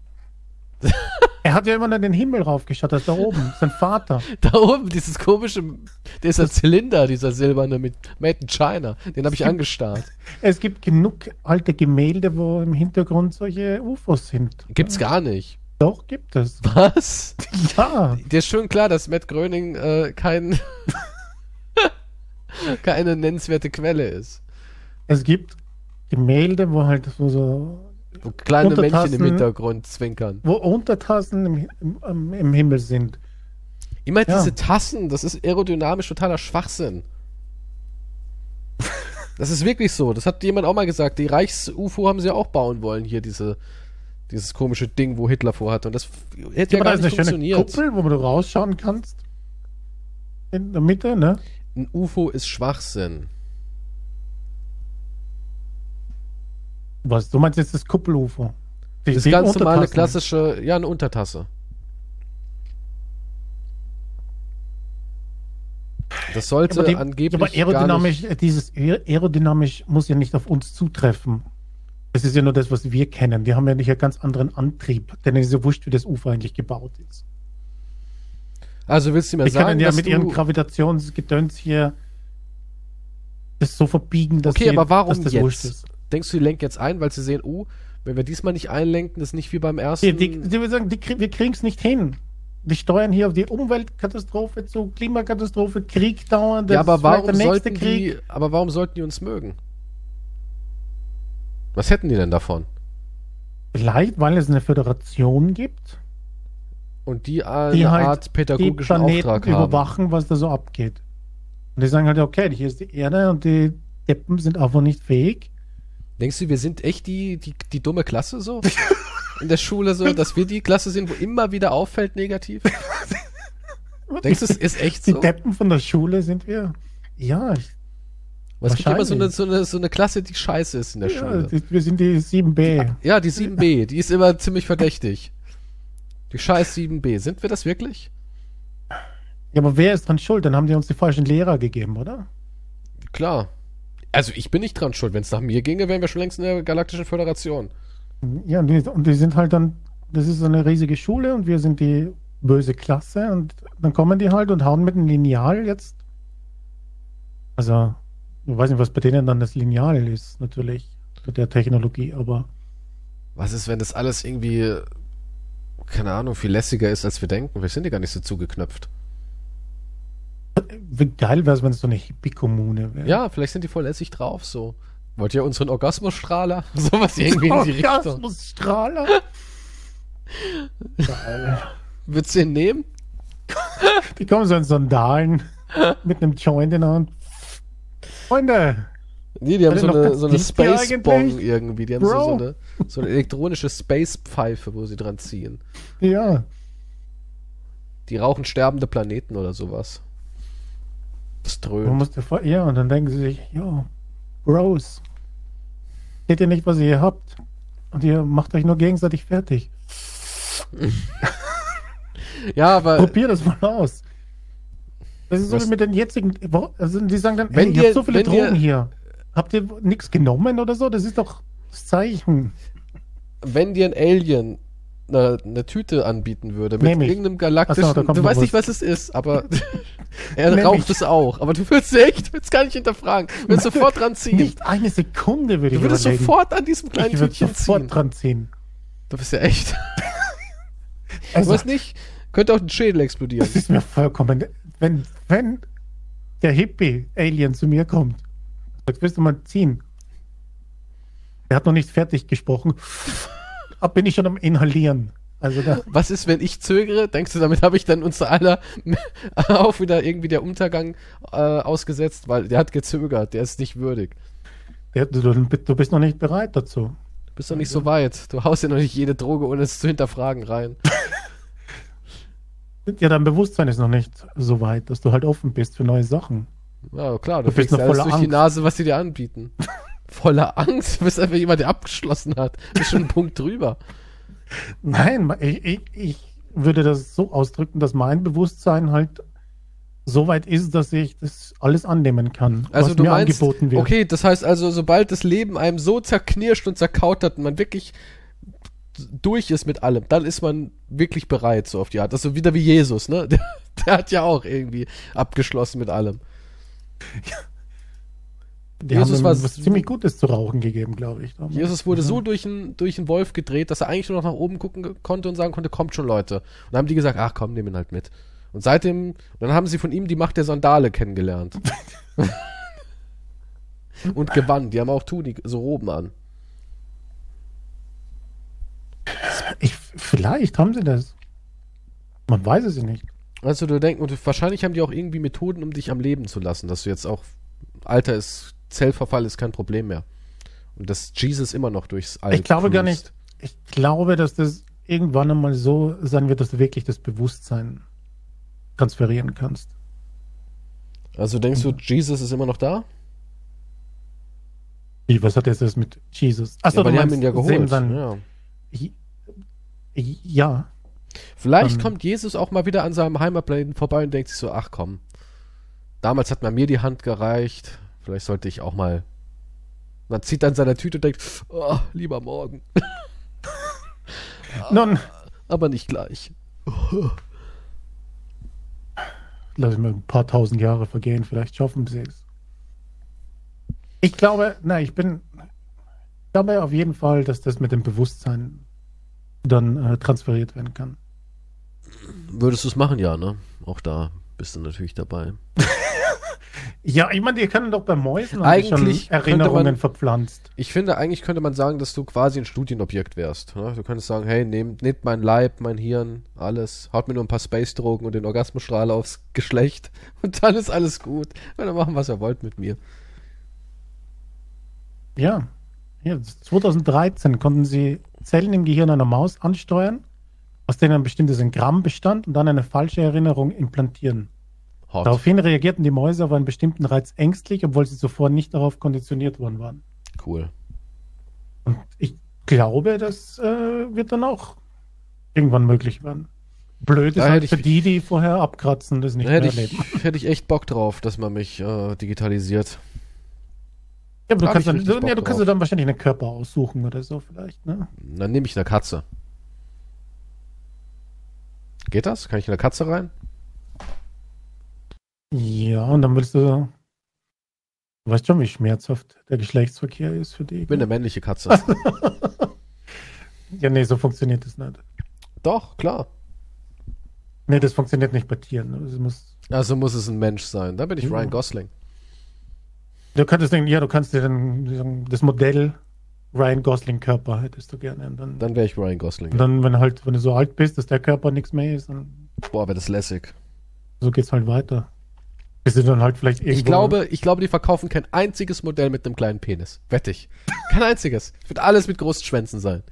(laughs) er hat ja immer nur den Himmel raufgeschaut, das da oben, sein Vater. (laughs) Da oben, dieses komische, dieser Zylinder, dieser silberne mit Made in China, den habe ich angestarrt. (laughs) Es gibt genug alte Gemälde, wo im Hintergrund solche UFOs sind. Gibt's gar nicht. Doch, gibt es. Was? Ja. Dir ist schon klar, dass Matt Gröning äh, kein, keine nennenswerte Quelle ist. Es gibt Gemälde, wo halt so, so kleine Männchen im Hintergrund zwinkern. wo Untertassen im, im, im- im Himmel sind. Immer Ja. diese Tassen, das ist aerodynamisch totaler Schwachsinn. Das ist wirklich so. Das hat jemand auch mal gesagt. Die Reichs-UFO haben sie ja auch bauen wollen, hier diese, dieses komische Ding, wo Hitler vorhat. Und das hätte ja da gar ist nicht eine funktioniert. Kuppel, wo du rausschauen kannst. In der Mitte, ne? Ein UFO ist Schwachsinn. Was? Du meinst jetzt das Kuppel-UFO? Die- Das die ganz normale klassische, ja, eine Untertasse. Das sollte Aber, die, angeblich aber aerodynamisch, dieses aer- aerodynamisch muss ja nicht auf uns zutreffen. Das ist ja nur das, was wir kennen. Die haben ja nicht einen ganz anderen Antrieb. Denn es ist ja wurscht, wie das Ufer eigentlich gebaut ist. Also willst du mir Die sagen, können ja dass mit du, ihrem Gravitationsgedöns hier das so verbiegen, dass, Okay, sie- aber warum das jetzt? Denkst du, die lenken jetzt ein, weil sie sehen, oh, wenn wir diesmal nicht einlenken, ist nicht wie beim ersten. Die, die, die will sagen, die, wir kriegen es nicht hin. Die steuern hier auf die Umweltkatastrophe zu, Klimakatastrophe, Krieg dauern. ja, das aber ist vielleicht warum der nächste sollten die, aber warum sollten die uns mögen? Was hätten die denn davon? Vielleicht, weil es eine Föderation gibt, Und die eine die halt Art die pädagogischen Planeten Auftrag haben. überwachen, was da so abgeht. Und die sagen halt, okay, hier ist die Erde und die Deppen sind einfach nicht fähig. Denkst du, wir sind echt die, die, die dumme Klasse so? (laughs) In der Schule so, dass wir die Klasse sind, wo immer wieder auffällt negativ? (laughs) Denkst du, es ist echt Die so? Deppen von der Schule sind wir. Ja, Was gibt immer so eine, so, eine, so eine Klasse, die scheiße ist in der ja Schule? die, wir sind die 7b. Ja, die 7b, die ist immer ziemlich verdächtig. Die scheiß 7b. Sind wir das wirklich? Ja, aber wer ist dran schuld? Dann haben die uns die falschen Lehrer gegeben, oder? Klar. Also ich bin nicht dran schuld. Wenn es nach mir ginge, wären wir schon längst in der Galaktischen Föderation. Ja, und die, und die sind halt dann, das ist so eine riesige Schule und wir sind die böse Klasse und dann kommen die halt und hauen mit einem Lineal jetzt. Also, ich weiß nicht, was bei denen dann das Lineal ist, natürlich, mit der Technologie, aber Was ist, wenn das alles irgendwie, keine Ahnung, viel lässiger ist, als wir denken? Wir sind ja gar nicht so zugeknöpft. Geil wäre es, wenn es so eine Hippie-Kommune wäre. Ja, vielleicht sind die voll lässig drauf, so. Wollt ihr unseren Orgasmusstrahler? (laughs) Sowas irgendwie in die Richtung. Orgasmusstrahler. Würdest du ihn nehmen? Die kommen so in Sandalen mit einem Joint in der Hand. Freunde, Nee, die haben so eine, so eine Space Bong irgendwie. Die haben so, so, eine, so eine elektronische Space Pfeife, wo sie dran ziehen. ja, Die rauchen sterbende Planeten oder sowas. Das man dröhnt. muss dir vor, ja, und dann denken sie sich, ja, Bros, seht ihr nicht, was ihr hier habt? Und ihr macht euch nur gegenseitig fertig. (laughs) Ja, aber Probier das mal aus. Das ist so Was- wie mit den jetzigen, also die sagen dann, Wenn ey, ihr habt so viele Drogen hier. Habt ihr nichts genommen oder so? Das ist doch das Zeichen. wenn dir ein Alien eine, eine Tüte anbieten würde mit Nehm ich. irgendeinem galaktischen, so, du weißt nicht, was. es ist, aber (laughs) er Nehm raucht es auch. Aber du würdest echt, würdest gar nicht hinterfragen, du würdest sofort dran ziehen. Nicht eine Sekunde würde du ich würdest überlegen. sofort an diesem kleinen ich Tütchen sofort ziehen. dran ziehen. Du bist ja echt. (laughs) Du Also, weißt nicht, könnte auch ein Schädel explodieren. das ist mir vollkommen, wenn, wenn der Hippie-Alien zu mir kommt, sagt, willst du mal ziehen? Der hat noch nicht fertig gesprochen. Bin ich schon am Inhalieren. Also da, Was ist, wenn ich zögere? Denkst du, damit habe ich dann unser aller (laughs) auch wieder irgendwie der Untergang äh, ausgesetzt? Weil der hat gezögert, der ist nicht würdig. der, du, du bist noch nicht bereit dazu. Du bist doch nicht so weit. Du haust ja noch nicht jede Droge, ohne es zu hinterfragen, rein. Ja, dein Bewusstsein ist noch nicht so weit, dass du halt offen bist für neue Sachen. Ja, klar, du, Du bist noch alles voller durch die Angst. Nase, was sie dir anbieten. Voller Angst? Du bist einfach jemand, der abgeschlossen hat. Du bist schon einen (laughs) Punkt drüber. Nein, ich, ich, ich würde das so ausdrücken, dass mein Bewusstsein halt so weit ist, dass ich das alles annehmen kann, Also was du mir meinst, angeboten wird. okay, das heißt also, sobald das Leben einem so zerknirscht und zerkaut hat und man wirklich durch ist mit allem, dann ist man wirklich bereit, so auf die Art. Also wieder wie Jesus, ne? (laughs) Der, der hat ja auch irgendwie abgeschlossen mit allem. Die Jesus war was ziemlich Gutes zu rauchen gegeben, glaube ich. damals. Jesus wurde Ja. so durch einen durch Wolf gedreht, dass er eigentlich nur noch nach oben gucken konnte und sagen konnte, kommt schon Leute. Und dann haben die gesagt, ach komm, nehmen ihn halt mit. Und seitdem, dann haben sie von ihm die Macht der Sandale kennengelernt. (laughs) und gewann. Die haben auch Tuni, so Roben an. Ich, vielleicht haben sie das. Man weiß es ja nicht. Also du denkst, und wahrscheinlich haben die auch irgendwie Methoden, um dich am Leben zu lassen, dass du jetzt auch, Alter ist, Zellverfall ist kein Problem mehr. Und dass Jesus immer noch durchs All ich glaube gar cruist. nicht. Ich glaube, dass das irgendwann einmal so sein wird, dass du wirklich das Bewusstsein transferieren kannst. Also denkst du, Jesus ist immer noch da? Wie, was hat jetzt das mit Jesus? Achso, ja, du die haben ihn ja geholt. Dann, Ja. Ja, Vielleicht Ähm. kommt Jesus auch mal wieder an seinem Heimatplaneten vorbei und denkt sich so, ach komm, damals hat man mir die Hand gereicht, vielleicht sollte ich auch mal. Man zieht dann seiner Tüte und denkt, oh, lieber morgen, (laughs) nun, aber nicht gleich. lass ich mir ein paar tausend Jahre vergehen, vielleicht schaffen sie es. Ich glaube, na, ich bin, ich glaube auf jeden Fall, dass das mit dem Bewusstsein dann äh, transferiert werden kann. Würdest du es machen, ja, ne? Auch da bist du natürlich dabei. (laughs) Ja, ich meine, die können doch bei Mäusen Eigentlich schon Erinnerungen man- verpflanzt. Ich finde, eigentlich könnte man sagen, dass du quasi ein Studienobjekt wärst. Ne? Du könntest sagen, hey, nehmt, nehmt mein Leib, mein Hirn, alles, haut mir nur ein paar Space-Drogen und den Orgasmusstrahl aufs Geschlecht (laughs) und dann ist alles gut. Und dann machen, was ihr wollt mit mir. Ja. ja. 2013 konnten sie Zellen im Gehirn einer Maus ansteuern, aus denen ein bestimmtes Gramm bestand und dann eine falsche Erinnerung implantieren. Hot. Daraufhin reagierten die Mäuse auf einen bestimmten Reiz ängstlich, obwohl sie zuvor nicht darauf konditioniert worden waren. Cool. Und ich glaube, das äh, wird dann auch irgendwann möglich werden. Blöd ist halt hätte für ich- die, die vorher abkratzen, das nicht Da mehr hätte erleben. ich, (laughs) hätte ich echt Bock drauf, dass man mich äh, digitalisiert. Ja, aber du kannst, ich dann, ja, du kannst dann wahrscheinlich einen Körper aussuchen oder so vielleicht, ne? Dann nehme ich eine Katze. Geht das? Kann ich in eine Katze rein? Ja, und dann willst du. Du weißt schon, wie schmerzhaft der Geschlechtsverkehr ist für die. Ich bin eine männliche Katze. (laughs) ja, nee, so funktioniert das nicht. Doch, klar. Nee, das funktioniert nicht bei Tieren. Das muss, Also muss es ein Mensch sein. Da bin ich. Ryan Gosling. du könntest denken, ja, du kannst dir dann das Modell Ryan Gosling Körper hättest du gerne. Und dann, Dann wäre ich Ryan Gosling. und dann, wenn halt, wenn du so alt bist, dass der Körper nichts mehr ist, dann Boah, wäre das lässig. so geht's halt weiter. Bis du dann halt vielleicht irgendwo. Ich glaube, ich glaube, die verkaufen kein einziges Modell mit einem kleinen Penis. Wette ich. Kein einziges. Wird alles mit großen Schwänzen sein.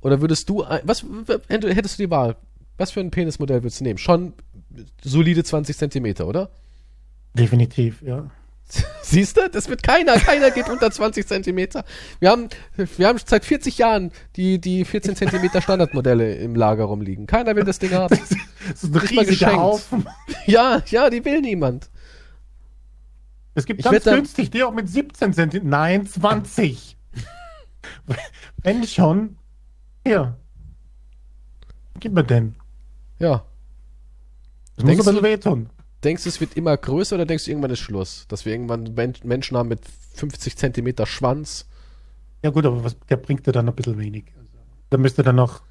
Oder würdest du, ein- was, hättest du die Wahl? Was für ein Penismodell würdest du nehmen? Schon solide 20 Zentimeter, oder? Definitiv, ja. (laughs) Siehst du? Das wird keiner. Keiner geht unter 20 Zentimeter. Wir haben, wir haben seit 40 Jahren die, die 14 Zentimeter Standardmodelle im Lager rumliegen. Keiner will das Ding haben. (laughs) Das ist ein riesiger geschenkt. Haufen. Ja, ja, die will niemand. Es gibt Ich ganz günstig die auch mit 17 Zentimeter. Nein, 20. (laughs) Wenn schon. Hier. Gib mir den. Ja. Das Denkst muss aber du- wehtun. Denkst du, es wird immer größer oder denkst du, irgendwann ist Schluss? Dass wir irgendwann Men Menschen haben mit 50 Zentimeter Schwanz? Ja gut, aber was, der bringt dir dann ein bisschen wenig. Also, da müsste dann noch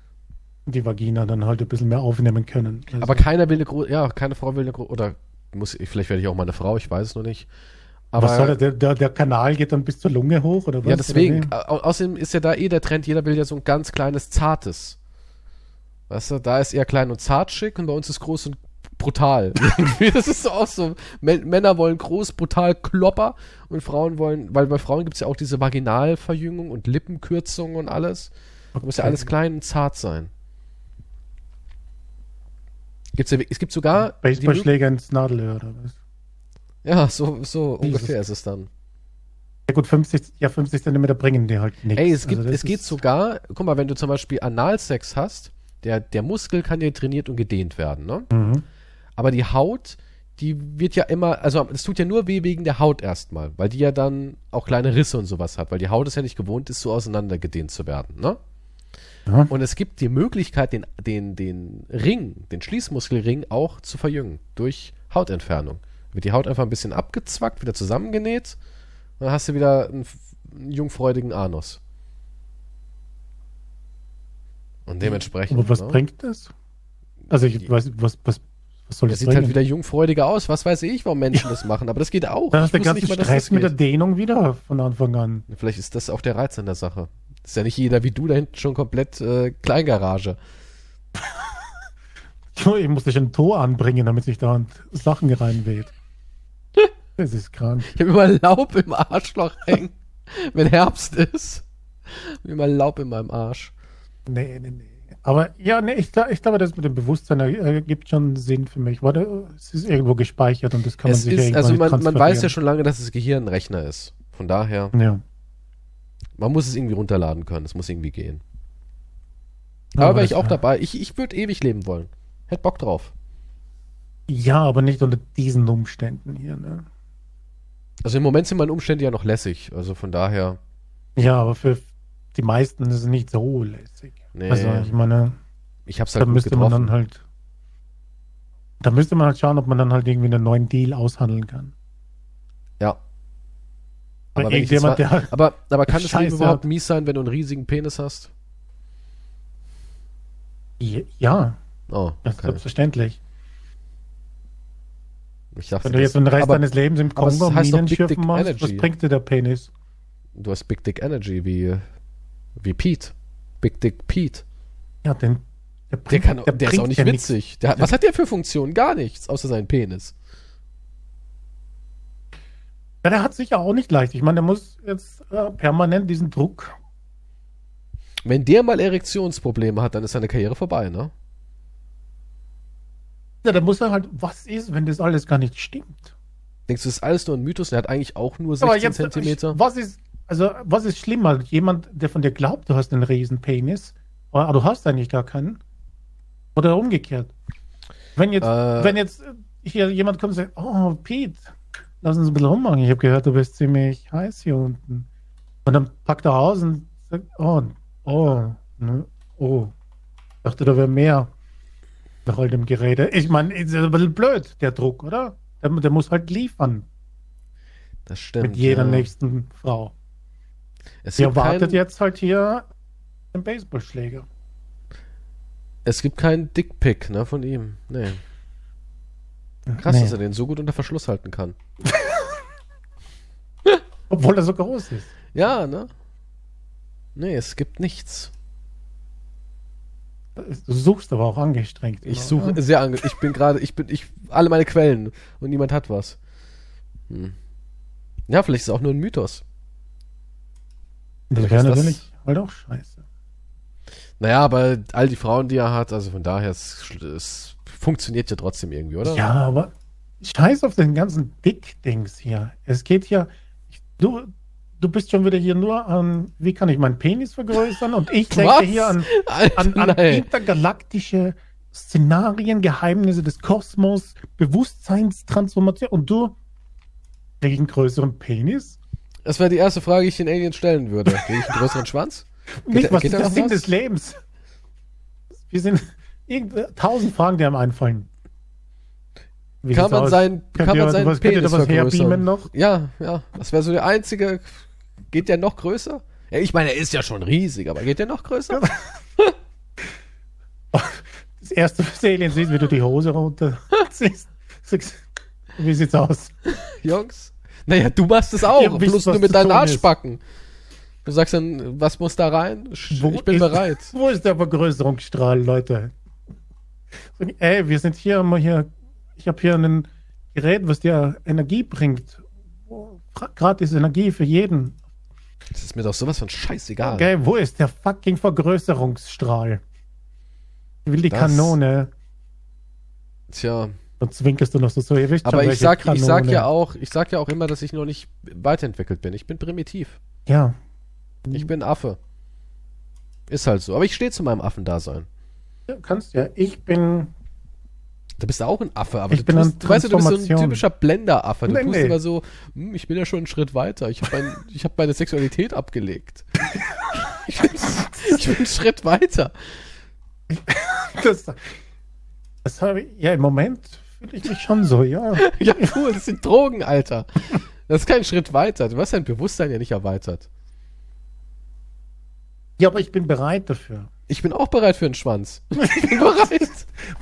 die Vagina dann halt ein bisschen mehr aufnehmen können. Also, Aber keiner will eine große, ja, keine Frau will eine große, oder muss, vielleicht werde ich auch mal eine Frau, ich weiß es noch nicht. Aber, was soll der, der, der Kanal geht dann bis zur Lunge hoch oder was? ja, deswegen, au außerdem ist ja da eh der Trend, jeder will ja so ein ganz kleines, zartes. Weißt du, da ist eher klein und zart schick und bei uns ist groß und brutal. (laughs) Das ist so auch so. Mä- Männer wollen groß, brutal, klopper und Frauen wollen, weil bei Frauen gibt es ja auch diese Vaginalverjüngung und Lippenkürzung und alles. Da muss ja Okay. alles klein und zart sein. Gibt's ja, es gibt sogar. Baseballschläger ins Nadelöhr oder was? ja, so, so Jesus. ungefähr ist es dann. Ja gut, 50, ja, 50 Zentimeter bringen die halt nichts. Ey, es, gibt, Also es geht sogar, guck mal, wenn du zum Beispiel Analsex hast, der, der Muskel kann ja trainiert und gedehnt werden, ne? Mhm. Aber die Haut, die wird ja immer, also es tut ja nur weh wegen der Haut erstmal, weil die ja dann auch kleine Risse und sowas hat, weil die Haut ist ja nicht gewohnt ist, so auseinandergedehnt zu werden, ne? Ja. Und es gibt die Möglichkeit, den, den, den Ring, den Schließmuskelring auch zu verjüngen durch Hautentfernung. Wird die Haut einfach ein bisschen abgezwackt, wieder zusammengenäht, und dann hast du wieder einen, einen jungfreudigen Anus. Und dementsprechend. Aber was ne? bringt das? Also ich weiß, was, was, was soll Der das sieht bringen? halt wieder jungfräudiger aus. Was weiß ich, warum Menschen das machen. Aber das geht auch. Ich hast du den wusste ganzen nicht mal, Stress das mit der. Dehnung wieder von Anfang an. Vielleicht ist das auch der Reiz an der Sache. Ist ja nicht jeder wie du da hinten schon komplett äh, Kleingarage. (laughs) Ich musste schon ein Tor anbringen, damit sich da Sachen reinweht. (laughs) Das ist krank. Ich habe immer Laub im Arschloch hängen, (laughs) wenn Herbst ist. Hab immer Laub in meinem Arsch. Nee, nee, nee. Aber ja, nee, ich, ich glaube, das mit dem Bewusstsein ergibt schon Sinn für mich. Warte, es ist irgendwo gespeichert und das kann man Es sich ist, irgendwann also nicht man, man weiß ja schon lange, dass das Gehirn ein Rechner ist. Von daher, Ja. man muss es irgendwie runterladen können. Es muss irgendwie gehen. Ja, Aber wäre ich auch dabei. Ich, ich würde ewig leben wollen. Hätte Bock drauf. Ja, aber nicht unter diesen Umständen hier, ne? Also im Moment sind meine Umstände ja noch lässig. Also von daher, Ja, aber für die meisten ist es nicht so lässig. Nee, Also ich meine, ich hab's da halt gut müsste man getroffen. dann halt. Da müsste man halt schauen, ob man dann halt irgendwie einen neuen Deal aushandeln kann. ja. Aber, irgendjemand, mal, der. aber, aber kann Scheiße überhaupt hat. mies sein, wenn du einen riesigen Penis hast? Ja, Oh, das ist okay. selbstverständlich. Ich dachte, Wenn du jetzt den Rest aber deines Lebens im es Kongo Minen schürfen machst, was bringt dir der Penis? du hast Big Dick Energy wie, wie Pete. Big Dick Pete. Ja, den, der, Der, bringt- kann, der, ist bringt auch nicht ja witzig. Der, hat- was hat der für Funktion? Gar nichts, außer seinen Penis. Ja, der hat sicher auch nicht leicht. Ich meine, der muss jetzt äh, permanent diesen Druck. Wenn der mal Erektionsprobleme hat, dann ist seine Karriere vorbei, ne? Ja, da muss er halt, was ist, wenn das alles gar nicht stimmt? Denkst du, das ist alles nur ein Mythos? Der hat eigentlich auch nur Aber 16 jetzt, Zentimeter. Ich, was ist, also, was ist schlimmer? Jemand, der von dir glaubt, du hast einen riesen Penis, aber du hast eigentlich gar keinen. Oder umgekehrt. Wenn jetzt, Äh. wenn jetzt hier jemand kommt und sagt, oh, Pete, lass uns ein bisschen rummachen. Ich habe gehört, du bist ziemlich heiß hier unten. Und dann packt er aus und sagt, oh, oh, ne, oh. Dachte, da wäre mehr nach all dem Gerede. Ich meine, ist ein bisschen blöd, der Druck, oder? Der, der muss halt liefern das stimmt. mit jeder ja. nächsten Frau. Es Sie gibt, erwartet kein, jetzt halt hier einen Baseballschläger. es gibt keinen Dickpick, ne, von ihm. Nee. Krass, Nee. dass er den so gut unter Verschluss halten kann. (laughs) Obwohl er so groß ist. Ja, ne? Nee, es gibt nichts. Du suchst aber auch angestrengt. Ich suche oder? sehr ange ich bin gerade, ich bin, ich, alle meine Quellen und niemand hat was. Hm. Ja, vielleicht ist es auch nur ein Mythos. Das wäre das- natürlich halt auch scheiße. Naja, aber all die Frauen, die er hat, also von daher, es, es funktioniert ja trotzdem irgendwie, oder? Ja, aber scheiß auf den ganzen Dick-Dings hier. Es geht hier. Ich, du, du bist schon wieder hier nur an, wie kann ich meinen Penis vergrößern? Und ich denke hier an, an, an intergalaktische Szenarien, Geheimnisse des Kosmos, Bewusstseinstransformation. Und du einen größeren Penis? Das wäre die erste Frage, die ich den Aliens stellen würde. Krieg ich einen größeren Schwanz? Nicht, was geht ist da der noch Sinn was? des Lebens? Wir sind tausend Fragen, die einem einfallen. Wie Kann man aus? Könnt kann man seinen was- Penis was vergrößern? noch? Ja, ja. Das wäre so der einzige. Geht der noch größer? Ja, ich meine, er ist ja schon riesig, aber geht der noch größer? (laughs) Das erste, was du Alien siehst, wie du die Hose runterziehst. (laughs) Wie sieht's aus? Jungs? Naja, du machst es auch, Ihr bloß nur mit deinen tun ist. Arschbacken. Du sagst dann, was muss da rein? Wo Ich bin ist- bereit. (laughs) Wo ist der Vergrößerungsstrahl, Leute? Ey, wir sind hier mal hier. Ich habe hier ein Gerät, was dir Energie bringt. Gratis Energie für jeden. Das ist mir doch sowas von scheißegal. Okay, wo ist der fucking Vergrößerungsstrahl? Ich will die Das- Kanone. Tja, Dann zwinkerst du noch so, ihr wisst aber ich sag, ich sag ja auch, ich sag ja auch immer, dass ich noch nicht weiterentwickelt bin. Ich bin primitiv. Ja, Ich bin Affe. Ist halt so. Aber ich stehe zu meinem Affendasein. du kannst ja. Ich bin. Du bist auch ein Affe, aber Ich du, bin tust, du weißt du, du bist so ein typischer Blender-Affe. Du Nee, tust nee. immer so, hm, ich bin ja schon einen Schritt weiter. Ich habe mein, ich hab meine Sexualität abgelegt. (laughs) ich, bin, ich bin einen Schritt weiter. Das, das habe ich. Ja, im Moment mich schon so, ja. (laughs) Ja, cool, das sind Drogen, Alter. Das ist kein Schritt weiter. Du hast dein Bewusstsein ja nicht erweitert. Ja, aber ich bin bereit dafür. Ich bin auch bereit für einen Schwanz. (laughs) Ich bin bereit.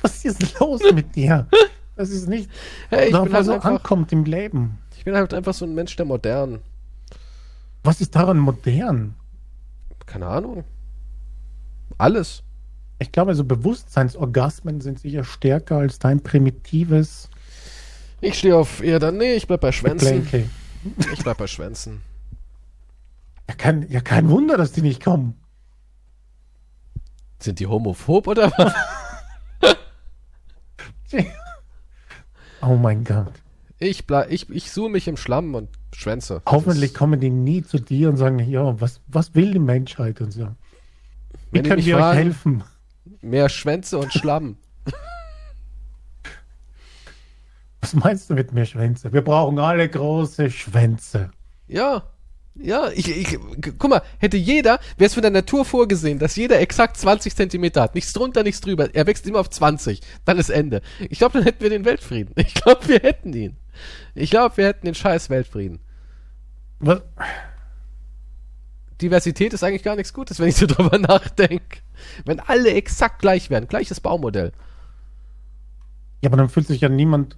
Was ist los mit dir? Das ist nicht, Hey, ich bin halt so einfach, ankommt im Leben. ich bin halt einfach so ein Mensch, der modern. Was ist daran modern? Keine Ahnung. Alles. Ich glaube, so Bewusstseinsorgasmen sind sicher stärker als dein primitives Ich stehe auf eher dann, nee, ich bleib bei Schwänzen. Ich bleib bei Schwänzen. Ja kein, ja, kein Wunder, dass die nicht kommen. Sind die homophob oder was? (laughs) Oh mein Gott. Ich, bleib, ich, ich suche mich im Schlamm und Schwänze. Hoffentlich kommen die nie zu dir und sagen, ja, was, was will die Menschheit und so. Wie können wir euch helfen? Mehr Schwänze und Schlamm. (laughs) Was meinst du mit mehr Schwänze? Wir brauchen alle große Schwänze. Ja. Ja, ich, ich, guck mal, hätte jeder, wäre es von der Natur vorgesehen, dass jeder exakt 20 Zentimeter hat. Nichts drunter, nichts drüber. Er wächst immer auf 20. Dann ist Ende. Ich glaube, dann hätten wir den Weltfrieden. Ich glaube, wir hätten ihn. Ich glaube, wir hätten den scheiß Weltfrieden. Was? Diversität ist eigentlich gar nichts Gutes, wenn ich so drüber nachdenke. Wenn alle exakt gleich wären, gleiches Baumodell. Ja, aber dann fühlt sich ja niemand,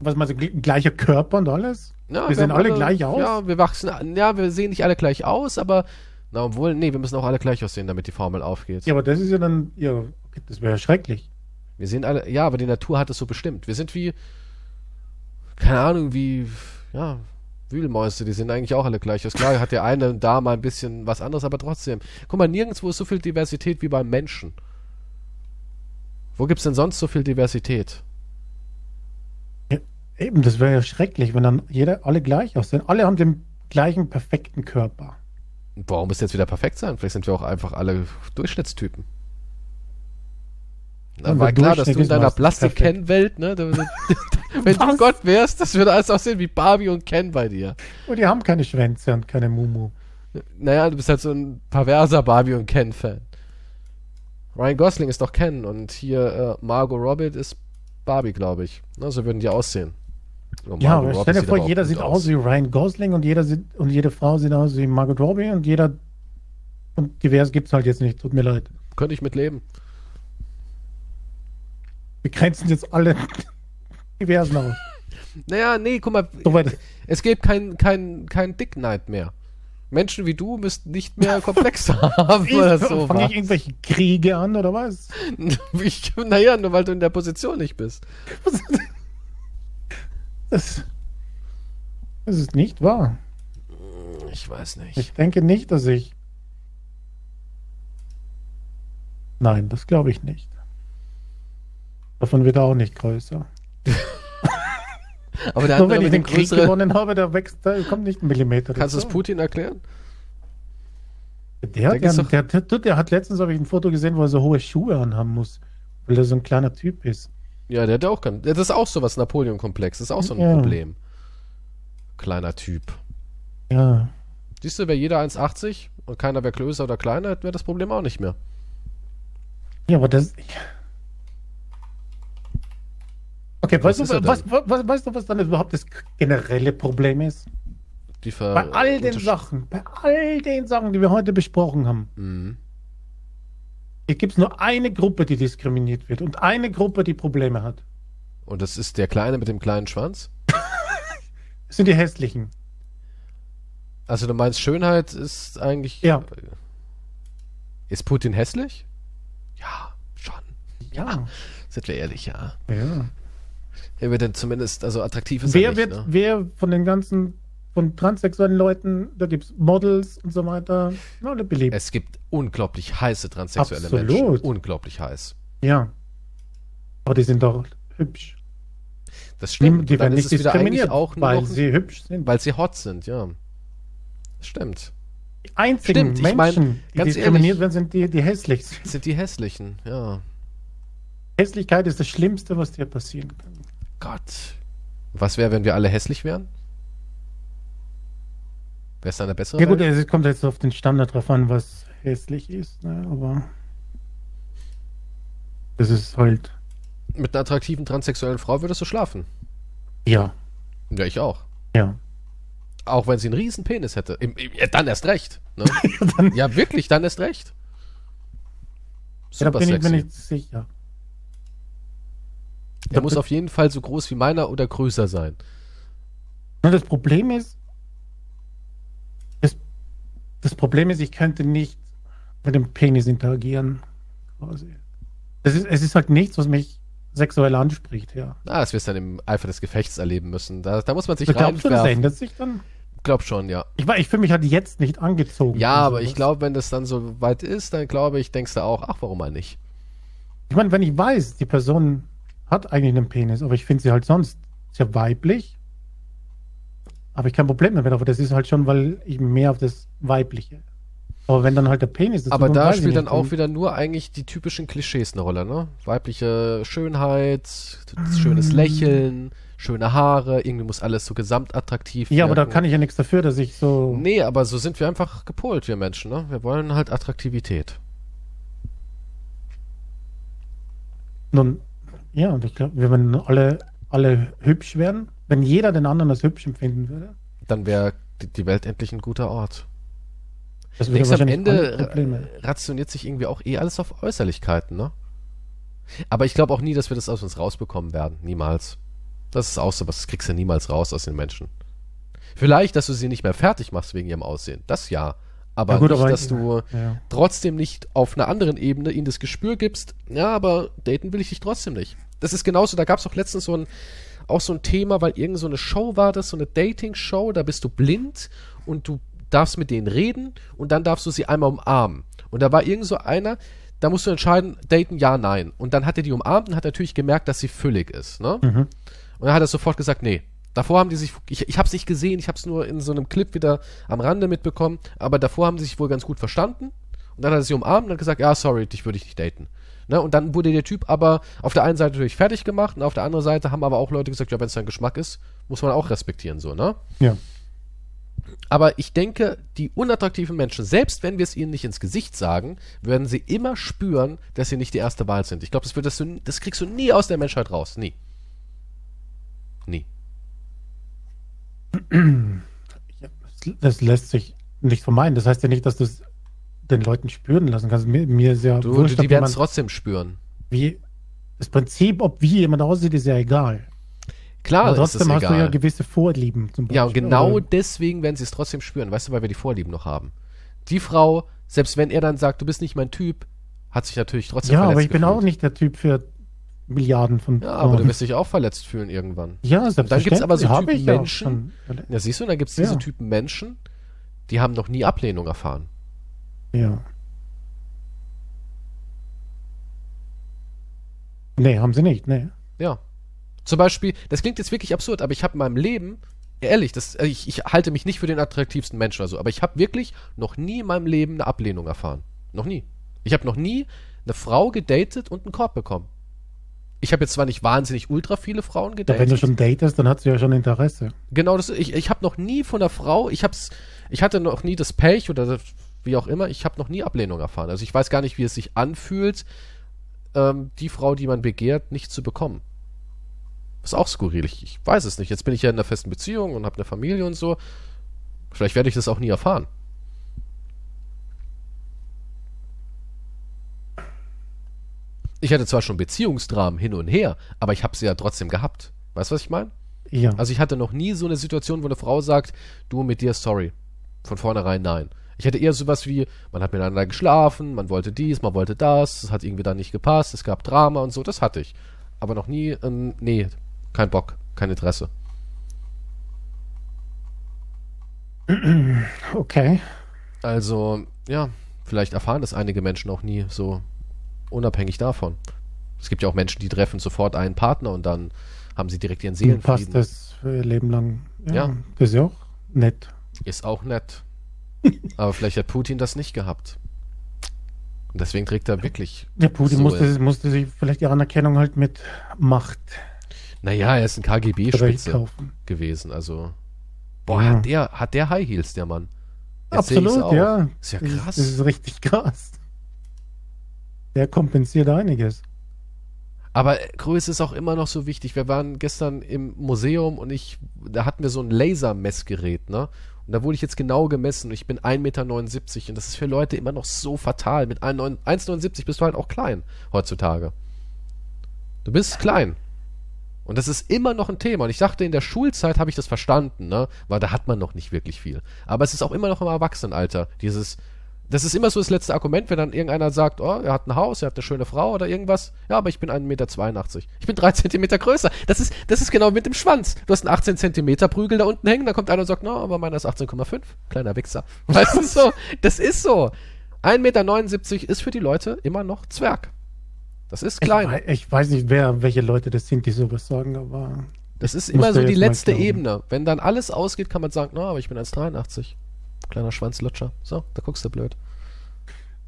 was meinst du, gl- gleicher Körper und alles? Ja, Wir sehen haben alle gleich aus? Ja, wir wachsen, ja, wir sehen nicht alle gleich aus, aber, na, obwohl, nee, wir müssen auch alle gleich aussehen, damit die Formel aufgeht. Ja, aber das ist ja dann, ja, das wäre ja schrecklich. Wir sehen alle, ja, aber die Natur hat es so bestimmt. Wir sind wie, keine Ahnung, wie, ja, Wühlmäuse, die sehen eigentlich auch alle gleich aus. Klar hat der eine da mal ein bisschen was anderes, aber trotzdem. Guck mal, nirgendwo ist so viel Diversität wie beim Menschen. Wo gibt's denn sonst so viel Diversität? Eben, das wäre ja schrecklich, wenn dann jeder, alle gleich aussehen. Alle haben den gleichen perfekten Körper. Warum muss jetzt wieder perfekt sein? Vielleicht sind wir auch einfach alle Durchschnittstypen. Ja, war klar, dass du in deiner Plastik-Ken-Welt, ne? (laughs) Wenn du? Gott wärst, das würde alles aussehen wie Barbie und Ken bei dir. Und die haben keine Schwänze und keine Mumu. Naja, du bist halt so ein perverser Barbie und Ken-Fan. Ryan Gosling ist doch Ken und hier äh, Margot Robbie ist Barbie, glaube ich. Na, so würden die aussehen. Oh, Ja, Margot aber Robbie stell dir vor, jeder sieht aus wie Ryan Gosling und jeder sieht, und jede Frau sieht aus wie Margot Robbie und jeder und divers gibt's halt jetzt nicht, tut mir leid. Könnte ich mit leben. Wir grenzen jetzt alle (laughs) diversen aus. Naja, nee, guck mal, Soweit. es gibt kein, kein, kein Dick Knight mehr. Menschen wie du müssten nicht mehr (laughs) Komplexe haben oder so. Fange ich irgendwelche Kriege an oder was? (laughs) Ich, naja, nur weil du in der Position nicht bist. Das, das ist nicht wahr. Ich weiß nicht. Ich denke nicht, dass ich. Nein, das glaube ich nicht. Davon wird er auch nicht größer. (laughs) Aber der (laughs) Nur hat wenn ich den Krieg größere. gewonnen habe, da wächst, da kommt nicht ein Millimeter. Kannst du es. Putin erklären? Der, der, geht's der, der, der, hat letztens habe ich ein Foto gesehen, wo er so hohe Schuhe anhaben muss, weil er so ein kleiner Typ ist. Ja, der hat auch kein. Das ist auch so was Napoleon-Komplex. Das ist auch so ein Ja. Problem. Kleiner Typ. Ja, Siehst du, wäre jeder 1,80 und keiner wäre größer oder kleiner, wir das Problem auch nicht mehr. ja, aber das. Okay, Was weißt du, was, was, weißt du, was dann überhaupt das generelle Problem ist? Die Ver Bei all den Sachen, bei all den Sachen, die wir heute besprochen haben, Mhm. hier gibt es nur eine Gruppe, die diskriminiert wird und eine Gruppe, die Probleme hat. Und das ist der Kleine mit dem kleinen Schwanz? Das sind die hässlichen. Also du meinst, Schönheit ist eigentlich. Ja. Ist Putin hässlich? Ja, schon. Ja. Sind wir ehrlich, ja. ja. Er wird dann zumindest, also attraktiv ist er Wer nicht, wird, ne? wer von den ganzen, von transsexuellen Leuten, da gibt es Models und so weiter, alle beliebt. Es gibt unglaublich heiße transsexuelle Absolut. Menschen. Unglaublich heiß. ja. Aber die sind doch hübsch. Das Die, stimmt. die dann werden nicht diskriminiert, auch weil noch, sie hübsch sind. weil sie hot sind, ja. Das stimmt. Die einzigen Stimmt, ich Menschen, mein, die diskriminiert ehrlich- werden, sind die, die hässlich sind die hässlichen, ja. Hässlichkeit ist das Schlimmste, was dir passieren kann. Gott. Was wäre, wenn wir alle hässlich wären? Wäre es dann eine bessere Ja gut, Welt? es kommt jetzt auf den Standard drauf an, was hässlich ist, ne? aber das ist halt, Mit einer attraktiven transsexuellen Frau würdest du schlafen. ja, Ja, ich auch. ja. Auch wenn sie einen riesen Penis hätte. Im, dann erst recht. Ne? (laughs) Dann, ja, wirklich, dann erst recht. ja, da Super bin ich mir sexy. nicht sicher. Der muss auf jeden Fall so groß wie meiner oder größer sein. Das Problem ist, das, das Problem ist, ich könnte nicht mit dem Penis interagieren. Quasi. Das ist, es ist halt nichts, was mich sexuell anspricht, ja. Ah, das wirst du dann im Eifer des Gefechts erleben müssen. Da, da muss man sich Glaubst du, das reinwerfen. ändert sich dann? Glaub schon, ja. Ich, ich fühle mich halt jetzt nicht angezogen. Ja, aber sowas. ich glaube, wenn das dann so weit ist, dann glaube ich, denkst du auch, ach, warum mal nicht? Ich meine, wenn ich weiß, die Person hat eigentlich einen Penis, aber ich finde sie halt sonst sehr weiblich, habe ich kein Problem damit, aber das ist halt schon, weil ich mehr auf das Weibliche. Aber wenn dann halt der Penis dazu Aber da spielt dann auch wieder nur eigentlich die typischen Klischees eine Rolle, ne? Weibliche Schönheit, schönes Lächeln, schöne Haare, irgendwie muss alles so gesamtattraktiv Ja, aber da wirken. kann ich ja nichts dafür, dass ich so. Nee, aber so sind wir einfach gepolt, wir Menschen, ne? Wir wollen halt Attraktivität. Nun, ja, und ich glaube, wenn alle, alle hübsch wären, wenn jeder den anderen als hübsch empfinden würde, Dann wäre die- Welt endlich ein guter Ort. das denke, am Ende rationiert sich irgendwie auch eh alles auf Äußerlichkeiten, ne? Aber ich glaube auch nie, dass wir das aus uns rausbekommen werden. Niemals. Das ist auch so, was kriegst du niemals raus aus den Menschen. Vielleicht, dass du sie nicht mehr fertig machst wegen ihrem Aussehen. Das ja. Aber Ja, gut, nicht, aber- dass du Ja. trotzdem nicht auf einer anderen Ebene ihnen das Gespür gibst, ja, aber daten will ich dich trotzdem nicht. Das ist genauso, da gab es auch letztens so ein, auch so ein Thema, weil irgend so eine Show war das, so eine Dating-Show, da bist du blind und du darfst mit denen reden und dann darfst du sie einmal umarmen. Und da war irgend so einer, da musst du entscheiden, daten, ja, nein. Und dann hat er die umarmt und hat natürlich gemerkt, dass sie füllig ist, ne? Mhm. Und dann hat er sofort gesagt, nee. Davor haben die sich, ich, ich habe es nicht gesehen, ich habe es nur in so einem Clip wieder am Rande mitbekommen, aber davor haben sie sich wohl ganz gut verstanden. Und dann hat er sie umarmt und hat gesagt, ja, sorry, dich würde ich nicht daten. Ne? Und dann wurde der Typ aber auf der einen Seite natürlich fertig gemacht und auf der anderen Seite haben aber auch Leute gesagt, ja, wenn es dein Geschmack ist, muss man auch respektieren, so, ne? ja. Aber ich denke, die unattraktiven Menschen, selbst wenn wir es ihnen nicht ins Gesicht sagen, werden sie immer spüren, dass sie nicht die erste Wahl sind. Ich glaube, das, wird- das, du- das kriegst du nie aus der Menschheit raus. Nie. Nie. Das- Das lässt sich nicht vermeiden. Das heißt ja nicht, dass du es den Leuten spüren lassen kannst. Mir, mir ja Du, wurscht, die ob werden es trotzdem spüren. wie das Prinzip, ob wie jemand aussieht, ist ja egal. Klar, Aber ist es trotzdem hast du ja egal. gewisse Vorlieben zum Ja, und Beispiel. genau Oder- deswegen werden sie es trotzdem spüren. Weißt du, weil wir die Vorlieben noch haben. Die Frau, selbst wenn er dann sagt, du bist nicht mein Typ, hat sich natürlich trotzdem Ja, verletzt aber ich bin gefühlt. auch nicht der Typ für Milliarden von. Ja, aber du wirst dich auch verletzt fühlen irgendwann. Ja, dann gibt's aber so Typen ja Menschen- schon. Ja, siehst du, dann gibt es diese Ja. Typen Menschen, die haben noch nie Ablehnung erfahren. Ja. Nee, haben sie nicht, nee. Ja. Zum Beispiel, das klingt jetzt wirklich absurd, aber ich habe in meinem Leben, ehrlich, das, also ich, ich halte mich nicht für den attraktivsten Menschen oder so, aber ich habe wirklich noch nie in meinem Leben eine Ablehnung erfahren. Noch nie. Ich habe noch nie eine Frau gedatet und einen Korb bekommen. Ich habe jetzt zwar nicht wahnsinnig ultra viele Frauen Ja, gedatet. wenn du schon datest, dann hast du ja schon Interesse. Genau, das, ich, ich habe noch nie von der Frau, ich hab's, ich hatte noch nie das Pech oder das, wie auch immer, ich habe noch nie Ablehnung erfahren. Also ich weiß gar nicht, wie es sich anfühlt, ähm, die Frau, die man begehrt, nicht zu bekommen. Ist auch skurril. Ich, ich weiß es nicht. Jetzt bin ich ja in einer festen Beziehung und habe eine Familie und so. Vielleicht werde ich das auch nie erfahren. Ich hatte zwar schon Beziehungsdramen hin und her, aber ich habe sie ja trotzdem gehabt. Weißt du, was ich meine? Ja. Also ich hatte noch nie so eine Situation, wo eine Frau sagt, du mit dir sorry. Von vornherein nein. Ich hatte eher sowas wie, man hat miteinander geschlafen, man wollte dies, man wollte das, es hat irgendwie dann nicht gepasst, es gab Drama und so, das hatte ich. Aber noch nie, ähm, nee, kein Bock, kein Interesse. (clears throat) okay. Also, ja, vielleicht erfahren das einige Menschen auch nie so unabhängig davon. Es gibt ja auch Menschen, die treffen sofort einen Partner und dann haben sie direkt ihren Dann passt Seelenfrieden. das für ihr Leben lang. Ja, Ja. Das ist ja auch nett. Ist auch nett. Aber vielleicht hat Putin das nicht gehabt. Und deswegen trägt er wirklich. Der Putin So, musste, musste sich vielleicht die Anerkennung halt mit Macht Naja, er ist ein KGB-Spitze gewesen. Also. Boah, Ja. hat, der, hat der High Heels, der Mann. Jetzt Absolut, ja. Ist ja Das krass. Das ist richtig krass. Der kompensiert einiges. Aber Größe ist auch immer noch so wichtig. Wir waren gestern im Museum und ich, da hatten wir so ein Lasermessgerät, ne? Und da wurde ich jetzt genau gemessen und ich bin 1,79 Meter und das ist für Leute immer noch so fatal. Mit 1,79 bist du halt auch klein heutzutage. Du bist klein. Und das ist immer noch ein Thema. Und ich dachte, in der Schulzeit habe ich das verstanden, ne? Weil da hat man noch nicht wirklich viel. Aber es ist auch immer noch im Erwachsenenalter. Dieses, das ist immer so das letzte Argument, wenn dann irgendeiner sagt, oh, er hat ein Haus, er hat eine schöne Frau oder irgendwas. Ja, aber ich bin 1,82 Meter. Ich bin drei (laughs) Zentimeter größer. Das ist, das ist genau mit dem Schwanz. Du hast einen 18 Zentimeter Prügel da unten hängen, da kommt einer und sagt, no, aber meiner ist 18,5. Kleiner Wichser. (laughs) Weißt du so? Das ist so. 1,79 Meter ist für die Leute immer noch Zwerg. Das ist Ich, klein. wei- ich weiß nicht, wer, welche Leute das sind, die sowas sagen, aber Das ist immer so die letzte. Ebene. Wenn dann alles ausgeht, kann man sagen, na, aber ich bin 1,83. Kleiner Schwanzlutscher. So, da guckst du blöd.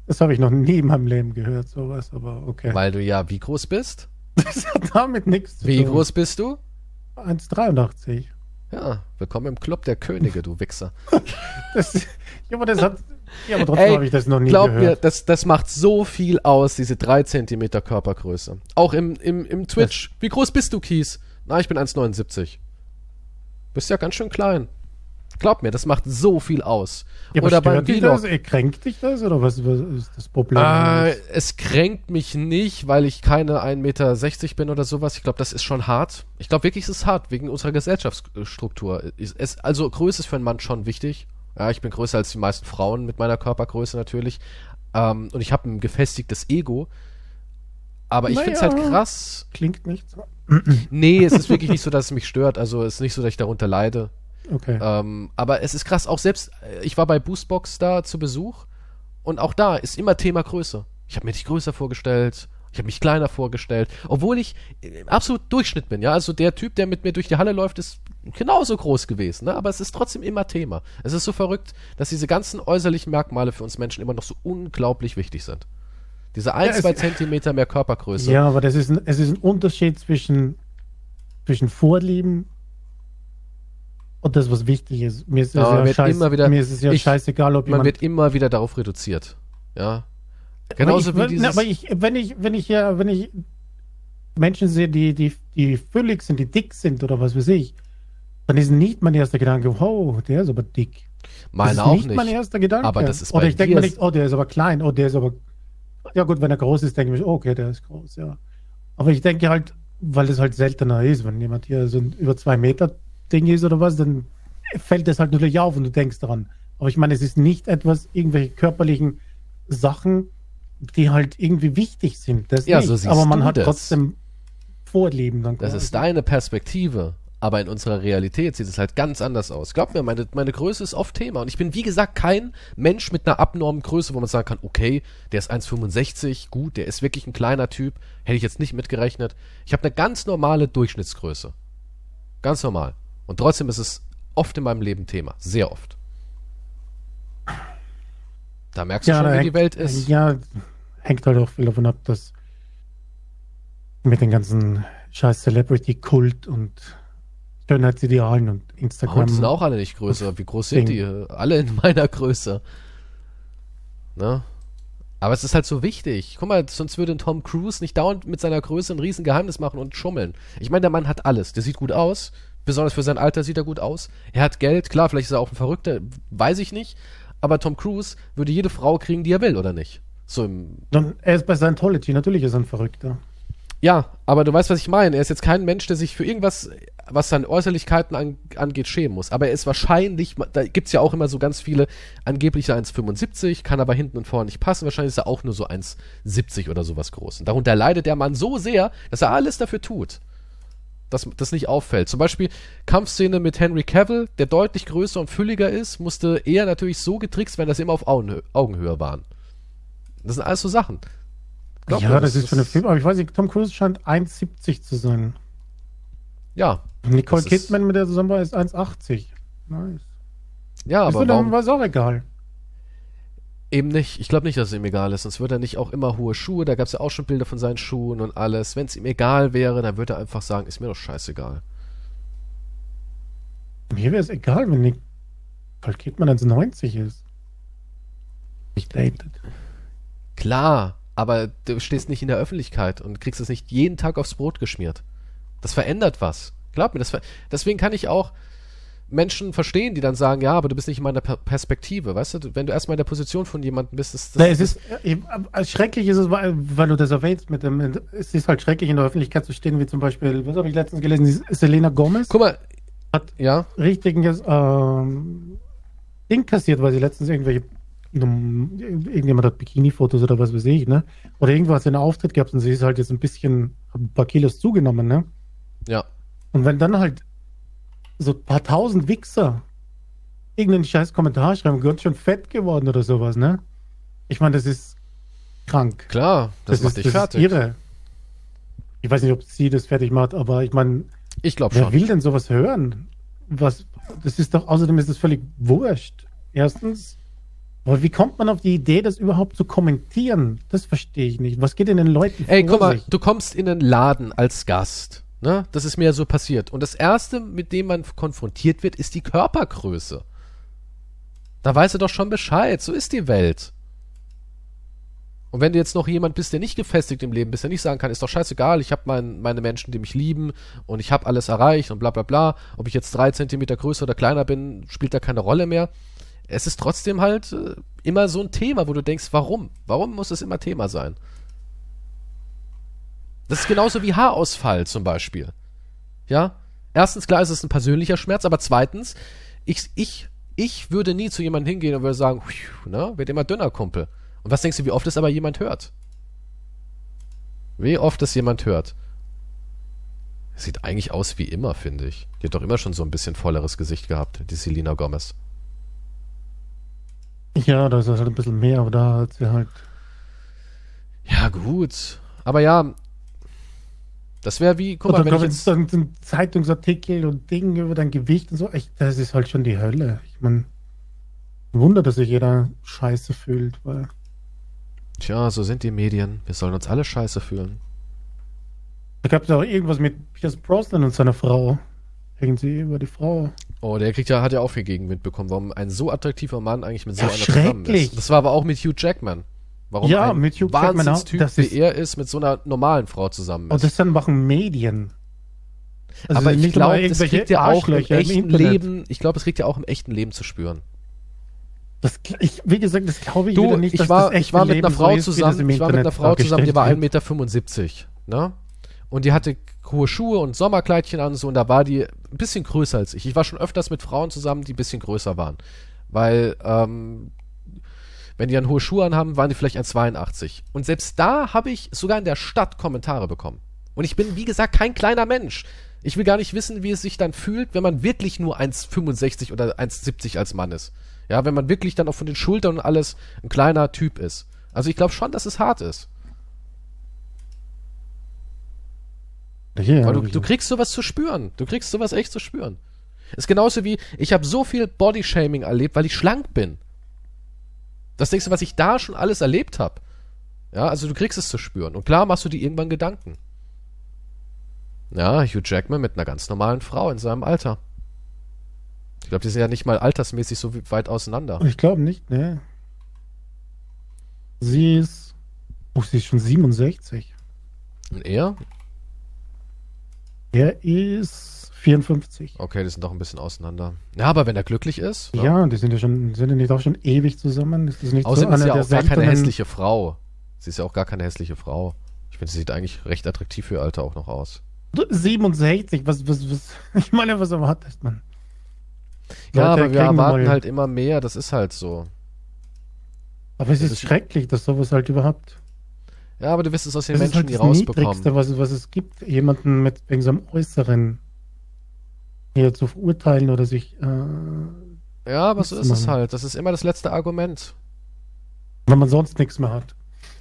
Das habe ich noch nie in meinem Leben gehört, sowas, aber okay. Weil du ja, wie groß bist? (laughs) Das hat damit nichts zu Wie tun. groß bist du? 1,83. Ja, willkommen im Club der Könige, du Wichser. (laughs) Das, ja, aber das hat. Ja, aber trotzdem habe ich das noch nie Glaub mir, gehört. das, das macht so viel aus, diese 3 Zentimeter Körpergröße. Auch im, im, im Twitch. Wie groß bist du, Kies? Na, ich bin 1,79. Bist ja ganz schön klein. Glaub mir, das macht so viel aus. Ja, aber Oder beim Vlog. das? Äh, Kränkt dich das? Oder was, was ist das Problem? Äh, es kränkt mich nicht, weil ich keine 1,60 Meter bin oder sowas. Ich glaube, das ist schon hart. Ich glaube wirklich, es ist hart, wegen unserer Gesellschaftsstruktur. Es, es, also Größe ist für einen Mann schon wichtig. Ja, ich bin größer als die meisten Frauen mit meiner Körpergröße natürlich. Ähm, und ich habe ein gefestigtes Ego. Aber ich Naja. finde es halt krass. Klingt nicht so. Nee, es ist wirklich nicht so, dass es mich stört. Also es ist nicht so, dass ich darunter leide. Okay. Ähm, aber es ist krass, auch selbst, äh, ich war bei Boostbox da zu Besuch und auch da ist immer Thema Größe. Ich habe mir dich größer vorgestellt, ich habe mich kleiner vorgestellt, obwohl ich äh, absolut Durchschnitt bin, ja. Also der Typ, der mit mir durch die Halle läuft, ist genauso groß gewesen, ne? Aber es ist trotzdem immer Thema. Es ist so verrückt, dass diese ganzen äußerlichen Merkmale für uns Menschen immer noch so unglaublich wichtig sind. Diese ein, Ja, zwei Zentimeter mehr Körpergröße. Ja, aber das ist ein, es ist ein Unterschied zwischen, zwischen Vorlieben und das, was wichtig ist. Mir ist ja, wird scheiß, immer wieder- mir ist es ja ich- scheißegal, ob Man wird immer wieder darauf reduziert. Ja. Genauso aber wie ich, dieses. Aber ich, wenn ich, wenn ich ja, wenn ich Menschen sehe, die, die, die füllig sind, die dick sind oder was weiß ich, dann ist nicht mein erster Gedanke, oh, der ist aber dick. das meine ist auch nicht nicht. mein erster Gedanke. Aber das ist Oder ich denke mir nicht, oh, der ist aber klein, oh, der ist aber. Ja, gut, wenn er groß ist, denke ich mir, okay, der ist groß, ja. Aber ich denke halt, weil es halt seltener ist, wenn jemand hier so über zwei Meter Ding ist oder was, dann fällt das halt natürlich auf und du denkst daran. Aber ich meine, es ist nicht etwas, irgendwelche körperlichen Sachen, die halt irgendwie wichtig sind. Das Ja, nicht. so Aber man hat das. trotzdem Vorleben dann Das ist deine Perspektive. Aber in unserer Realität sieht es halt ganz anders aus. Glaub mir, meine, meine Größe ist oft Thema. Und ich bin, wie gesagt, kein Mensch mit einer abnormen Größe, wo man sagen kann, okay, der ist 1,65, gut, der ist wirklich ein kleiner Typ. Hätte ich jetzt nicht mitgerechnet. Ich habe eine ganz normale Durchschnittsgröße. Ganz normal. Und trotzdem ist es oft in meinem Leben Thema. Sehr oft. Da merkst du schon, da wie hängt- die Welt ist. Ja, hängt halt auch viel davon ab, dass mit den ganzen scheiß Celebrity-Kult und Schönheitsidealen und Instagram. Und die sind auch alle nicht größer. Wie groß sind die? Alle in meiner Größe. Ne? Aber es ist halt so wichtig. Guck mal, sonst würde ein Tom Cruise nicht dauernd mit seiner Größe ein riesen Geheimnis machen und schummeln. Ich meine, der Mann hat alles. Der sieht gut aus. Besonders für sein Alter sieht er gut aus. Er hat Geld. Klar, vielleicht ist er auch ein Verrückter. Weiß ich nicht. Aber Tom Cruise würde jede Frau kriegen, die er will, oder nicht? So im Dann, er ist bei Scientology, natürlich ist er ein Verrückter. ja, aber du weißt, was ich meine. Er ist jetzt kein Mensch, der sich für irgendwas, was seine Äußerlichkeiten an, angeht, schämen muss. Aber er ist wahrscheinlich, da gibt's ja auch immer so ganz viele angebliche 1,75, kann aber hinten und vorne nicht passen. Wahrscheinlich ist er auch nur so 1,70 oder sowas groß. Und darunter leidet der Mann so sehr, dass er alles dafür tut, dass das nicht auffällt. Zum Beispiel Kampfszene mit Henry Cavill, der deutlich größer und fülliger ist, musste er natürlich so getrickst werden, dass sie immer auf Augenhö Augenhöhe waren. Das sind alles so Sachen. Glaub ja, mir, das, ist für einen Film, aber ich weiß nicht, Tom Cruise scheint 1,70 zu sein. Ja, Nicole Das ist- Kidman, mit der er zusammen war, ist 1,80. Nice. ja, Aber aber dann warum? war es auch egal. Eben nicht. Ich glaube nicht, dass es ihm egal ist. Sonst würde er nicht auch immer hohe Schuhe. Da gab es ja auch schon Bilder von seinen Schuhen und alles. Wenn es ihm egal wäre, dann würde er einfach sagen, ist mir doch scheißegal. Mir wäre es egal, wenn Nicole Kidman 1,90 ist. Ich datet. Klar, aber du stehst nicht in der Öffentlichkeit und kriegst es nicht jeden Tag aufs Brot geschmiert. Das verändert was. Glaub mir, das ver deswegen kann ich auch Menschen verstehen, die dann sagen, ja, aber du bist nicht in meiner per Perspektive, weißt du? Wenn du erstmal in der Position von jemandem bist, das, das, Na, es ist, äh, äh, schrecklich ist es, weil, weil du das erwähnst mit dem, es ist halt schrecklich in der Öffentlichkeit zu stehen, wie zum Beispiel, was habe ich letztens gelesen, Selena Gomez Guck mal, Hat- ja, richtiges ähm, Ding kassiert, weil sie letztens irgendwelche um, irgendjemand hat Bikini-Fotos oder was weiß ich, ne? Oder irgendwo hat sie einen Auftritt gehabt und sie ist halt jetzt ein bisschen, ein paar Kilos zugenommen, ne? ja. Und wenn dann halt so ein paar tausend Wichser irgendeinen scheiß Kommentar schreiben, ganz schön fett geworden oder sowas, ne? Ich meine, das ist krank. Klar, das, macht ist, dich das fertig. Ist irre. Ich weiß nicht, ob sie das fertig macht, aber ich meine, Ich glaube Wer schon. will denn sowas hören? Was, das ist doch, außerdem ist es völlig wurscht. Erstens, aber wie kommt man auf die Idee, das überhaupt zu kommentieren? Das verstehe ich nicht. Was geht in den Leuten Ey, guck mal, sich? du kommst in einen Laden als Gast. Ne? Das ist mir ja so passiert. Und das Erste, mit dem man konfrontiert wird, ist die Körpergröße. Da weißt du doch schon Bescheid. So ist die Welt. Und wenn du jetzt noch jemand bist, der nicht gefestigt im Leben bist, der nicht sagen kann, ist doch scheißegal, ich habe mein, meine Menschen, die mich lieben und ich habe alles erreicht und bla bla bla. Ob ich jetzt drei Zentimeter größer oder kleiner bin, spielt da keine Rolle mehr. Es ist trotzdem halt äh, immer so ein Thema, wo du denkst, warum? Warum muss es immer Thema sein? Das ist genauso wie Haarausfall zum Beispiel. Ja? Erstens, klar ist es ein persönlicher Schmerz, aber zweitens, ich, ich, ich würde nie zu jemandem hingehen und würde sagen, "Pfiuh, ne, wird immer dünner, Kumpel. Und was denkst du, wie oft es aber jemand hört? Wie oft es jemand hört? Sieht eigentlich aus wie immer, finde ich. Die hat doch immer schon so ein bisschen volleres Gesicht gehabt, die Selena Gomez. Ja, da ist halt ein bisschen mehr, aber da hat sie halt. Ja, gut. Aber ja, das wäre wie, guck mal, wenn ich jetzt, dann ein Zeitungsartikel und Ding über dein Gewicht und so. Echt, das ist halt schon die Hölle. Ich meine, Wunder, dass sich jeder scheiße fühlt, weil. tja, so sind die Medien. Wir sollen uns alle scheiße fühlen. Da gab es auch irgendwas mit Pierce Brosnan und seiner Frau. Irgendwie über die Frau. Oh, der kriegt ja, hat ja auch viel Gegenwind bekommen, warum ein so attraktiver Mann eigentlich mit so Ja, einer zusammen schrecklich. ist. Das war aber auch mit Hugh Jackman. Warum Ja, ein auch. Wahnsinnstyp Das wie ist- er ist, mit so einer normalen Frau zusammen ist. Und das dann machen Medien. Also aber ich glaube, das kriegt ja auch im im echten Internet. Leben, ich glaube, es kriegt ja auch im echten Leben zu spüren. Das, ich, wie gesagt, das glaube ich Du, wieder nicht, ich war, ich war mit Leben einer Frau so wie zusammen, im ich war mit einer Frau zusammen, die war dargestellt 1,75 Meter, ne? Und die hatte hohe Schuhe und Sommerkleidchen an und so, und da war die ein bisschen größer als ich. Ich war schon öfters mit Frauen zusammen, die ein bisschen größer waren. Weil, ähm, wenn die dann hohe Schuhe anhaben, waren die vielleicht 1,82. Und selbst da habe ich sogar in der Stadt Kommentare bekommen. Und ich bin, wie gesagt, kein kleiner Mensch. Ich will gar nicht wissen, wie es sich dann fühlt, wenn man wirklich nur 1,65 oder 1,70 als Mann ist. Ja, wenn man wirklich dann auch von den Schultern und alles ein kleiner Typ ist. Also ich glaube schon, dass es hart ist. Hier, Weil du, du kriegst sowas zu spüren. Du kriegst sowas echt zu spüren. Ist genauso wie, ich habe so viel Bodyshaming erlebt, weil ich schlank bin. Das denkst du, was ich da schon alles erlebt habe. Ja, also du kriegst es zu spüren. Und klar machst du dir irgendwann Gedanken. Ja, Hugh Jackman mit einer ganz normalen Frau in seinem Alter. Ich glaube, die sind ja nicht mal altersmäßig so weit auseinander. Ich glaube nicht, ne. Sie ist. Oh, sie ist schon 67. Und er? Er ist 54. Okay, die sind doch ein bisschen auseinander. Ja, aber wenn er glücklich ist. ne? Ja, die sind ja schon, sind ja nicht auch schon ewig zusammen. Ist das nicht Außerdem ist einer sie ja auch gar keine hässliche Frau. Sie ist ja auch gar keine hässliche Frau. Ich finde, sie sieht eigentlich recht attraktiv für ihr Alter auch noch aus. 67, was, was, was, (laughs) ich meine, was erwartet man? Ja, Leute aber wir erwarten halt immer mehr, das ist halt so. Aber es das ist ist- schrecklich, dass sowas halt überhaupt. Ja, aber du wirst es aus den Das ist Menschen halt nie das rausbekommen. Niedrigste, was, was es gibt, jemanden mit wegen seinem Äußeren hier zu verurteilen oder sich, äh, wenn Ja, aber so ist es halt. Das ist immer das letzte Argument. man sonst nichts mehr hat.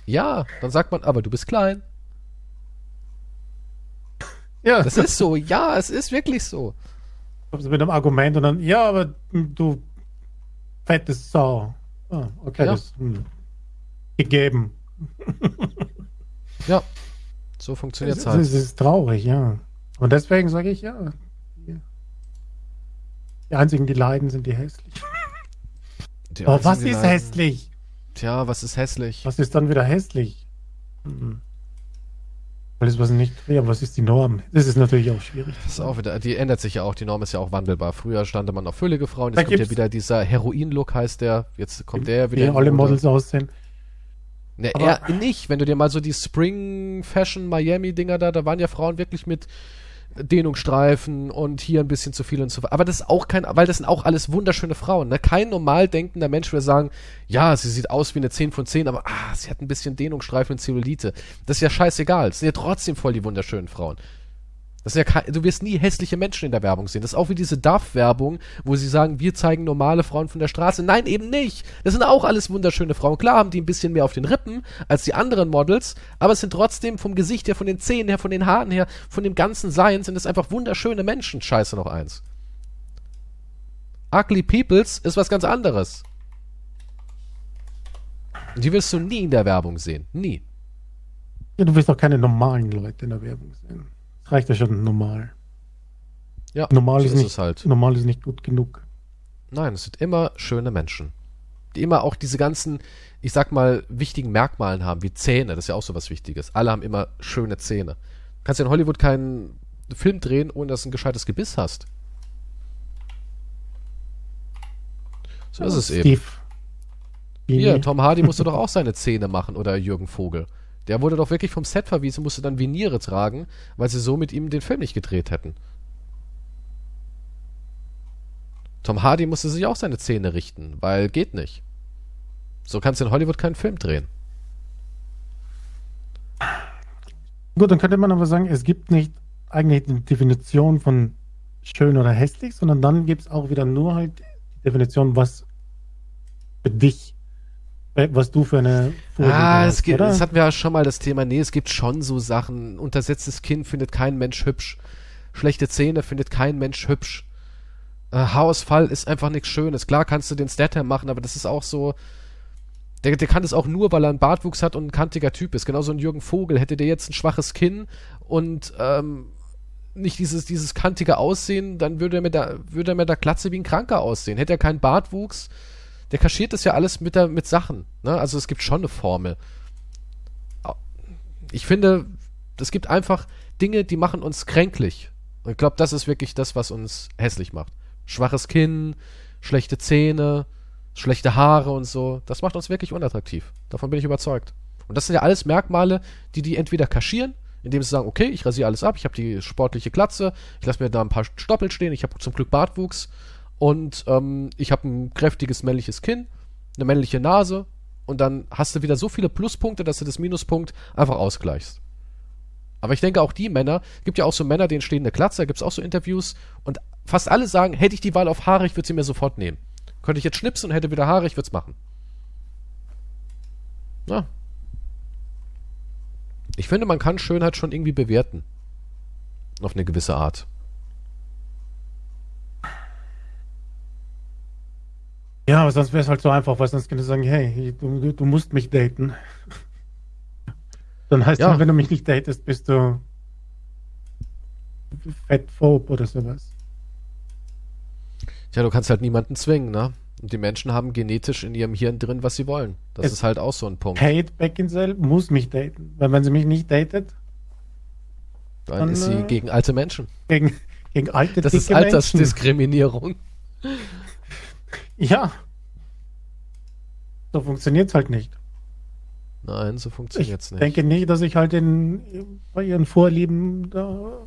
Ja, dann sagt man, aber du bist klein. Ja, Das ist so, ja, es ist wirklich so. du mit einem Argument und dann, ja, aber du fette Sau. Ah, okay, Ja. das hm, gegeben. Ja, so funktioniert Es ist, halt. es ist traurig, ja. Und deswegen sage ich, ja. Die- einzigen, die leiden, sind die hässlich. Die Aber was ist leiden- hässlich? Tja, was ist hässlich? Was ist dann wieder hässlich? Hm. Alles, was nicht, ja, was ist die Norm? Das ist natürlich auch schwierig. Das ist auch wieder, die ändert sich ja auch, die Norm ist ja auch wandelbar. Früher stande man auf füllige Frauen, Da jetzt kommt ja wieder dieser Heroin-Look heißt der, jetzt kommt der wieder. Wie alle Mode. Models aussehen. Ne, eher nicht. Wenn du dir mal so die Spring Fashion Miami Dinger da, da waren ja Frauen wirklich mit Dehnungsstreifen und hier ein bisschen zu viel und so weiter. Aber das ist auch kein, weil das sind auch alles wunderschöne Frauen. Ne? Kein normal denkender Mensch würde sagen, ja, sie sieht aus wie eine 10 von 10, aber ah, sie hat ein bisschen Dehnungsstreifen und Zellulite. Das ist ja scheißegal. Das sind ja trotzdem voll die wunderschönen Frauen. Das ist ja du wirst nie hässliche Menschen in der Werbung sehen. Das ist auch wie diese Duff-Werbung, wo sie sagen, wir zeigen normale Frauen von der Straße. Nein, eben nicht. Das sind auch alles wunderschöne Frauen. Klar haben die ein bisschen mehr auf den Rippen als die anderen Models, aber es sind trotzdem vom Gesicht her, von den Zähnen her, von den Haaren her, von dem ganzen Sein sind es einfach wunderschöne Menschen. Scheiße noch eins. Ugly Peoples ist was ganz anderes. Die wirst du nie in der Werbung sehen. Nie. Ja, du wirst auch keine normalen Leute in der Werbung sehen reicht ja schon normal. Ja, normal, so ist, ist nicht, halt. normal ist nicht gut genug. Nein, es sind immer schöne Menschen. Die immer auch diese ganzen, ich sag mal, wichtigen Merkmalen haben, wie Zähne, das ist ja auch so was Wichtiges. Alle haben immer schöne Zähne. Du kannst ja in Hollywood keinen Film drehen, ohne dass du ein gescheites Gebiss hast. So ja, ist es Steve. eben. Hier, Tom Hardy musste doch auch seine Zähne machen oder Jürgen Vogel. Der wurde doch wirklich vom Set verwiesen, musste dann Viniere tragen, weil sie so mit ihm den Film nicht gedreht hätten. Tom Hardy musste sich auch seine Zähne richten, weil geht nicht. So kannst du in Hollywood keinen Film drehen. Gut, dann könnte man aber sagen, es gibt nicht eigentlich eine Definition von schön oder hässlich, sondern dann gibt es auch wieder nur halt die Definition, was für dich was du für eine Vorliebe Ah, es gibt, das hatten wir ja schon mal das Thema. Nee, es gibt schon so Sachen. Untersetztes Kinn findet kein Mensch hübsch. Schlechte Zähne findet kein Mensch hübsch. Äh, Haarausfall ist einfach nichts Schönes. Klar kannst du den Statham machen, aber das ist auch so. Der, der kann das auch nur, weil er einen Bartwuchs hat und ein kantiger Typ ist. Genauso ein Jürgen Vogel. Hätte der jetzt ein schwaches Kinn und ähm, nicht dieses, dieses kantige Aussehen, dann würde er mit der, würde er mit der Klatze wie ein Kranker aussehen. Hätte er keinen Bartwuchs, der kaschiert das ja alles mit, der, mit Sachen. Ne? Also es gibt schon eine Formel. Ich finde, es gibt einfach Dinge, die machen uns kränklich. Und ich glaube, das ist wirklich das, was uns hässlich macht. Schwaches Kinn, schlechte Zähne, schlechte Haare und so. Das macht uns wirklich unattraktiv. Davon bin ich überzeugt. Und das sind ja alles Merkmale, die die entweder kaschieren, indem sie sagen, okay, ich rasiere alles ab, ich habe die sportliche Glatze, ich lasse mir da ein paar Stoppel stehen, ich habe zum Glück Bartwuchs und ähm, ich habe ein kräftiges männliches Kinn, eine männliche Nase und dann hast du wieder so viele Pluspunkte, dass du das Minuspunkt einfach ausgleichst. Aber ich denke auch die Männer, gibt ja auch so Männer, denen stehen eine Glatze, da gibt es auch so Interviews und fast alle sagen, hätte ich die Wahl auf Haare, ich würde sie mir sofort nehmen. Könnte ich jetzt schnipsen und hätte wieder Haare, ich würde es machen. Na. Ich finde, man kann Schönheit schon irgendwie bewerten. Auf eine gewisse Art. Ja, aber sonst wäre es halt so einfach, weil sonst könnte du sagen, hey, du, du musst mich daten. Dann heißt ja. Halt, wenn du mich nicht datest, bist du fettphob oder sowas. Tja, du kannst halt niemanden zwingen, ne? Und die Menschen haben genetisch in ihrem Hirn drin, was sie wollen. Das es ist halt auch so ein Punkt. Kate Beckinsale muss mich daten. Weil wenn sie mich nicht datet, dann, dann ist sie äh, gegen alte Menschen. Gegen, gegen alte Das ist Altersdiskriminierung. Ja. So funktioniert es halt nicht. Nein, so funktioniert es nicht. Ich denke nicht, dass ich halt in, bei ihren Vorlieben da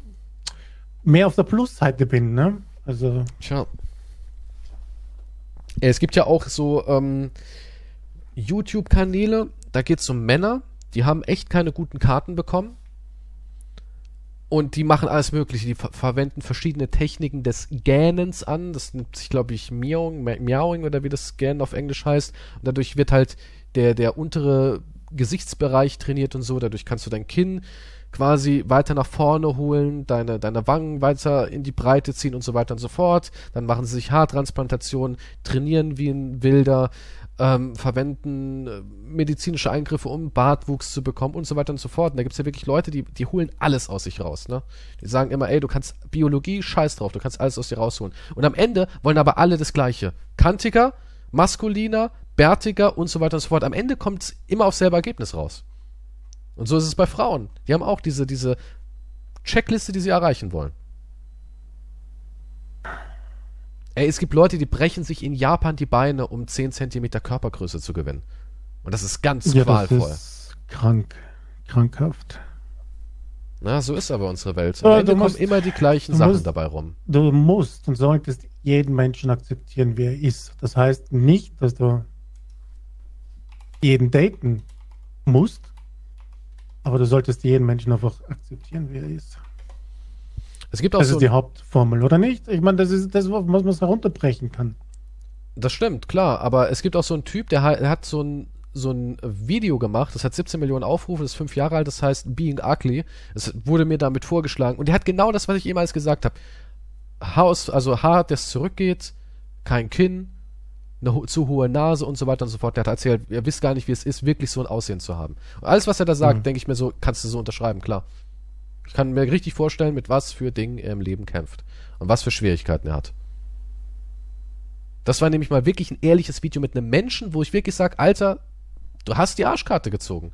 mehr auf der Plusseite bin, ne? Also. Tja. Es gibt ja auch so ähm, YouTube-Kanäle, da geht es um Männer, die haben echt keine guten Karten bekommen und die machen alles Mögliche. Die ver verwenden verschiedene Techniken des Gähnens an. Das nennt sich, glaube ich, Meowing, Meowing oder wie das Gähnen auf Englisch heißt. Und dadurch wird halt der, der untere Gesichtsbereich trainiert und so. Dadurch kannst du dein Kinn quasi weiter nach vorne holen, deine, deine Wangen weiter in die Breite ziehen und so weiter und so fort. Dann machen sie sich Haartransplantationen, trainieren wie ein Wilder, ähm, verwenden äh, medizinische Eingriffe, um Bartwuchs zu bekommen und so weiter und so fort. Und da gibt es ja wirklich Leute, die, die holen alles aus sich raus. Ne? Die sagen immer, ey, du kannst Biologie, scheiß drauf, du kannst alles aus dir rausholen. Und am Ende wollen aber alle das Gleiche. Kantiger, maskuliner, bärtiger und so weiter und so fort. Am Ende kommt es immer auf selber Ergebnis raus. Und so ist es bei Frauen. Die haben auch diese, diese Checkliste, die sie erreichen wollen. Ey, es gibt Leute, die brechen sich in Japan die Beine, um 10 cm Körpergröße zu gewinnen. Und das ist ganz ja, qualvoll. Das ist krank. Krankhaft. Na, so ist aber unsere Welt. Am Ende musst, kommen immer die gleichen Sachen musst, dabei rum. Du musst und solltest jeden Menschen akzeptieren, wie er ist. Das heißt nicht, dass du jeden daten musst, aber du solltest jeden Menschen einfach akzeptieren, wie er ist. Es gibt auch Das so ist die Hauptformel, oder nicht? Ich meine, das ist das, was man es herunterbrechen kann. Das stimmt, klar, aber es gibt auch so einen Typ, der, ha- der hat so ein, so ein Video gemacht, das hat 17 Millionen Aufrufe, das ist fünf Jahre alt, das heißt Being Ugly. Es wurde mir damit vorgeschlagen und der hat genau das, was ich jemals gesagt habe. Haus, also Haar, das zurückgeht, kein Kinn, eine ho zu hohe Nase und so weiter und so fort. Der hat erzählt, ihr wisst gar nicht, wie es ist, wirklich so ein Aussehen zu haben. Und alles, was er da sagt, Mhm. denke ich mir so, kannst du so unterschreiben, klar. Ich kann mir richtig vorstellen, mit was für Dingen er im Leben kämpft und was für Schwierigkeiten er hat. Das war nämlich mal wirklich ein ehrliches Video mit einem Menschen, wo ich wirklich sage, Alter, du hast die Arschkarte gezogen.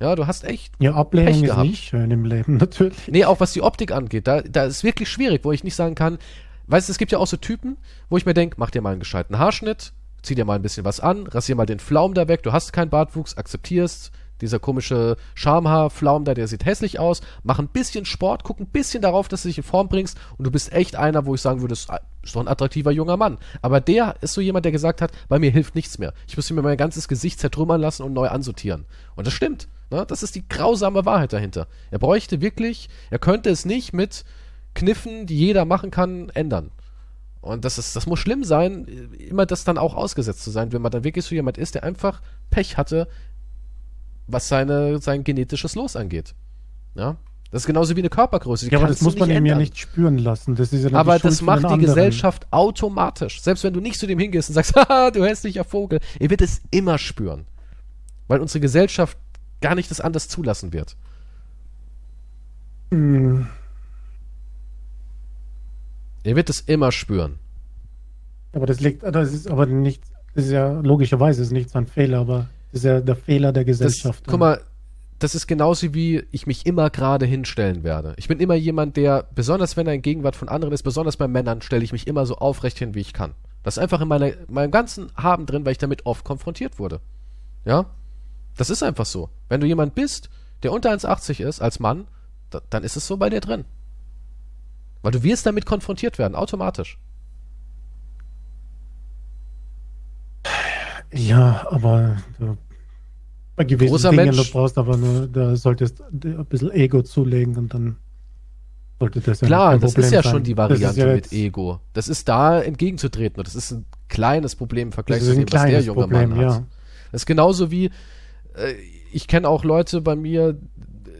Ja, du hast echt. Ja, Ablehnung Pech ist nicht schön im Leben, (laughs) natürlich. Nee, auch was die Optik angeht, da, da ist wirklich schwierig, wo ich nicht sagen kann, weißt du, es gibt ja auch so Typen, wo ich mir denke, mach dir mal einen gescheiten Haarschnitt, zieh dir mal ein bisschen was an, rasier mal den Flaum da weg, du hast keinen Bartwuchs, akzeptierst, dieser komische Schamhaarflaum da, der sieht hässlich aus, mach ein bisschen Sport, guck ein bisschen darauf, dass du dich in Form bringst und du bist echt einer, wo ich sagen würde, ist doch ein attraktiver junger Mann. Aber der ist so jemand, der gesagt hat, bei mir hilft nichts mehr. Ich müsste mir mein ganzes Gesicht zertrümmern lassen und neu ansortieren. Und das stimmt. Ne? Das ist die grausame Wahrheit dahinter. Er bräuchte wirklich, er könnte es nicht mit Kniffen, die jeder machen kann, ändern. Und das ist, das muss schlimm sein, immer das dann auch ausgesetzt zu sein, wenn man dann wirklich so jemand ist, der einfach Pech hatte, was seine, sein genetisches Los angeht. Ja? Das ist genauso wie eine Körpergröße. Ja, aber das muss man ihm ja nicht spüren lassen. Das ist ja Aber die das macht die anderen. Gesellschaft automatisch. Selbst wenn du nicht zu dem hingehst und sagst, (laughs) haha, du hässlicher Vogel, er wird es immer spüren. Weil unsere Gesellschaft gar nicht das anders zulassen wird. Hm, Er wird es immer spüren. Aber das liegt, das ist aber nicht, das ist ja logischerweise ist nicht sein Fehler, aber das ist ja der Fehler der Das, Gesellschaft. guck mal, das ist genauso wie ich mich immer gerade hinstellen werde. Ich bin immer jemand, der, besonders wenn er in Gegenwart von anderen ist, besonders bei Männern, stelle ich mich immer so aufrecht hin, wie ich kann. Das ist einfach in meiner, meinem ganzen Haben drin, weil ich damit oft konfrontiert wurde. Ja? Das ist einfach so. Wenn du jemand bist, der unter 1,80 ist, als Mann, da, dann ist es so bei dir drin. Weil du wirst damit konfrontiert werden, automatisch. Ja, aber du, bei gewissen Großer Dingen, Mensch. du brauchst aber nur, da solltest du ein bisschen Ego zulegen und dann sollte das ja Klar, das ist Problem ja sein. schon die ist Variante ja mit Ego. Das ist da entgegenzutreten und das ist ein kleines Problem im Vergleich zu ist dem, was der junge Problem, Mann hat. ja. Das ist genauso wie, äh, ich kenne auch Leute bei mir,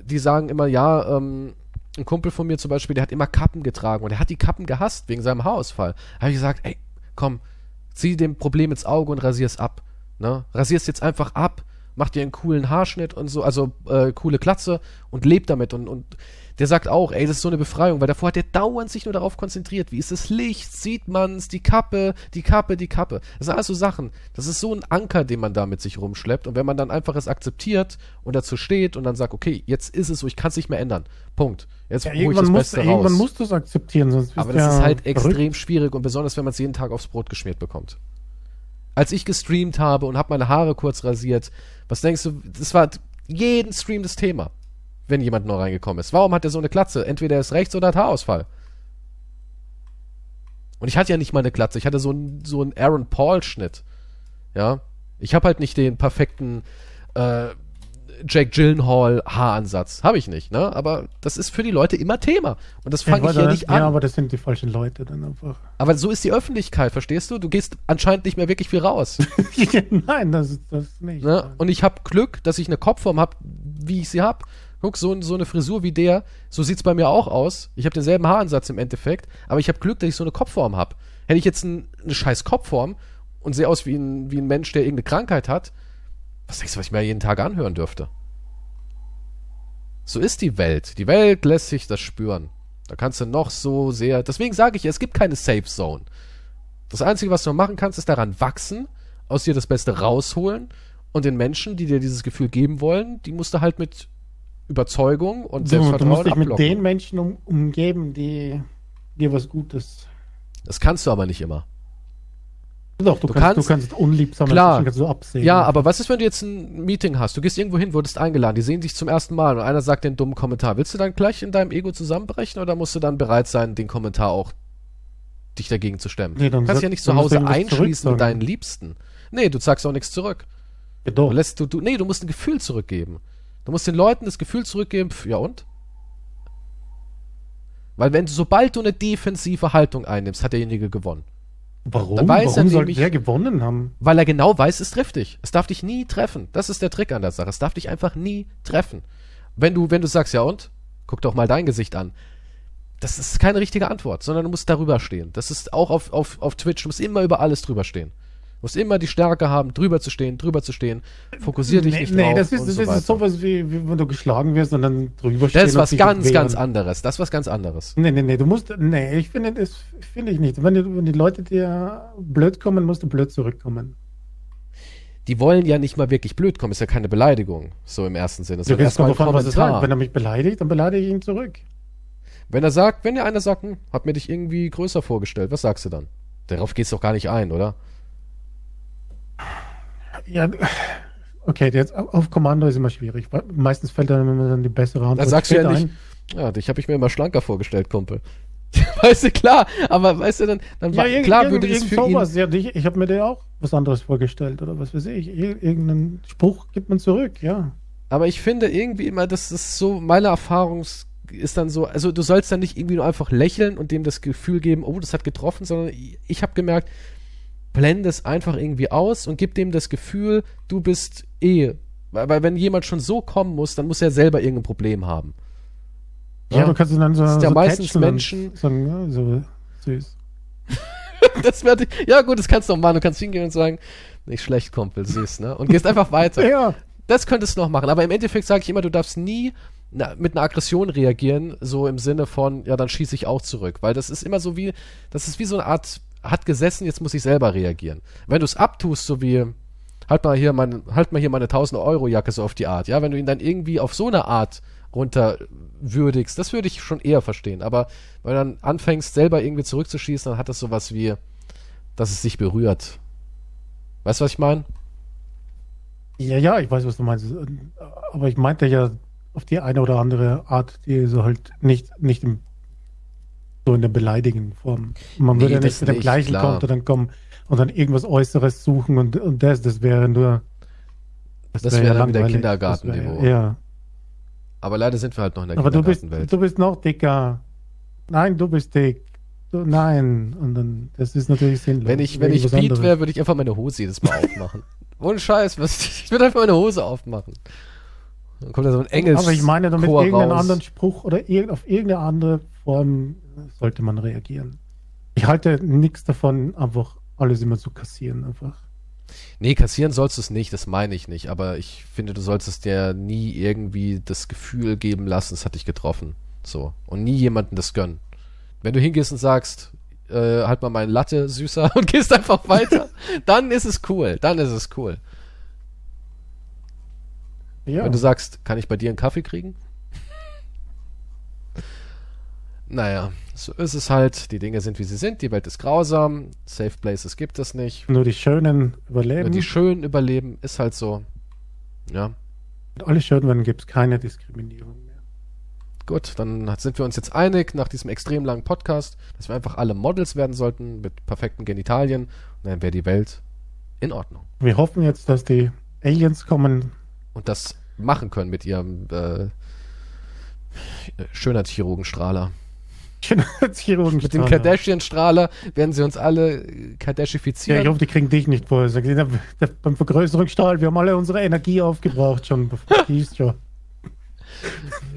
die sagen immer, ja, ähm, ein Kumpel von mir zum Beispiel, der hat immer Kappen getragen und er hat die Kappen gehasst wegen seinem Haarausfall. Da habe ich gesagt, ey, komm, zieh dem Problem ins Auge und rasier's ab. Ne? Rasier's jetzt einfach ab, mach dir einen coolen Haarschnitt und so, also äh, coole Klatze und leb damit. Und, und der sagt auch, ey, das ist so eine Befreiung, weil davor hat der dauernd sich nur darauf konzentriert. Wie ist das Licht? Sieht man's? Die Kappe, die Kappe, die Kappe. Das sind alles so Sachen. Das ist so ein Anker, den man da mit sich rumschleppt. Und wenn man dann einfach es akzeptiert und dazu steht und dann sagt, okay, jetzt ist es so, ich kann es nicht mehr ändern. Punkt. Jetzt Ja, hol ich irgendwann, das musst, Beste irgendwann raus. musst du es akzeptieren, sonst bist Aber das ja ist halt verrückt. extrem schwierig und besonders, wenn man es jeden Tag aufs Brot geschmiert bekommt. Als ich gestreamt habe und habe meine Haare kurz rasiert, was denkst du, das war jeden Stream das Thema, wenn jemand neu reingekommen ist. Warum hat er so eine Glatze? Entweder er ist rechts oder hat Haarausfall. Und ich hatte ja nicht mal eine Glatze, ich hatte so einen so einen Aaron Paul-Schnitt. Ja. Ich habe halt nicht den perfekten äh, Jack Gyllenhaal Haaransatz. Habe ich nicht, ne? Aber das ist für die Leute immer Thema. Und das fange ich wollte- hier nicht an. Ja, aber das sind die falschen Leute dann einfach. Aber so ist die Öffentlichkeit, verstehst du? Du gehst anscheinend nicht mehr wirklich viel raus. (laughs) Nein, das ist das nicht. ne? Und ich habe Glück, dass ich eine Kopfform habe, wie ich sie habe. Guck, so, so eine Frisur wie der, so sieht's bei mir auch aus. Ich habe denselben Haaransatz im Endeffekt, aber ich habe Glück, dass ich so eine Kopfform habe. Hätte ich jetzt ein, eine scheiß Kopfform und sehe aus wie ein, wie ein Mensch, der irgendeine Krankheit hat, was denkst du, was ich mir jeden Tag anhören dürfte? So ist die Welt. Die Welt lässt sich das spüren. Da kannst du noch so sehr. Deswegen sage ich, es gibt keine Safe Zone. Das Einzige, was du machen kannst, ist daran wachsen, aus dir das Beste rausholen und den Menschen, die dir dieses Gefühl geben wollen, die musst du halt mit Überzeugung und Du, du Selbstvertrauen musst dich mit ablocken. den Menschen um, umgeben, die dir was Gutes. Das kannst du aber nicht immer. Doch, du, Du kannst, kannst- du kannst unliebsame Klar. Menschen kannst du absehen. Ja, aber was ist, wenn du jetzt ein Meeting hast? Du gehst irgendwo hin, wurdest eingeladen, die sehen dich zum ersten Mal und einer sagt den dummen Kommentar. Willst du dann gleich in deinem Ego zusammenbrechen oder musst du dann bereit sein, den Kommentar auch dich dagegen zu stemmen? Nee, dann du kannst ja nicht zu Hause du einschließen mit deinen Liebsten. Nee, du sagst auch nichts zurück. Ja, doch. Du lässt du, du, nee, du musst ein Gefühl zurückgeben. Du musst den Leuten das Gefühl zurückgeben, pf, ja und? Weil wenn du, sobald du eine defensive Haltung einnimmst, hat derjenige gewonnen. Warum? Dann weiß er Warum soll nämlich- der gewonnen haben? Weil er genau weiß, es trifft dich. Es darf dich nie treffen. Das ist der Trick an der Sache. Es darf dich einfach nie treffen. Wenn du, wenn du sagst, ja und? Guck doch mal dein Gesicht an. Das ist keine richtige Antwort, sondern du musst darüber stehen. Das ist auch auf, auf, auf Twitch, du musst immer über alles drüber stehen. Du musst immer die Stärke haben, drüber zu stehen, drüber zu stehen. Fokussier dich nee, nicht nee, drauf das ist, das so ist sowas wie, wie wenn du geschlagen wirst und dann drüber stehen Das ist was ganz, ganz anderes. Das ist was ganz anderes. Nee, nee, nee, du musst, nee, ich finde, das finde ich nicht. Wenn die, wenn die Leute dir blöd kommen, musst du blöd zurückkommen. Die wollen ja nicht mal wirklich blöd kommen, ist ja keine Beleidigung, so im ersten Sinne. Du erstmal ein davon, was er sagt. Wenn er mich beleidigt, dann beleidige ich ihn zurück. Wenn er sagt, wenn dir einer sagt, hm, hab mir dich irgendwie größer vorgestellt, was sagst du dann? Darauf gehst du doch gar nicht ein, oder? Ja, okay, jetzt auf Kommando ist immer schwierig. Meistens fällt dann immer dann die bessere Antwort. Dann sagst du ja nicht, ja, dich habe ich mir immer schlanker vorgestellt, Kumpel. (laughs) weißt du, klar, aber weißt du, dann, dann Ja, war, irgend, klar irgend, würde das irgend für ihn, sowas. Ja, ich ich habe mir da auch was anderes vorgestellt oder was weiß ich. Ir irgendeinen Spruch gibt man zurück, ja. aber ich finde irgendwie immer, das ist so, meine Erfahrung ist dann so, also du sollst dann nicht irgendwie nur einfach lächeln und dem das Gefühl geben, oh, das hat getroffen, sondern ich, ich habe gemerkt, blende es einfach irgendwie aus und gib dem das Gefühl, du bist eh, weil, weil wenn jemand schon so kommen muss, dann muss er selber irgendein Problem haben. Ja, Ja. du kannst ihn dann so, Das ist ja so meistens Menschen- sagen, ja, so süß. (laughs) Das werde ich, ja gut, das kannst du noch machen. Du kannst hingehen und sagen, nicht schlecht, Kumpel, süß, ne? Und gehst einfach weiter. (laughs) Ja, Das könntest du noch machen. Aber im Endeffekt sage ich immer, du darfst nie na, mit einer Aggression reagieren, so im Sinne von, ja, dann schieße ich auch zurück. Weil das ist immer so wie, das ist wie so eine Art, hat gesessen, jetzt muss ich selber reagieren. Wenn du es abtust, so wie, halt mal hier meine, halt mal hier meine 1000 Euro Jacke so auf die Art, ja, wenn du ihn dann irgendwie auf so eine Art runterwürdigst, das würde ich schon eher verstehen. Aber wenn du dann anfängst, selber irgendwie zurückzuschießen, dann hat das sowas wie, dass es sich berührt. Weißt du, was ich meine? ja, ja, ich weiß, was du meinst. Aber ich meinte ja auf die eine oder andere Art, die so halt nicht, nicht im, so in der beleidigenden Form. Man Nee, würde ja das nicht mit dem gleichen klar. Konto dann kommen und dann irgendwas Äußeres suchen und, und das, das wäre nur. Das wäre wäre dann wieder. Kindergartenniveau. Das Ja. Aber leider sind wir halt noch in der Aber du bist, Kindergartenwelt. du bist noch dicker. Nein, du bist dick. Du, nein. Und dann, das ist natürlich sinnlos. Wenn ich, wenn ich Pete wäre, würde ich einfach meine Hose jedes Mal aufmachen. (laughs) Ohne Scheiß, was, ich würde einfach meine Hose aufmachen. Dann kommt da so ein Engels. Aber ich meine, damit irgendeinen raus. anderen Spruch oder irgend, auf irgendeine andere Form sollte man reagieren. Ich halte nichts davon, einfach alles immer zu kassieren. Einfach. Nee, kassieren sollst du es nicht, das meine ich nicht. Aber ich finde, du solltest dir nie irgendwie das Gefühl geben lassen, es hat dich getroffen. So. Und nie jemandem das gönnen. Wenn du hingehst und sagst, äh, halt mal meine Latte süßer (laughs) und gehst einfach weiter, (laughs) dann ist es cool. Dann ist es cool. Ja. Wenn du sagst, kann ich bei dir einen Kaffee kriegen? Naja, so ist es halt. Die Dinge sind, wie sie sind. Die Welt ist grausam. Safe Places gibt es nicht. Nur die Schönen Nur überleben. die Schönen überleben. Ist halt so. Ja. Und alle Schönen werden, gibt es keine Diskriminierung mehr. Gut, dann sind wir uns jetzt einig nach diesem extrem langen Podcast, dass wir einfach alle Models werden sollten mit perfekten Genitalien. Und dann wäre die Welt in Ordnung. Wir hoffen jetzt, dass die Aliens kommen. Und das machen können mit ihrem äh, Schönheitschirurgenstrahler. (laughs) Chirurgen Mit dem Kardashian-Strahler werden sie uns alle äh, Ja, Kardashifizieren. ich hoffe, die kriegen dich nicht der- der- Beim Vergrößerungsstrahl, wir haben alle unsere Energie aufgebraucht schon. (laughs)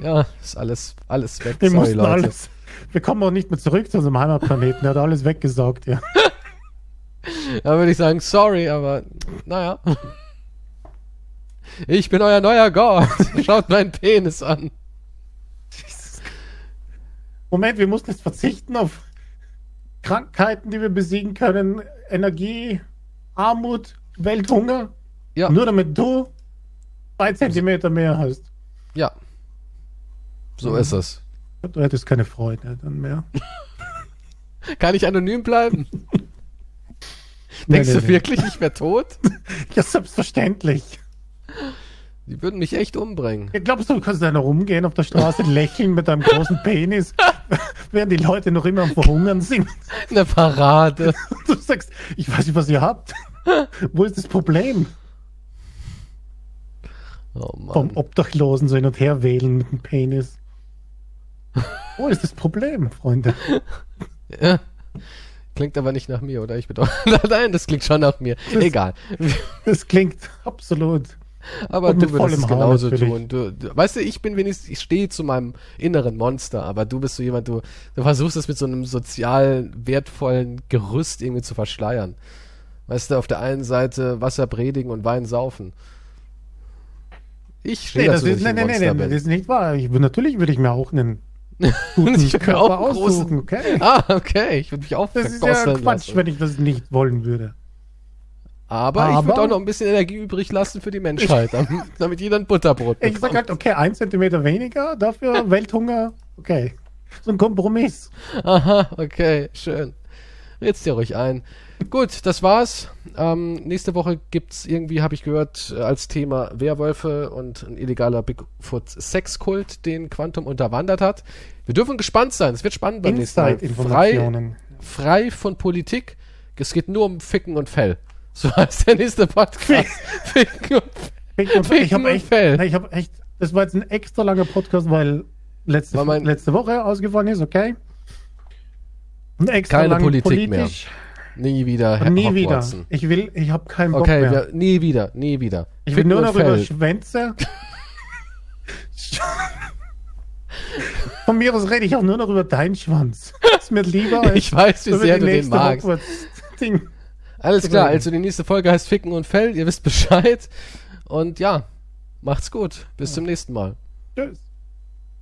Ja, ist alles, alles weg. Wir Sorry, mussten Leute. alles. Wir kommen auch nicht mehr zurück zu unserem Heimatplaneten. Er hat alles weggesaugt, ja. (laughs) Da würde ich sagen, sorry, aber naja. Ich bin euer neuer Gott. Schaut meinen Penis an. Moment, wir mussten jetzt verzichten auf Krankheiten, die wir besiegen können, Energie, Armut, Welthunger. Ja. Nur damit du zwei Zentimeter mehr hast. Ja. So ist es. Du hättest keine Freude dann mehr. (laughs) Kann ich anonym bleiben? (laughs) Nee, Denkst nee, du nee. wirklich, ich wäre tot? (laughs) Ja, selbstverständlich. Die würden mich echt umbringen. Ja, glaubst du, du kannst da noch rumgehen auf der Straße, lächeln mit deinem großen (laughs) Penis, (laughs) während die Leute noch immer am Verhungern sind? Eine Parade. (laughs) Du sagst, ich weiß nicht, was ihr habt. Wo ist das Problem? Oh Vom. Obdachlosen so hin und her wählen mit dem Penis. Wo ist das Problem, Freunde? Ja. Klingt aber nicht nach mir, oder? Ich bin doch. Nein, das klingt schon nach mir. Das- Egal. Das klingt absolut. Aber du mit würdest es vollem Haar genauso tun. Du, du, weißt du, ich bin wenigstens, ich stehe zu meinem inneren Monster, aber du bist so jemand, du, du versuchst es mit so einem sozial wertvollen Gerüst irgendwie zu verschleiern. Weißt du, auf der einen Seite Wasser predigen und Wein saufen. Ich stehe Nee, das ist, dass nee, ich nee, ein nee, Monster nee, bin. das ist nicht wahr. Ich, natürlich würde ich mir auch einen (laughs) guten Ich Körper auch aussuchen, okay? Ah, okay. Ich würde mich auch Das ist ja Quatsch, lassen. wenn ich das nicht wollen würde. Aber, ich würde Aber- auch noch ein bisschen Energie übrig lassen für die Menschheit, damit, damit jeder ein Butterbrot Ich sag halt, okay, ein Zentimeter weniger, dafür (laughs) Welthunger, okay. So ein Kompromiss. Aha, okay, schön. Red's dir ruhig ein. Gut, das war's. Ähm, nächste Woche gibt's irgendwie, habe ich gehört, äh, als Thema Werwölfe und ein illegaler Bigfoot-Sexkult, den Quantum unterwandert hat. Wir dürfen gespannt sein. Es wird spannend beim nächsten Mal. Frei, frei von Politik. Es geht nur um Ficken und Fell. So heißt der nächste Podcast. (laughs) Ficken und Ich, ich Ficken habe und echt, nee, ich hab echt, das war jetzt ein extra langer Podcast, weil letzte, War mein- letzte Woche ausgefallen ist, okay? Und extra Keine lang Politik mehr. politisch. Nie wieder Und nie wieder. Hogwartsen. Ich will, ich habe keinen Bock Okay, mehr. wir, nie wieder, nie wieder. ich will Ficken nur und noch über Fell. Schwänze. (laughs) Von mir aus rede ich auch nur noch über deinen Schwanz. Ist mir lieber (laughs) Ich weiß, wie über sehr du den magst. Hogwarts-Ding. Alles klar, also die nächste Folge heißt Ficken und Fell. Ihr wisst (laughs) Bescheid. Und ja, macht's gut. Bis zum nächsten Mal. Tschüss.